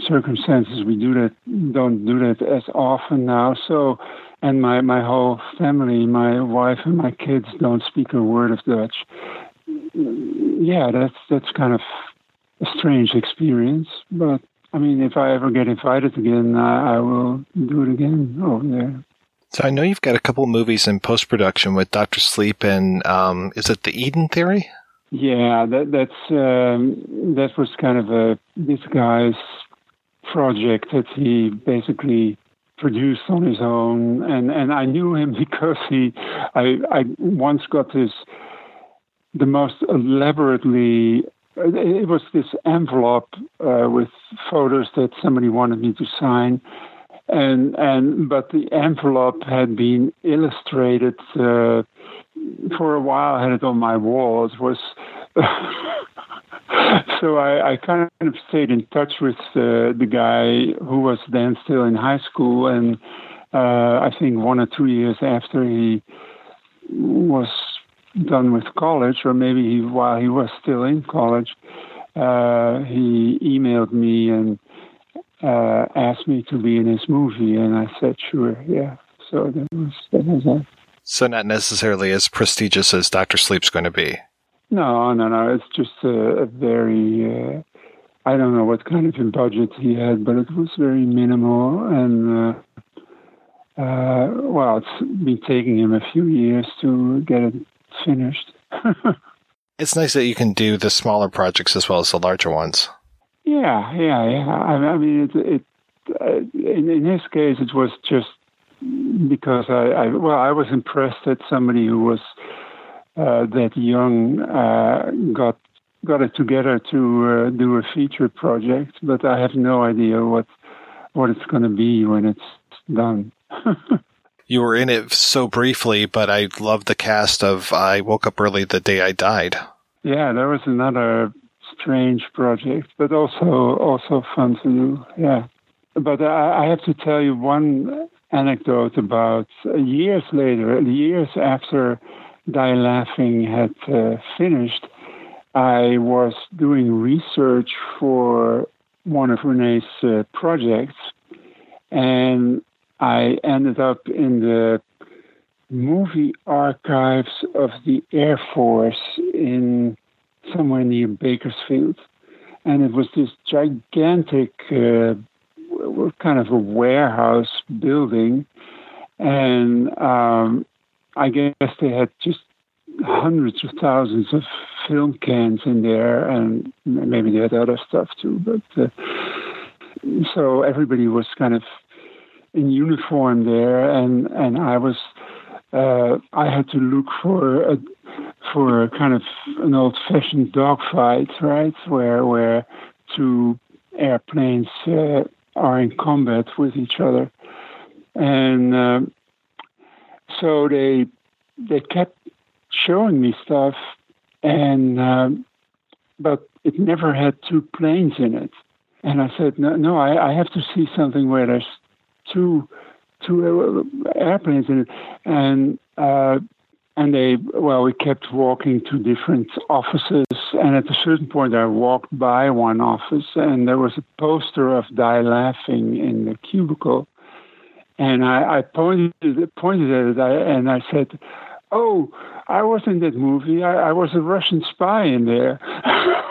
circumstances we do that don't do that as often now. So, and my my whole family, my wife and my kids don't speak a word of Dutch. Yeah, that's that's kind of a strange experience, but I mean, if I ever get invited again, I, I will do it again over there. So I know you've got a couple movies in post production with Doctor Sleep and um, is it the Eden Theory? Yeah, that that's um, that was kind of a this guy's project that he basically produced on his own, and and I knew him because he, I I once got this, the most elaborately. It was this envelope uh, with photos that somebody wanted me to sign, and and but the envelope had been illustrated uh, for a while. I had it on my wall. It was. so I, I, kind of stayed in touch with uh, the guy who was then still in high school, and uh, I think one or two years after he was done with college, or maybe he, while he was still in college, uh, he emailed me and uh, asked me to be in his movie, and I said sure, yeah. So that was that was that. So not necessarily as prestigious as Doctor Sleep's going to be. No, no, no. It's just a, a very. Uh, I don't know what kind of budget he had, but it was very minimal, and uh, uh, well, it's been taking him a few years to get it finished. it's nice that you can do the smaller projects as well as the larger ones. Yeah, yeah, yeah. I, I mean, it, it uh, in, in his case, it was just because I, I, well, I was impressed that somebody who was uh, that young uh, got got it together to uh, do a feature project, but I have no idea what what it's going to be when it's done. you were in it so briefly, but I love the cast of I Woke Up Early the Day I Died. Yeah, that was another strange project, but also also fun to do. Yeah, but I, I have to tell you one anecdote about uh, years later, years after Die Laughing had uh, finished, I was doing research for one of Renee's uh, projects, and I ended up in the movie archives of the Air Force in somewhere near Bakersfield. And it was this gigantic uh, kind of a warehouse building. And um, I guess they had just hundreds of thousands of film cans in there, and maybe they had other stuff too. But uh, so everybody was kind of in uniform there, and and I was uh, I had to look for a for a kind of an old-fashioned dogfight, right, where where two airplanes uh, are in combat with each other, and uh, so they they kept showing me stuff, and um, but it never had two planes in it. And I said, no, no, I, I have to see something where there's two two airplanes in it, and uh, and they well, we kept walking to different offices, and at a certain point, I walked by one office, and there was a poster of Die Laughing in the cubicle, and I, I pointed pointed at it, and I said, "Oh, I was in that movie. I, I was a Russian spy in there."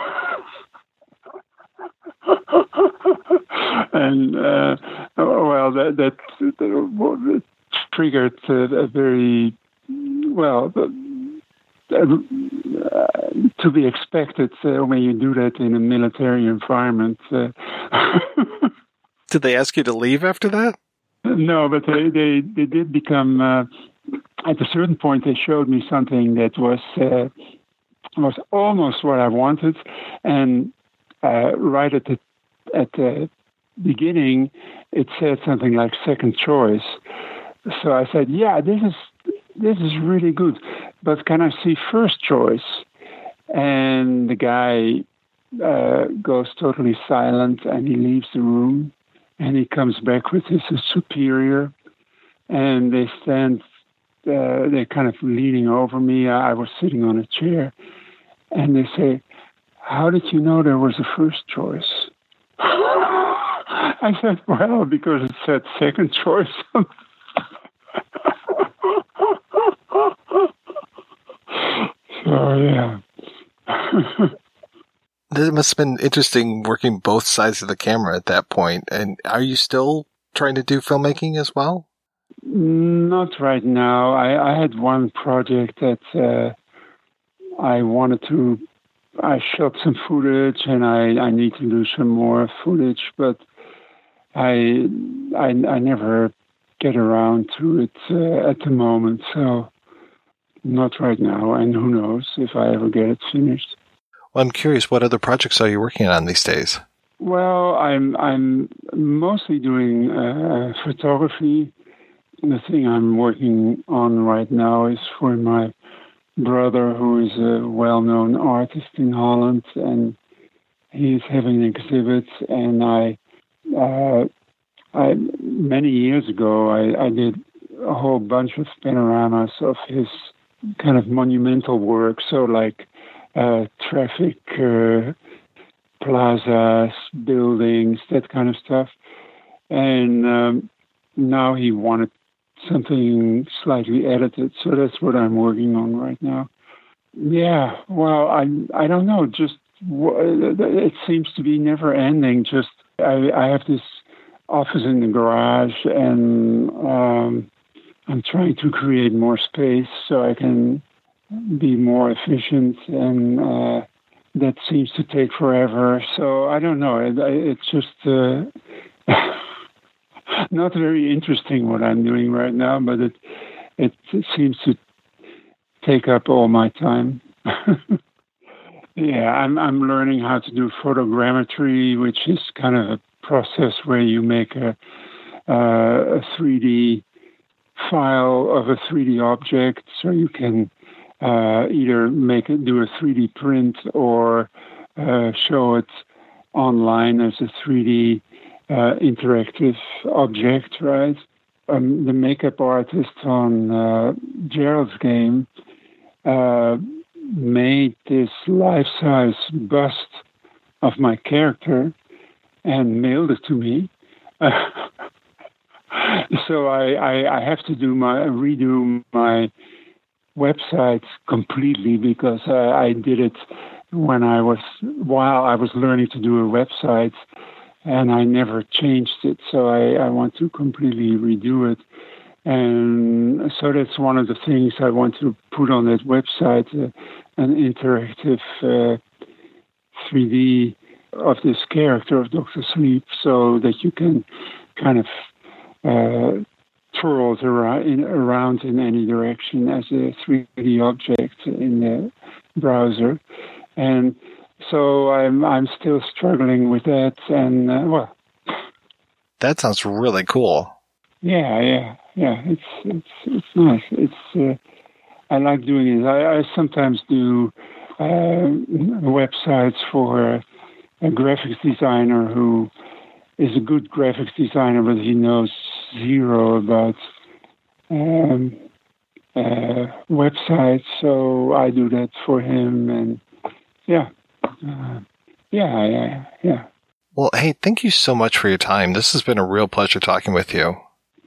and uh, well, that that, that triggered a very well. Uh, to be expected uh, when you do that in a military environment. Uh. Did they ask you to leave after that? No, but they they, they did become. Uh, at a certain point, they showed me something that was uh, was almost what I wanted, and uh, right at the at the beginning, it said something like second choice. So I said, "Yeah, this is this is really good, but can I see first choice?" And the guy uh, goes totally silent, and he leaves the room and he comes back with his superior, and they stand. Uh, they're kind of leaning over me. I was sitting on a chair, and they say, "How did you know there was a first choice?" I said, "Well, because it said second choice." so yeah. It must have been interesting working both sides of the camera at that point. And are you still trying to do filmmaking as well? Not right now. I, I had one project that uh, I wanted to. I shot some footage, and I, I need to do some more footage. But I, I, I never get around to it uh, at the moment. So not right now, and who knows if I ever get it finished. Well, I'm curious, what other projects are you working on these days? Well, I'm I'm mostly doing uh, photography. The thing I'm working on right now is for my brother, who is a well-known artist in Holland, and he's having an exhibit. And I, uh, I many years ago, I, I did a whole bunch of panoramas of his kind of monumental work. So like uh, traffic. Uh, plazas, buildings, that kind of stuff. And um, now he wanted something slightly edited, so that's what I'm working on right now. Yeah, well, I I don't know. Just it seems to be never ending. Just I I have this office in the garage, and um, I'm trying to create more space so I can be more efficient and. Uh, that seems to take forever. So I don't know. It, it's just uh, not very interesting what I'm doing right now, but it it seems to take up all my time. yeah, I'm I'm learning how to do photogrammetry, which is kind of a process where you make a uh, a 3D file of a 3D object, so you can uh, either make it do a 3D print or uh, show it online as a 3D uh, interactive object, right? Um, the makeup artist on uh, Gerald's game uh, made this life-size bust of my character and mailed it to me. so I, I, I have to do my redo my website completely because uh, I did it when I was while I was learning to do a website, and I never changed it. So I, I want to completely redo it, and so that's one of the things I want to put on that website: uh, an interactive uh, 3D of this character of Doctor Sleep, so that you can kind of uh, twirls around in, around in any direction as a 3D object in the browser, and so I'm I'm still struggling with that. And uh, well, that sounds really cool. Yeah, yeah, yeah. It's it's it's nice. It's uh, I like doing it. I, I sometimes do uh, websites for a, graphics designer who is a good graphics designer, but he knows zero about um, uh, websites. So I do that for him, and yeah, uh, yeah, yeah, yeah. Well, hey, thank you so much for your time. This has been a real pleasure talking with you.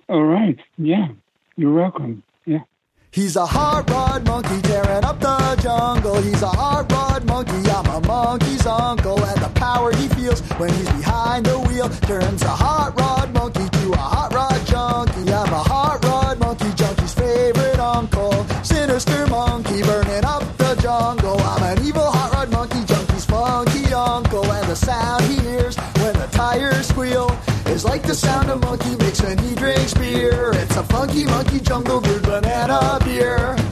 All right. Yeah, you're welcome. Yeah. He's a hot rod monkey tearing up the jungle. He's a hot rod monkey. I'm a monkey's uncle, and the power he feels when he's behind the wheel turns a hot rod monkey to a hot rod junkie. I'm a hot rod monkey junkie's favorite uncle. Sinister monkey burning up the jungle. I'm an evil hot rod monkey junkie's funky uncle, and the sound he squeal like the sound of monkey makes when he drinks beer. It's a funky monkey jungle brewed banana beer.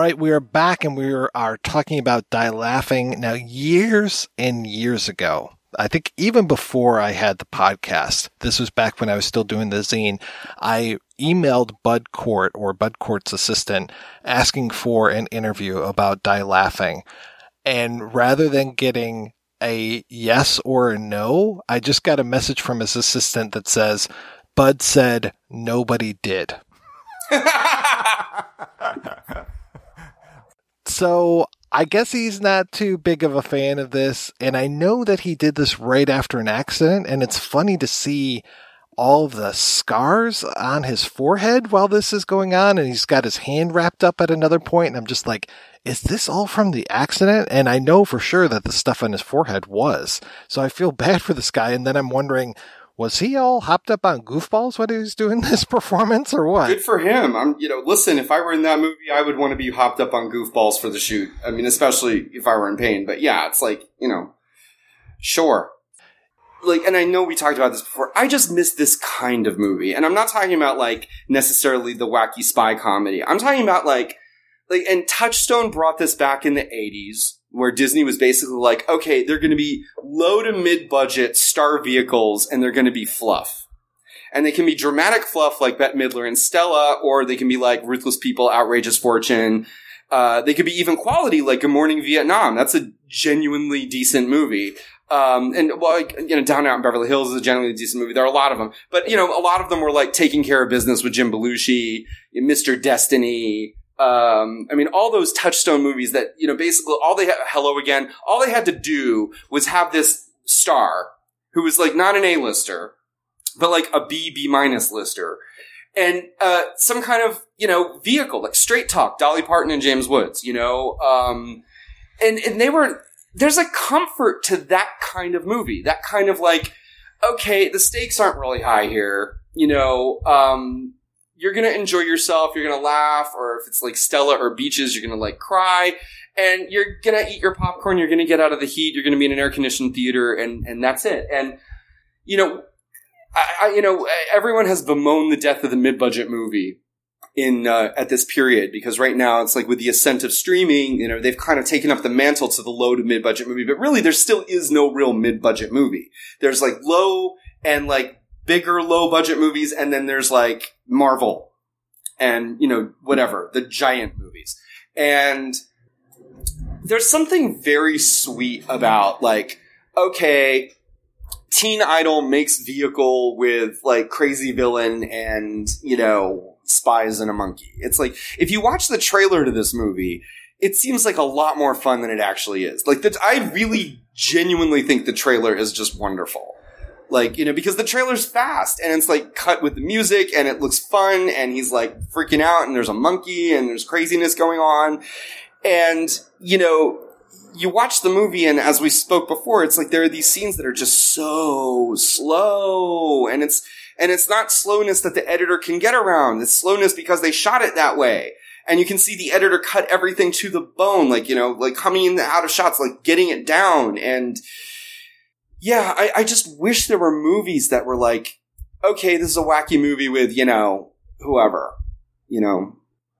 Right, we are back and we are talking about Die Laughing. Now, years and years ago, I think even before I had the podcast, this was back when I was still doing the zine, I emailed Bud Cort or Bud Cort's assistant asking for an interview about Die Laughing. And rather than getting a yes or a no, I just got a message from his assistant that says, Bud said nobody did. So I guess he's not too big of a fan of this. And I know that he did this right after an accident. And it's funny to see all of the scars on his forehead while this is going on, and he's got his hand wrapped up at another point, and I'm just like, is this all from the accident? And I know for sure that the stuff on his forehead was. So I feel bad for this guy, and then I'm wondering, was he all hopped up on goofballs when he was doing this performance, or what? Good for him. I'm, you know, listen, if I were in that movie, I would want to be hopped up on goofballs for the shoot. I mean, especially if I were in pain. But yeah, it's like, you know, sure. Like, and I know we talked about this before. I just miss this kind of movie. And I'm not talking about like necessarily the wacky spy comedy. I'm talking about like, like, and Touchstone brought this back in the 80s where Disney was basically like, okay, they're going to be low to mid budget star vehicles and they're going to be fluff. And they can be dramatic fluff like Bette Midler and Stella, or they can be like Ruthless People, Outrageous Fortune. Uh, they could be even quality like Good Morning Vietnam. That's a genuinely decent movie. Um, and well, like, you know, Down Out in Beverly Hills is a genuinely decent movie. There are a lot of them, but you know, a lot of them were like taking care of business with Jim Belushi, Mr. Destiny, um, I mean, all those touchstone movies that, you know, basically all they had, hello again, all they had to do was have this star who was like not an A-lister, but like a B, B minus lister and, uh, some kind of, you know, vehicle, like straight talk, Dolly Parton and James Woods, you know, um, and, and they were, there's a comfort to that kind of movie, that kind of like, okay, the stakes aren't really high here, you know, um, you're gonna enjoy yourself, you're gonna laugh, or if it's like Stella or Beaches, you're gonna like cry, and you're gonna eat your popcorn, you're gonna get out of the heat, you're gonna be in an air conditioned theater, and and that's it. And you know, I, I you know everyone has bemoaned the death of the mid budget movie in uh, at this period because right now it's like with the ascent of streaming, you know, they've kind of taken up the mantle to the low to mid budget movie, but really there still is no real mid budget movie. There's like low and like bigger low budget movies and then there's like Marvel and, you know, whatever, the giant movies. And there's something very sweet about like, okay, Teen Idol makes vehicle with like crazy villain and, you know, spies and a monkey. It's like, if you watch the trailer to this movie, it seems like a lot more fun than it actually is. Like, the, I really genuinely think the trailer is just wonderful. Like, you know, because the trailer's fast and it's like cut with the music and it looks fun and he's like freaking out and there's a monkey and there's craziness going on. And, you know, you watch the movie and as we spoke before, it's like there are these scenes that are just so slow and it's, and it's not slowness that the editor can get around. It's slowness because they shot it that way. And you can see the editor cut everything to the bone, like, you know, like coming in out of shots, like getting it down and, yeah, I, I just wish there were movies that were like, okay, this is a wacky movie with, you know, whoever. You know,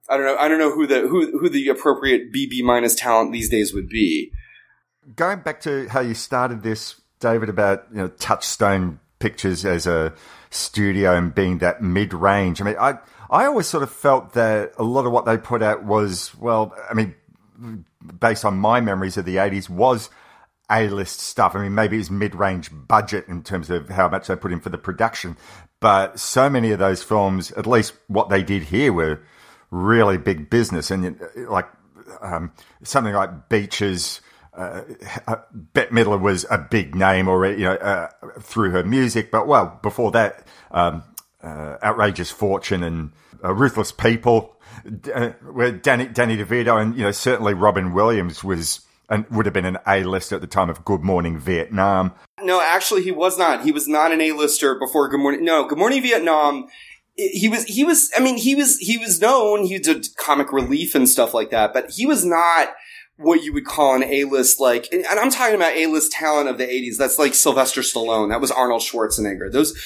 I don't know. I don't know who the who who the appropriate BB minus talent these days would be. Going back to how you started this, David, about you know Touchstone Pictures as a studio and being that mid range. I mean, I I always sort of felt that a lot of what they put out was well, I mean, based on my memories of the '80s, was a-list stuff. I mean, maybe it's mid-range budget in terms of how much they put in for the production, but so many of those films, at least what they did here, were really big business. And like um, something like Beaches, uh, Bette Midler was a big name already, you know, uh, through her music. But well, before that, um, uh, Outrageous Fortune and uh, Ruthless People, uh, where Danny Danny DeVito and you know certainly Robin Williams was and would have been an A-lister at the time of Good Morning Vietnam. No, actually, he was not. He was not an A-lister before Good Morning. No, Good Morning Vietnam. He was. He was. I mean, he was. He was known. He did comic relief and stuff like that. But he was not what you would call an A-list, like, and I'm talking about A-list talent of the 80s. That's like Sylvester Stallone. That was Arnold Schwarzenegger. Those,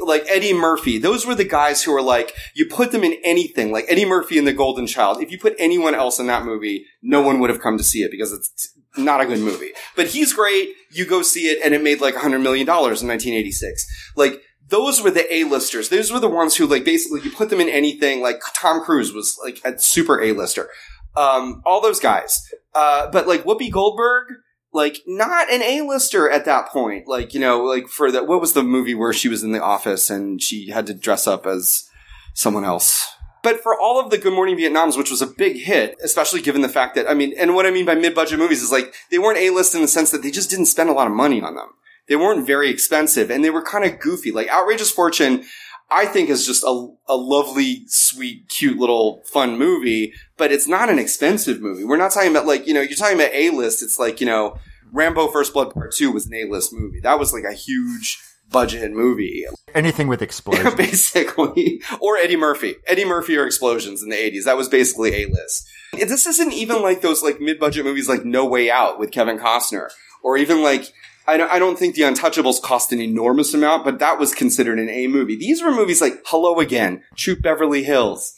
like Eddie Murphy. Those were the guys who were like, you put them in anything, like Eddie Murphy in The Golden Child. If you put anyone else in that movie, no one would have come to see it because it's not a good movie. But he's great. You go see it and it made like $100 million in 1986. Like, those were the A-listers. Those were the ones who like basically you put them in anything. Like Tom Cruise was like a super A-lister. Um, all those guys. Uh, but like Whoopi Goldberg, like not an A-lister at that point. Like, you know, like for that, what was the movie where she was in the office and she had to dress up as someone else? But for all of the Good Morning Vietnams, which was a big hit, especially given the fact that, I mean, and what I mean by mid-budget movies is like, they weren't A-list in the sense that they just didn't spend a lot of money on them. They weren't very expensive and they were kind of goofy. Like Outrageous Fortune, I think is just a, a lovely, sweet, cute little fun movie, but it's not an expensive movie. We're not talking about like, you know, you're talking about A-list. It's like, you know, Rambo First Blood Part 2 was an A-list movie. That was like a huge budget movie. Anything with explosions. basically. Or Eddie Murphy. Eddie Murphy or explosions in the 80s. That was basically A-list. This isn't even like those like mid-budget movies like No Way Out with Kevin Costner. Or even like, I don't, I don't think The Untouchables cost an enormous amount, but that was considered an A movie. These were movies like Hello Again, Troop Beverly Hills.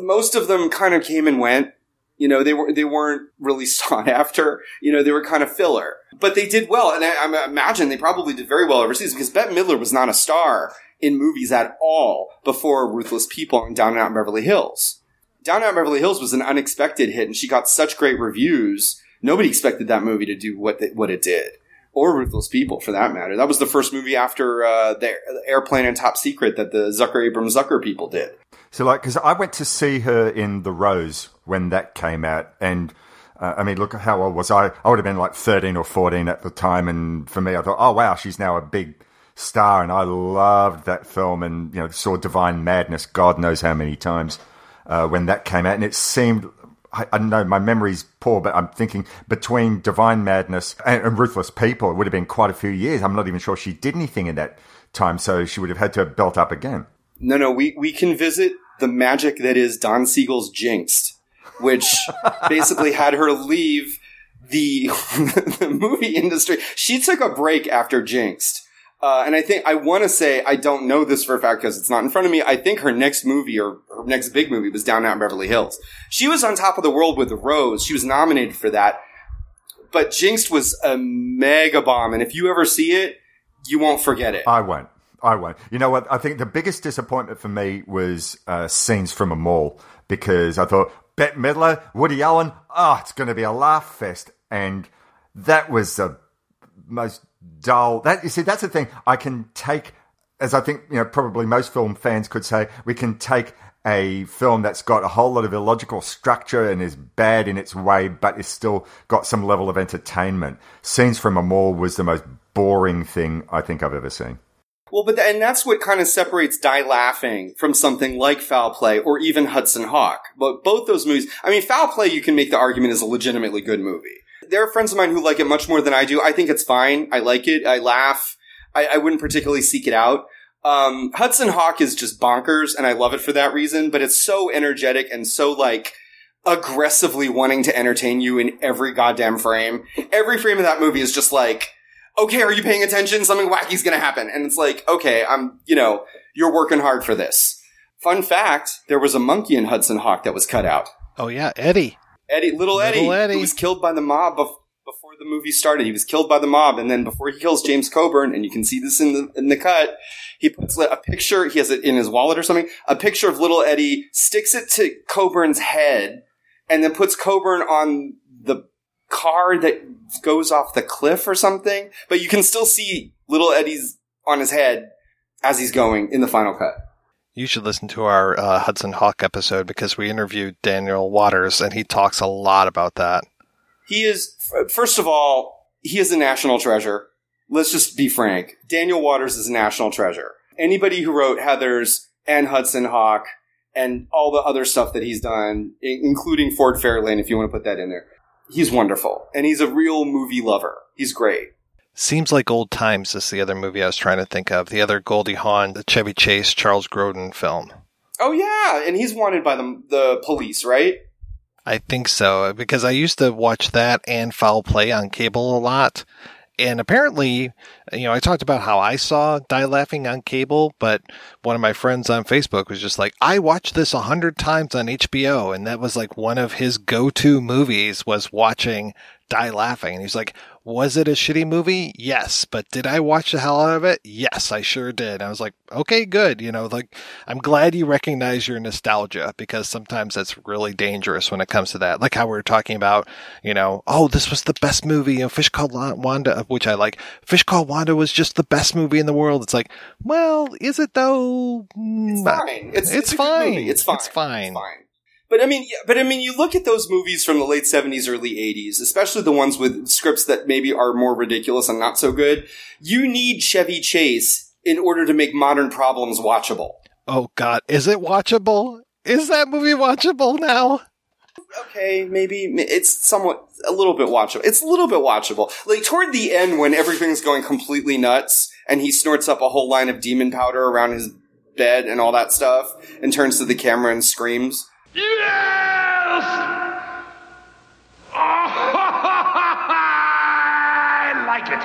Most of them kind of came and went. You know, they were they weren't really sought after. You know, they were kind of filler, but they did well, and I, I imagine they probably did very well overseas because Bette Midler was not a star in movies at all before Ruthless People and Down and Out in Beverly Hills. Down and Out in Beverly Hills was an unexpected hit, and she got such great reviews. Nobody expected that movie to do what what it did, or Ruthless People for that matter. That was the first movie after uh, the Airplane and Top Secret that the Zucker Abrams Zucker people did. So, like, because I went to see her in The Rose when that came out, and uh, I mean, look how old was I? I would have been like thirteen or fourteen at the time, and for me, I thought, oh wow, she's now a big star, and I loved that film, and you know, saw Divine Madness, God knows how many times uh, when that came out, and it seemed. I, I know my memory's poor, but I'm thinking between Divine Madness and, and Ruthless People, it would have been quite a few years. I'm not even sure she did anything in that time, so she would have had to have built up again. No, no, we, we can visit the magic that is Don Siegel's Jinxed, which basically had her leave the, the movie industry. She took a break after Jinxed. Uh, and I think I want to say I don't know this for a fact because it's not in front of me. I think her next movie or her next big movie was Down Out in Beverly Hills. She was on top of the world with Rose. She was nominated for that, but Jinxed was a mega bomb. And if you ever see it, you won't forget it. I won't. I won't. You know what? I think the biggest disappointment for me was uh, scenes from a mall because I thought Bette Midler, Woody Allen, oh, it's going to be a laugh fest, and that was the most dull. That you see, that's the thing. I can take, as I think you know, probably most film fans could say, we can take a film that's got a whole lot of illogical structure and is bad in its way, but it's still got some level of entertainment. Scenes from a mall was the most boring thing I think I've ever seen. Well, but and that's what kind of separates Die Laughing from something like Foul Play or even Hudson Hawk. But both those movies, I mean, Foul Play, you can make the argument is a legitimately good movie. There are friends of mine who like it much more than I do. I think it's fine. I like it. I laugh. I, I wouldn't particularly seek it out. Um, Hudson Hawk is just bonkers, and I love it for that reason. But it's so energetic and so like aggressively wanting to entertain you in every goddamn frame. Every frame of that movie is just like okay, are you paying attention? Something wacky's gonna happen. And it's like, okay, I'm, you know, you're working hard for this. Fun fact, there was a monkey in Hudson Hawk that was cut out. Oh yeah, Eddie. Eddie, little Eddie, Little Eddie. who was killed by the mob bef- before the movie started. He was killed by the mob, and then before he kills James Coburn, and you can see this in the in the cut, he puts a picture. He has it in his wallet or something. A picture of little Eddie, sticks it to Coburn's head, and then puts Coburn on the car that goes off the cliff or something. But you can still see little Eddie's on his head as he's going in the final cut. You should listen to our uh, Hudson Hawk episode because we interviewed Daniel Waters and he talks a lot about that. He is, first of all, he is a national treasure. Let's just be frank. Daniel Waters is a national treasure. Anybody who wrote Heathers and Hudson Hawk and all the other stuff that he's done, including Ford Fairlane, if you want to put that in there, he's wonderful. And he's a real movie lover. He's great. Seems like old times is the other movie I was trying to think of. The other Goldie Hawn, the Chevy Chase, Charles Grodin film. Oh yeah, and he's wanted by the the police, right? I think so because I used to watch that and Foul Play on cable a lot. And apparently, you know, I talked about how I saw Die Laughing on cable, but one of my friends on Facebook was just like, I watched this a hundred times on HBO. And that was like one of his go-to movies was watching Die Laughing. And he's like, was it a shitty movie? Yes. But did I watch the hell out of it? Yes, I sure did. I was like, okay, good. You know, like, I'm glad you recognize your nostalgia because sometimes that's really dangerous when it comes to that. Like how we were talking about, you know, oh, this was the best movie. Know, Fish Called Wanda, which I like. Fish Called Wanda was just the best movie in the world. It's like, well, is it though? It's mm, fine. It's, It's, good fine. It's fine. It's fine. fine. But I mean, but I mean, you look at those movies from the late seventies, early eighties, especially the ones with scripts that maybe are more ridiculous and not so good. You need Chevy Chase in order to make modern problems watchable. Oh God, is it watchable? Is that movie watchable now? Okay, maybe it's somewhat a little bit watchable. It's a little bit watchable. Like toward the end, when everything's going completely nuts, and he snorts up a whole line of demon powder around his bed and all that stuff, and turns to the camera and screams. Yes! I like it.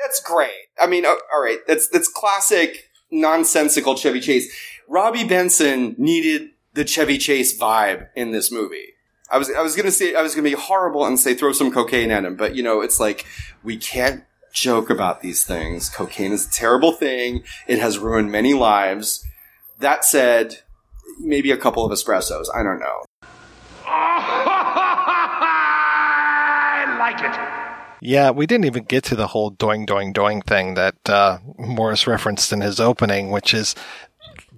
That's great. I mean, uh, all right, that's that's classic nonsensical Chevy Chase. Robbie Benson needed the Chevy Chase vibe in this movie. I was I was gonna say I was gonna be horrible and say throw some cocaine at him, but you know it's like we can't joke about these things. Cocaine is a terrible thing. It has ruined many lives. That said, maybe a couple of espressos. I don't know. I like it. Yeah, we didn't even get to the whole doing, doing, doing thing that uh, Maurice referenced in his opening, which is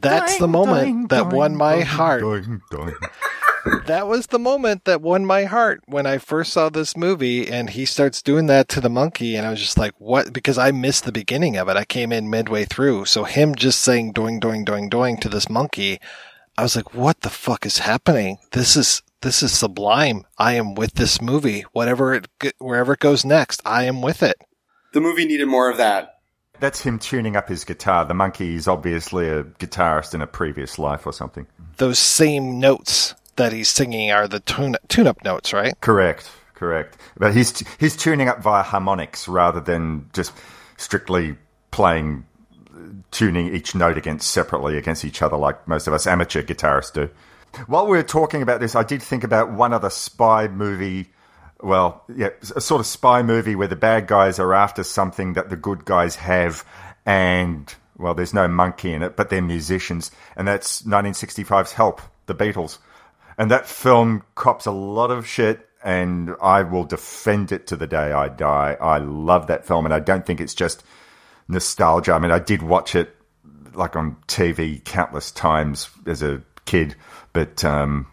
that's the moment that won my heart. that was the moment that won my heart when I first saw this movie and he starts doing that to the monkey and I was just like, what? Because I missed the beginning of it. I came in midway through. So him just saying doing, doing, doing, doing to this monkey, I was like, what the fuck is happening? This is, this is sublime. I am with this movie. Whatever it, wherever it goes next, I am with it. The movie needed more of that. That's him tuning up his guitar. The monkey is obviously a guitarist in a previous life or something. Those same notes that he's singing are the tune tune up notes, right? Correct, correct. But he's he's tuning up via harmonics rather than just strictly playing tuning each note against separately against each other like most of us amateur guitarists do. While we were talking about this, I did think about one other spy movie. Well, yeah, a sort of spy movie where the bad guys are after something that the good guys have, and well, there's no monkey in it, but they're musicians, and that's 1965's Help, the Beatles. And that film cops a lot of shit, and I will defend it to the day I die. I love that film, and I don't think it's just nostalgia. I mean, I did watch it like on TV countless times as a kid, but um,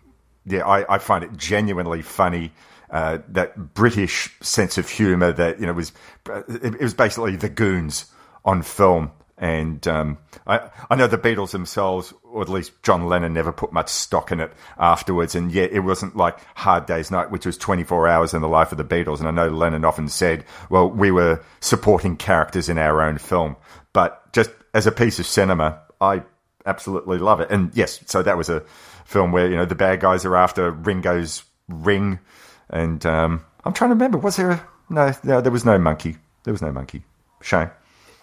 yeah, I, I, find it genuinely funny. Uh, that British sense of humour that you know was it, it was basically the goons on film. And um, I, I know the Beatles themselves, or at least John Lennon, never put much stock in it afterwards. And yet, it wasn't like Hard Day's Night, which was 24 hours in the life of the Beatles. And I know Lennon often said, well, we were supporting characters in our own film. But just as a piece of cinema, I absolutely love it. And yes, so that was a film where, you know, the bad guys are after Ringo's ring. And um, I'm trying to remember, was there a. No, no, there was no monkey. There was no monkey. Shame.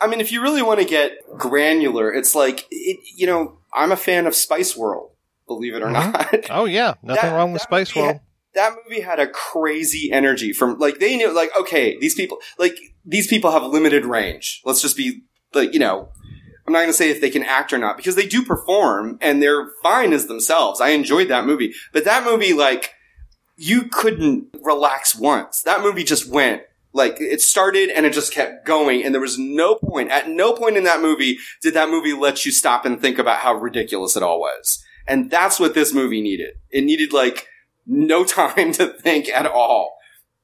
I mean, if you really want to get granular, it's like, it, you know, I'm a fan of Spice World, believe it or Mhm. not. Oh yeah, nothing That- wrong with Spice World. that movie had a crazy energy from like they knew like okay these people like these people have limited range let's just be like you know i'm not going to say if they can act or not because they do perform and they're fine as themselves i enjoyed that movie but that movie like you couldn't relax once that movie just went like it started and it just kept going and there was no point at no point in that movie did that movie let you stop and think about how ridiculous it all was and that's what this movie needed it needed like no time to think at all.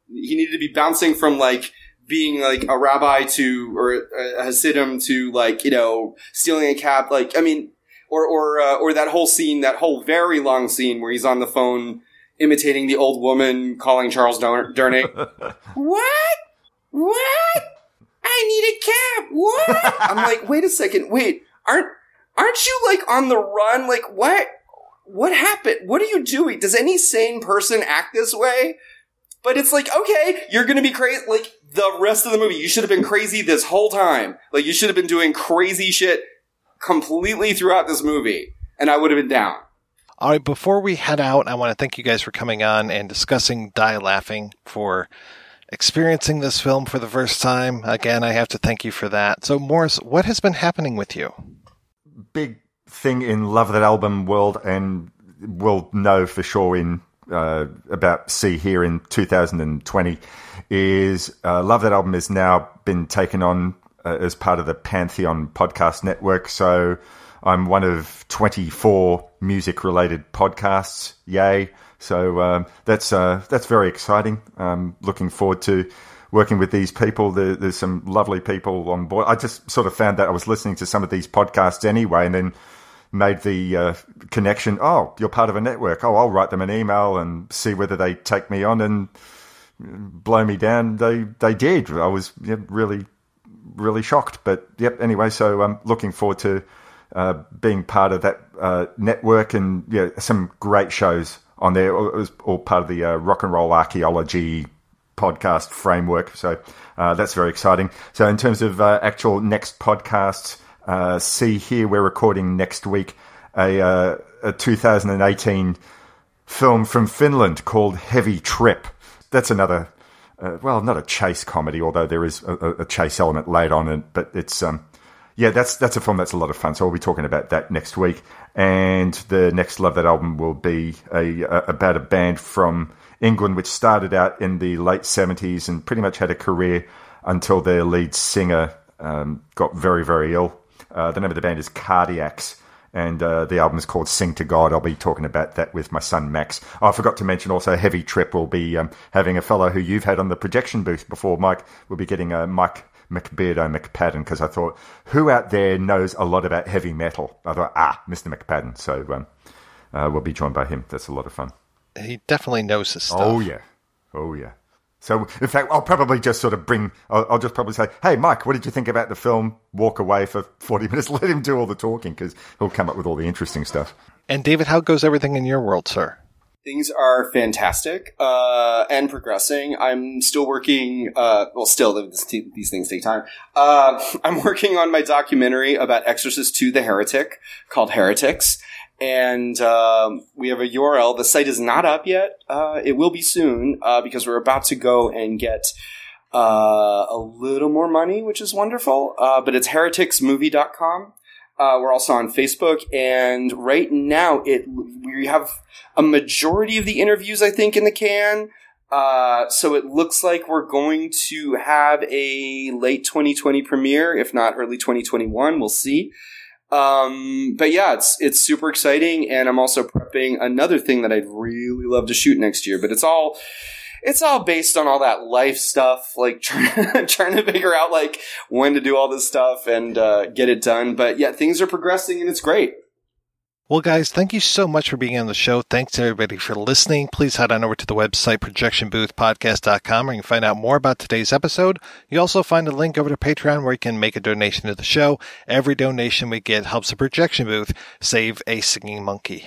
He needed to be bouncing from like being like a rabbi to or a Hasidim to like you know stealing a cab. Like I mean, or or uh, or that whole scene, that whole very long scene where he's on the phone imitating the old woman calling Charles Dur- Durning. what? What? I need a cab. What? I'm like, wait a second. Wait, aren't aren't you like on the run? Like what? What happened? What are you doing? Does any sane person act this way? But it's like, okay, you're gonna be crazy. Like the rest of the movie, you should have been crazy this whole time. Like you should have been doing crazy shit completely throughout this movie, and I would have been down. All right, before we head out, I want to thank you guys for coming on and discussing Die Laughing for experiencing this film for the first time. Again, I have to thank you for that. So, Maurice, what has been happening with you? big thing in Love That Album world, and we'll know for sure in uh, about See Here in 2020, is uh, Love That Album has now been taken on uh, as part of the Pantheon Podcast Network. So I'm one of 24 music related podcasts. Yay! So um, that's uh, that's very exciting. Um, looking forward to working with these people. There, there's some lovely people on board. I just sort of found that I was listening to some of these podcasts anyway, and then made the uh, connection. Oh, you're part of a network. Oh, I'll write them an email and see whether they take me on and blow me down. They they did. I was yeah, really really shocked. But yep. Anyway, so I'm looking forward to uh, being part of that uh, network and yeah, some great shows on there. It was all part of the uh, rock and roll archaeology podcast framework. So uh, that's very exciting. So in terms of uh, actual next podcasts, see here we're recording next week a, a 2018 film from Finland called Heavy Trip. That's another. Uh, well, not a chase comedy, although there is a, a chase element laid on it. But it's um, yeah, that's that's a film that's a lot of fun. So we'll be talking about that next week. And the next Love That album will be a, a about a band from England which started out in the late seventies and pretty much had a career until their lead singer um, got very very ill. Uh, the name of the band is Cardiacs. And uh, the album is called Sing to God. I'll be talking about that with my son Max. Oh, I forgot to mention also Heavy Trip will be um, having a fellow who you've had on the projection booth before, Mike. We'll be getting uh, Mike McBeardo McPadden because I thought, who out there knows a lot about heavy metal? I thought, ah, Mr. McPadden. So um, uh, we'll be joined by him. That's a lot of fun. He definitely knows his stuff. Oh, yeah. Oh, yeah. So, in fact, I'll probably just sort of bring, I'll, I'll, just probably say, hey, Mike, what did you think about the film? Walk away for 40 minutes, let him do all the talking because he'll come up with all the interesting stuff. And, David, how goes everything in your world, sir? Things are fantastic uh, and progressing. I'm still working. Uh, well, still these things take time. Uh, I'm working on my documentary about Exorcist II: The Heretic called Heretics, and um, we have a URL. The site is not up yet. Uh, it will be soon uh, because we're about to go and get uh, a little more money, which is wonderful. but it's hereticsmovie.com. Uh, we're also on Facebook, and right now it we have a majority of the interviews I think in the can. Uh, so it looks like we're going to have a late 2020 premiere, if not early 2021. We'll see. Um, but yeah, it's it's super exciting, and I'm also prepping another thing that I'd really love to shoot next year. But it's all it's all based on all that life stuff, like trying, trying to figure out like when to do all this stuff and uh, get it done. But yeah, things are progressing and it's great. Well, guys, thank you so much for being on the show. Thanks everybody for listening. Please head on over to the website projectionboothpodcast.com where you can find out more about today's episode. You also find a link over to Patreon where you can make a donation to the show. Every donation we get helps the projection booth save a singing monkey.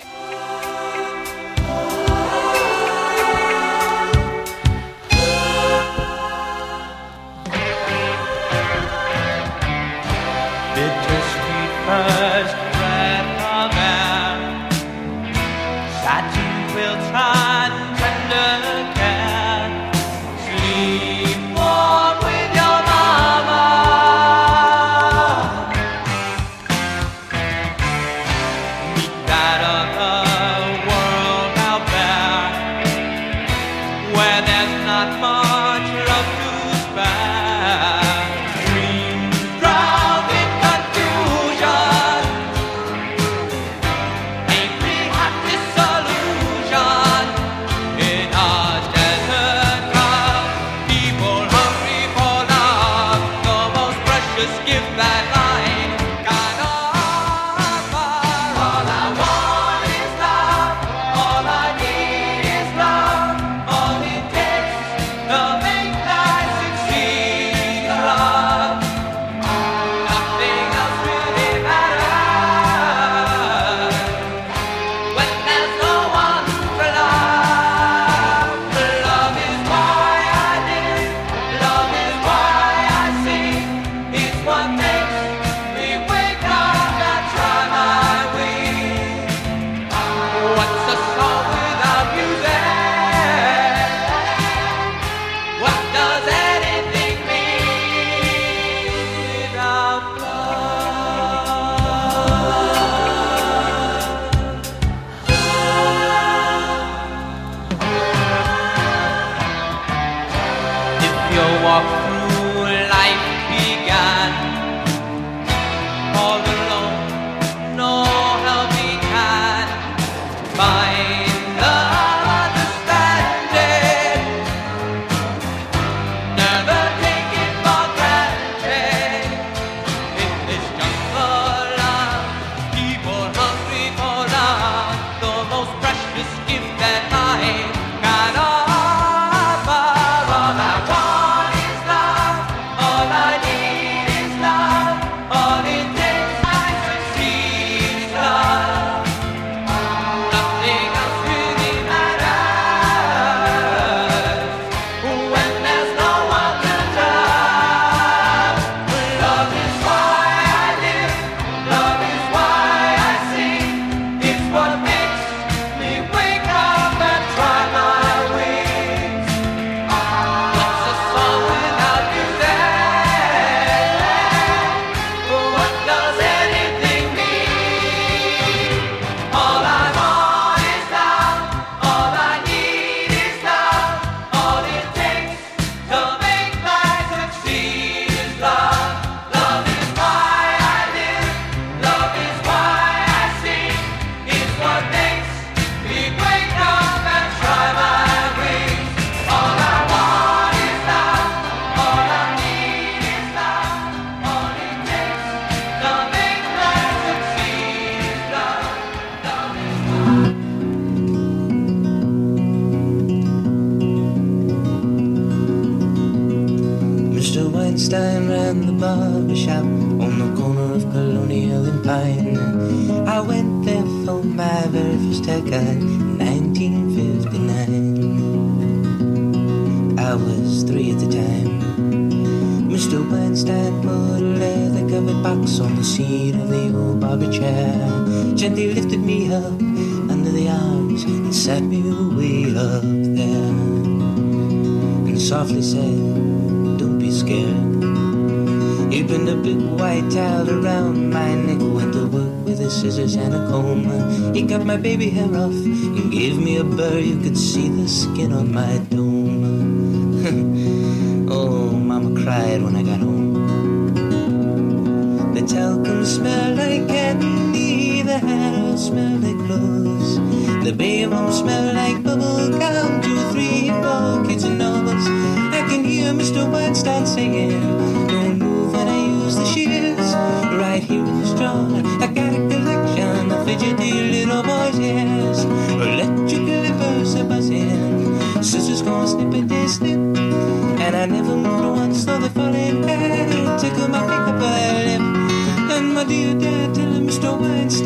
scissors and a comb. He cut my baby hair off and gave me a burr. You could see the skin on my dome.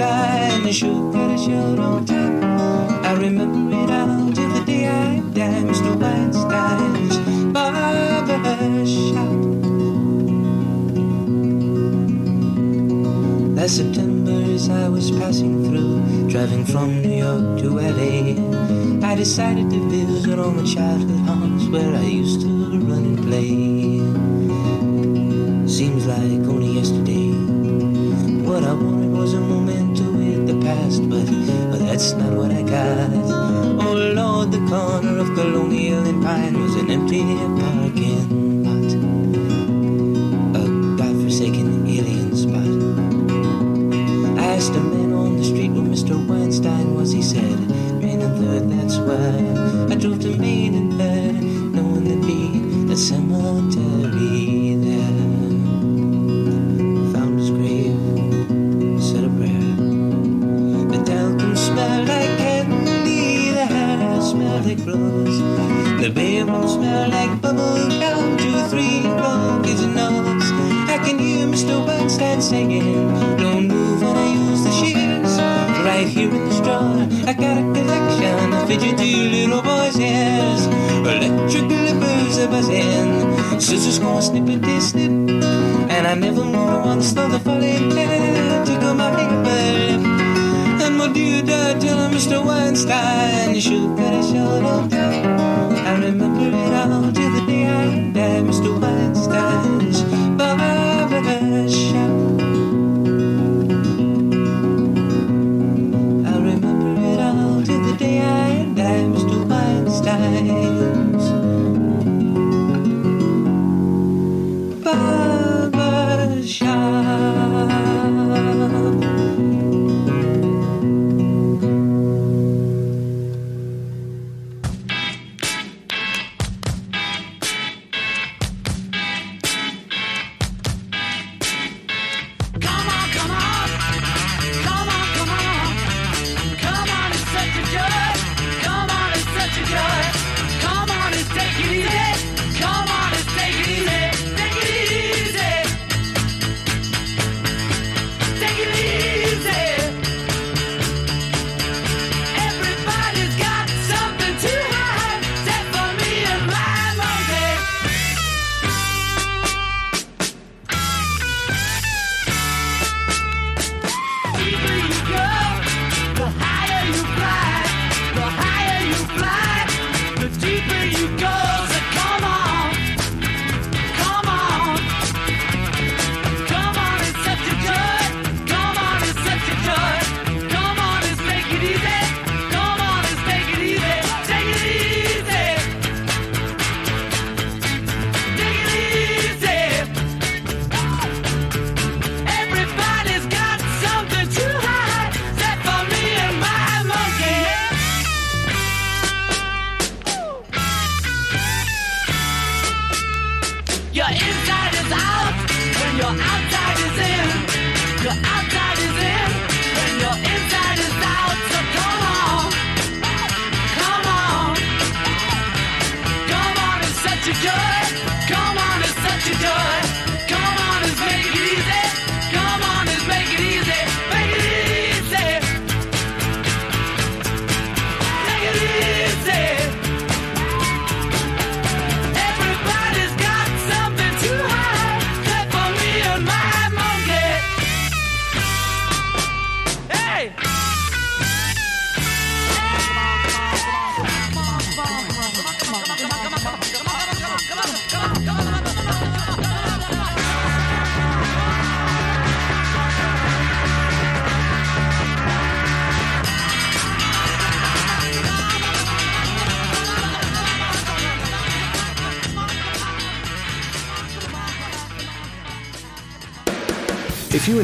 sky and the shoot I showed on top. I remember it all till the day I die, Mr. Weinstein's barber shop. Last September, as I was passing through, driving from New York to LA, I decided to visit all my childhood haunts where I used to run and play. Seems like only yesterday, what I wanted was a moment past, but, but that's not what I got. Oh Lord, the corner of Colonial and Pine was an empty parking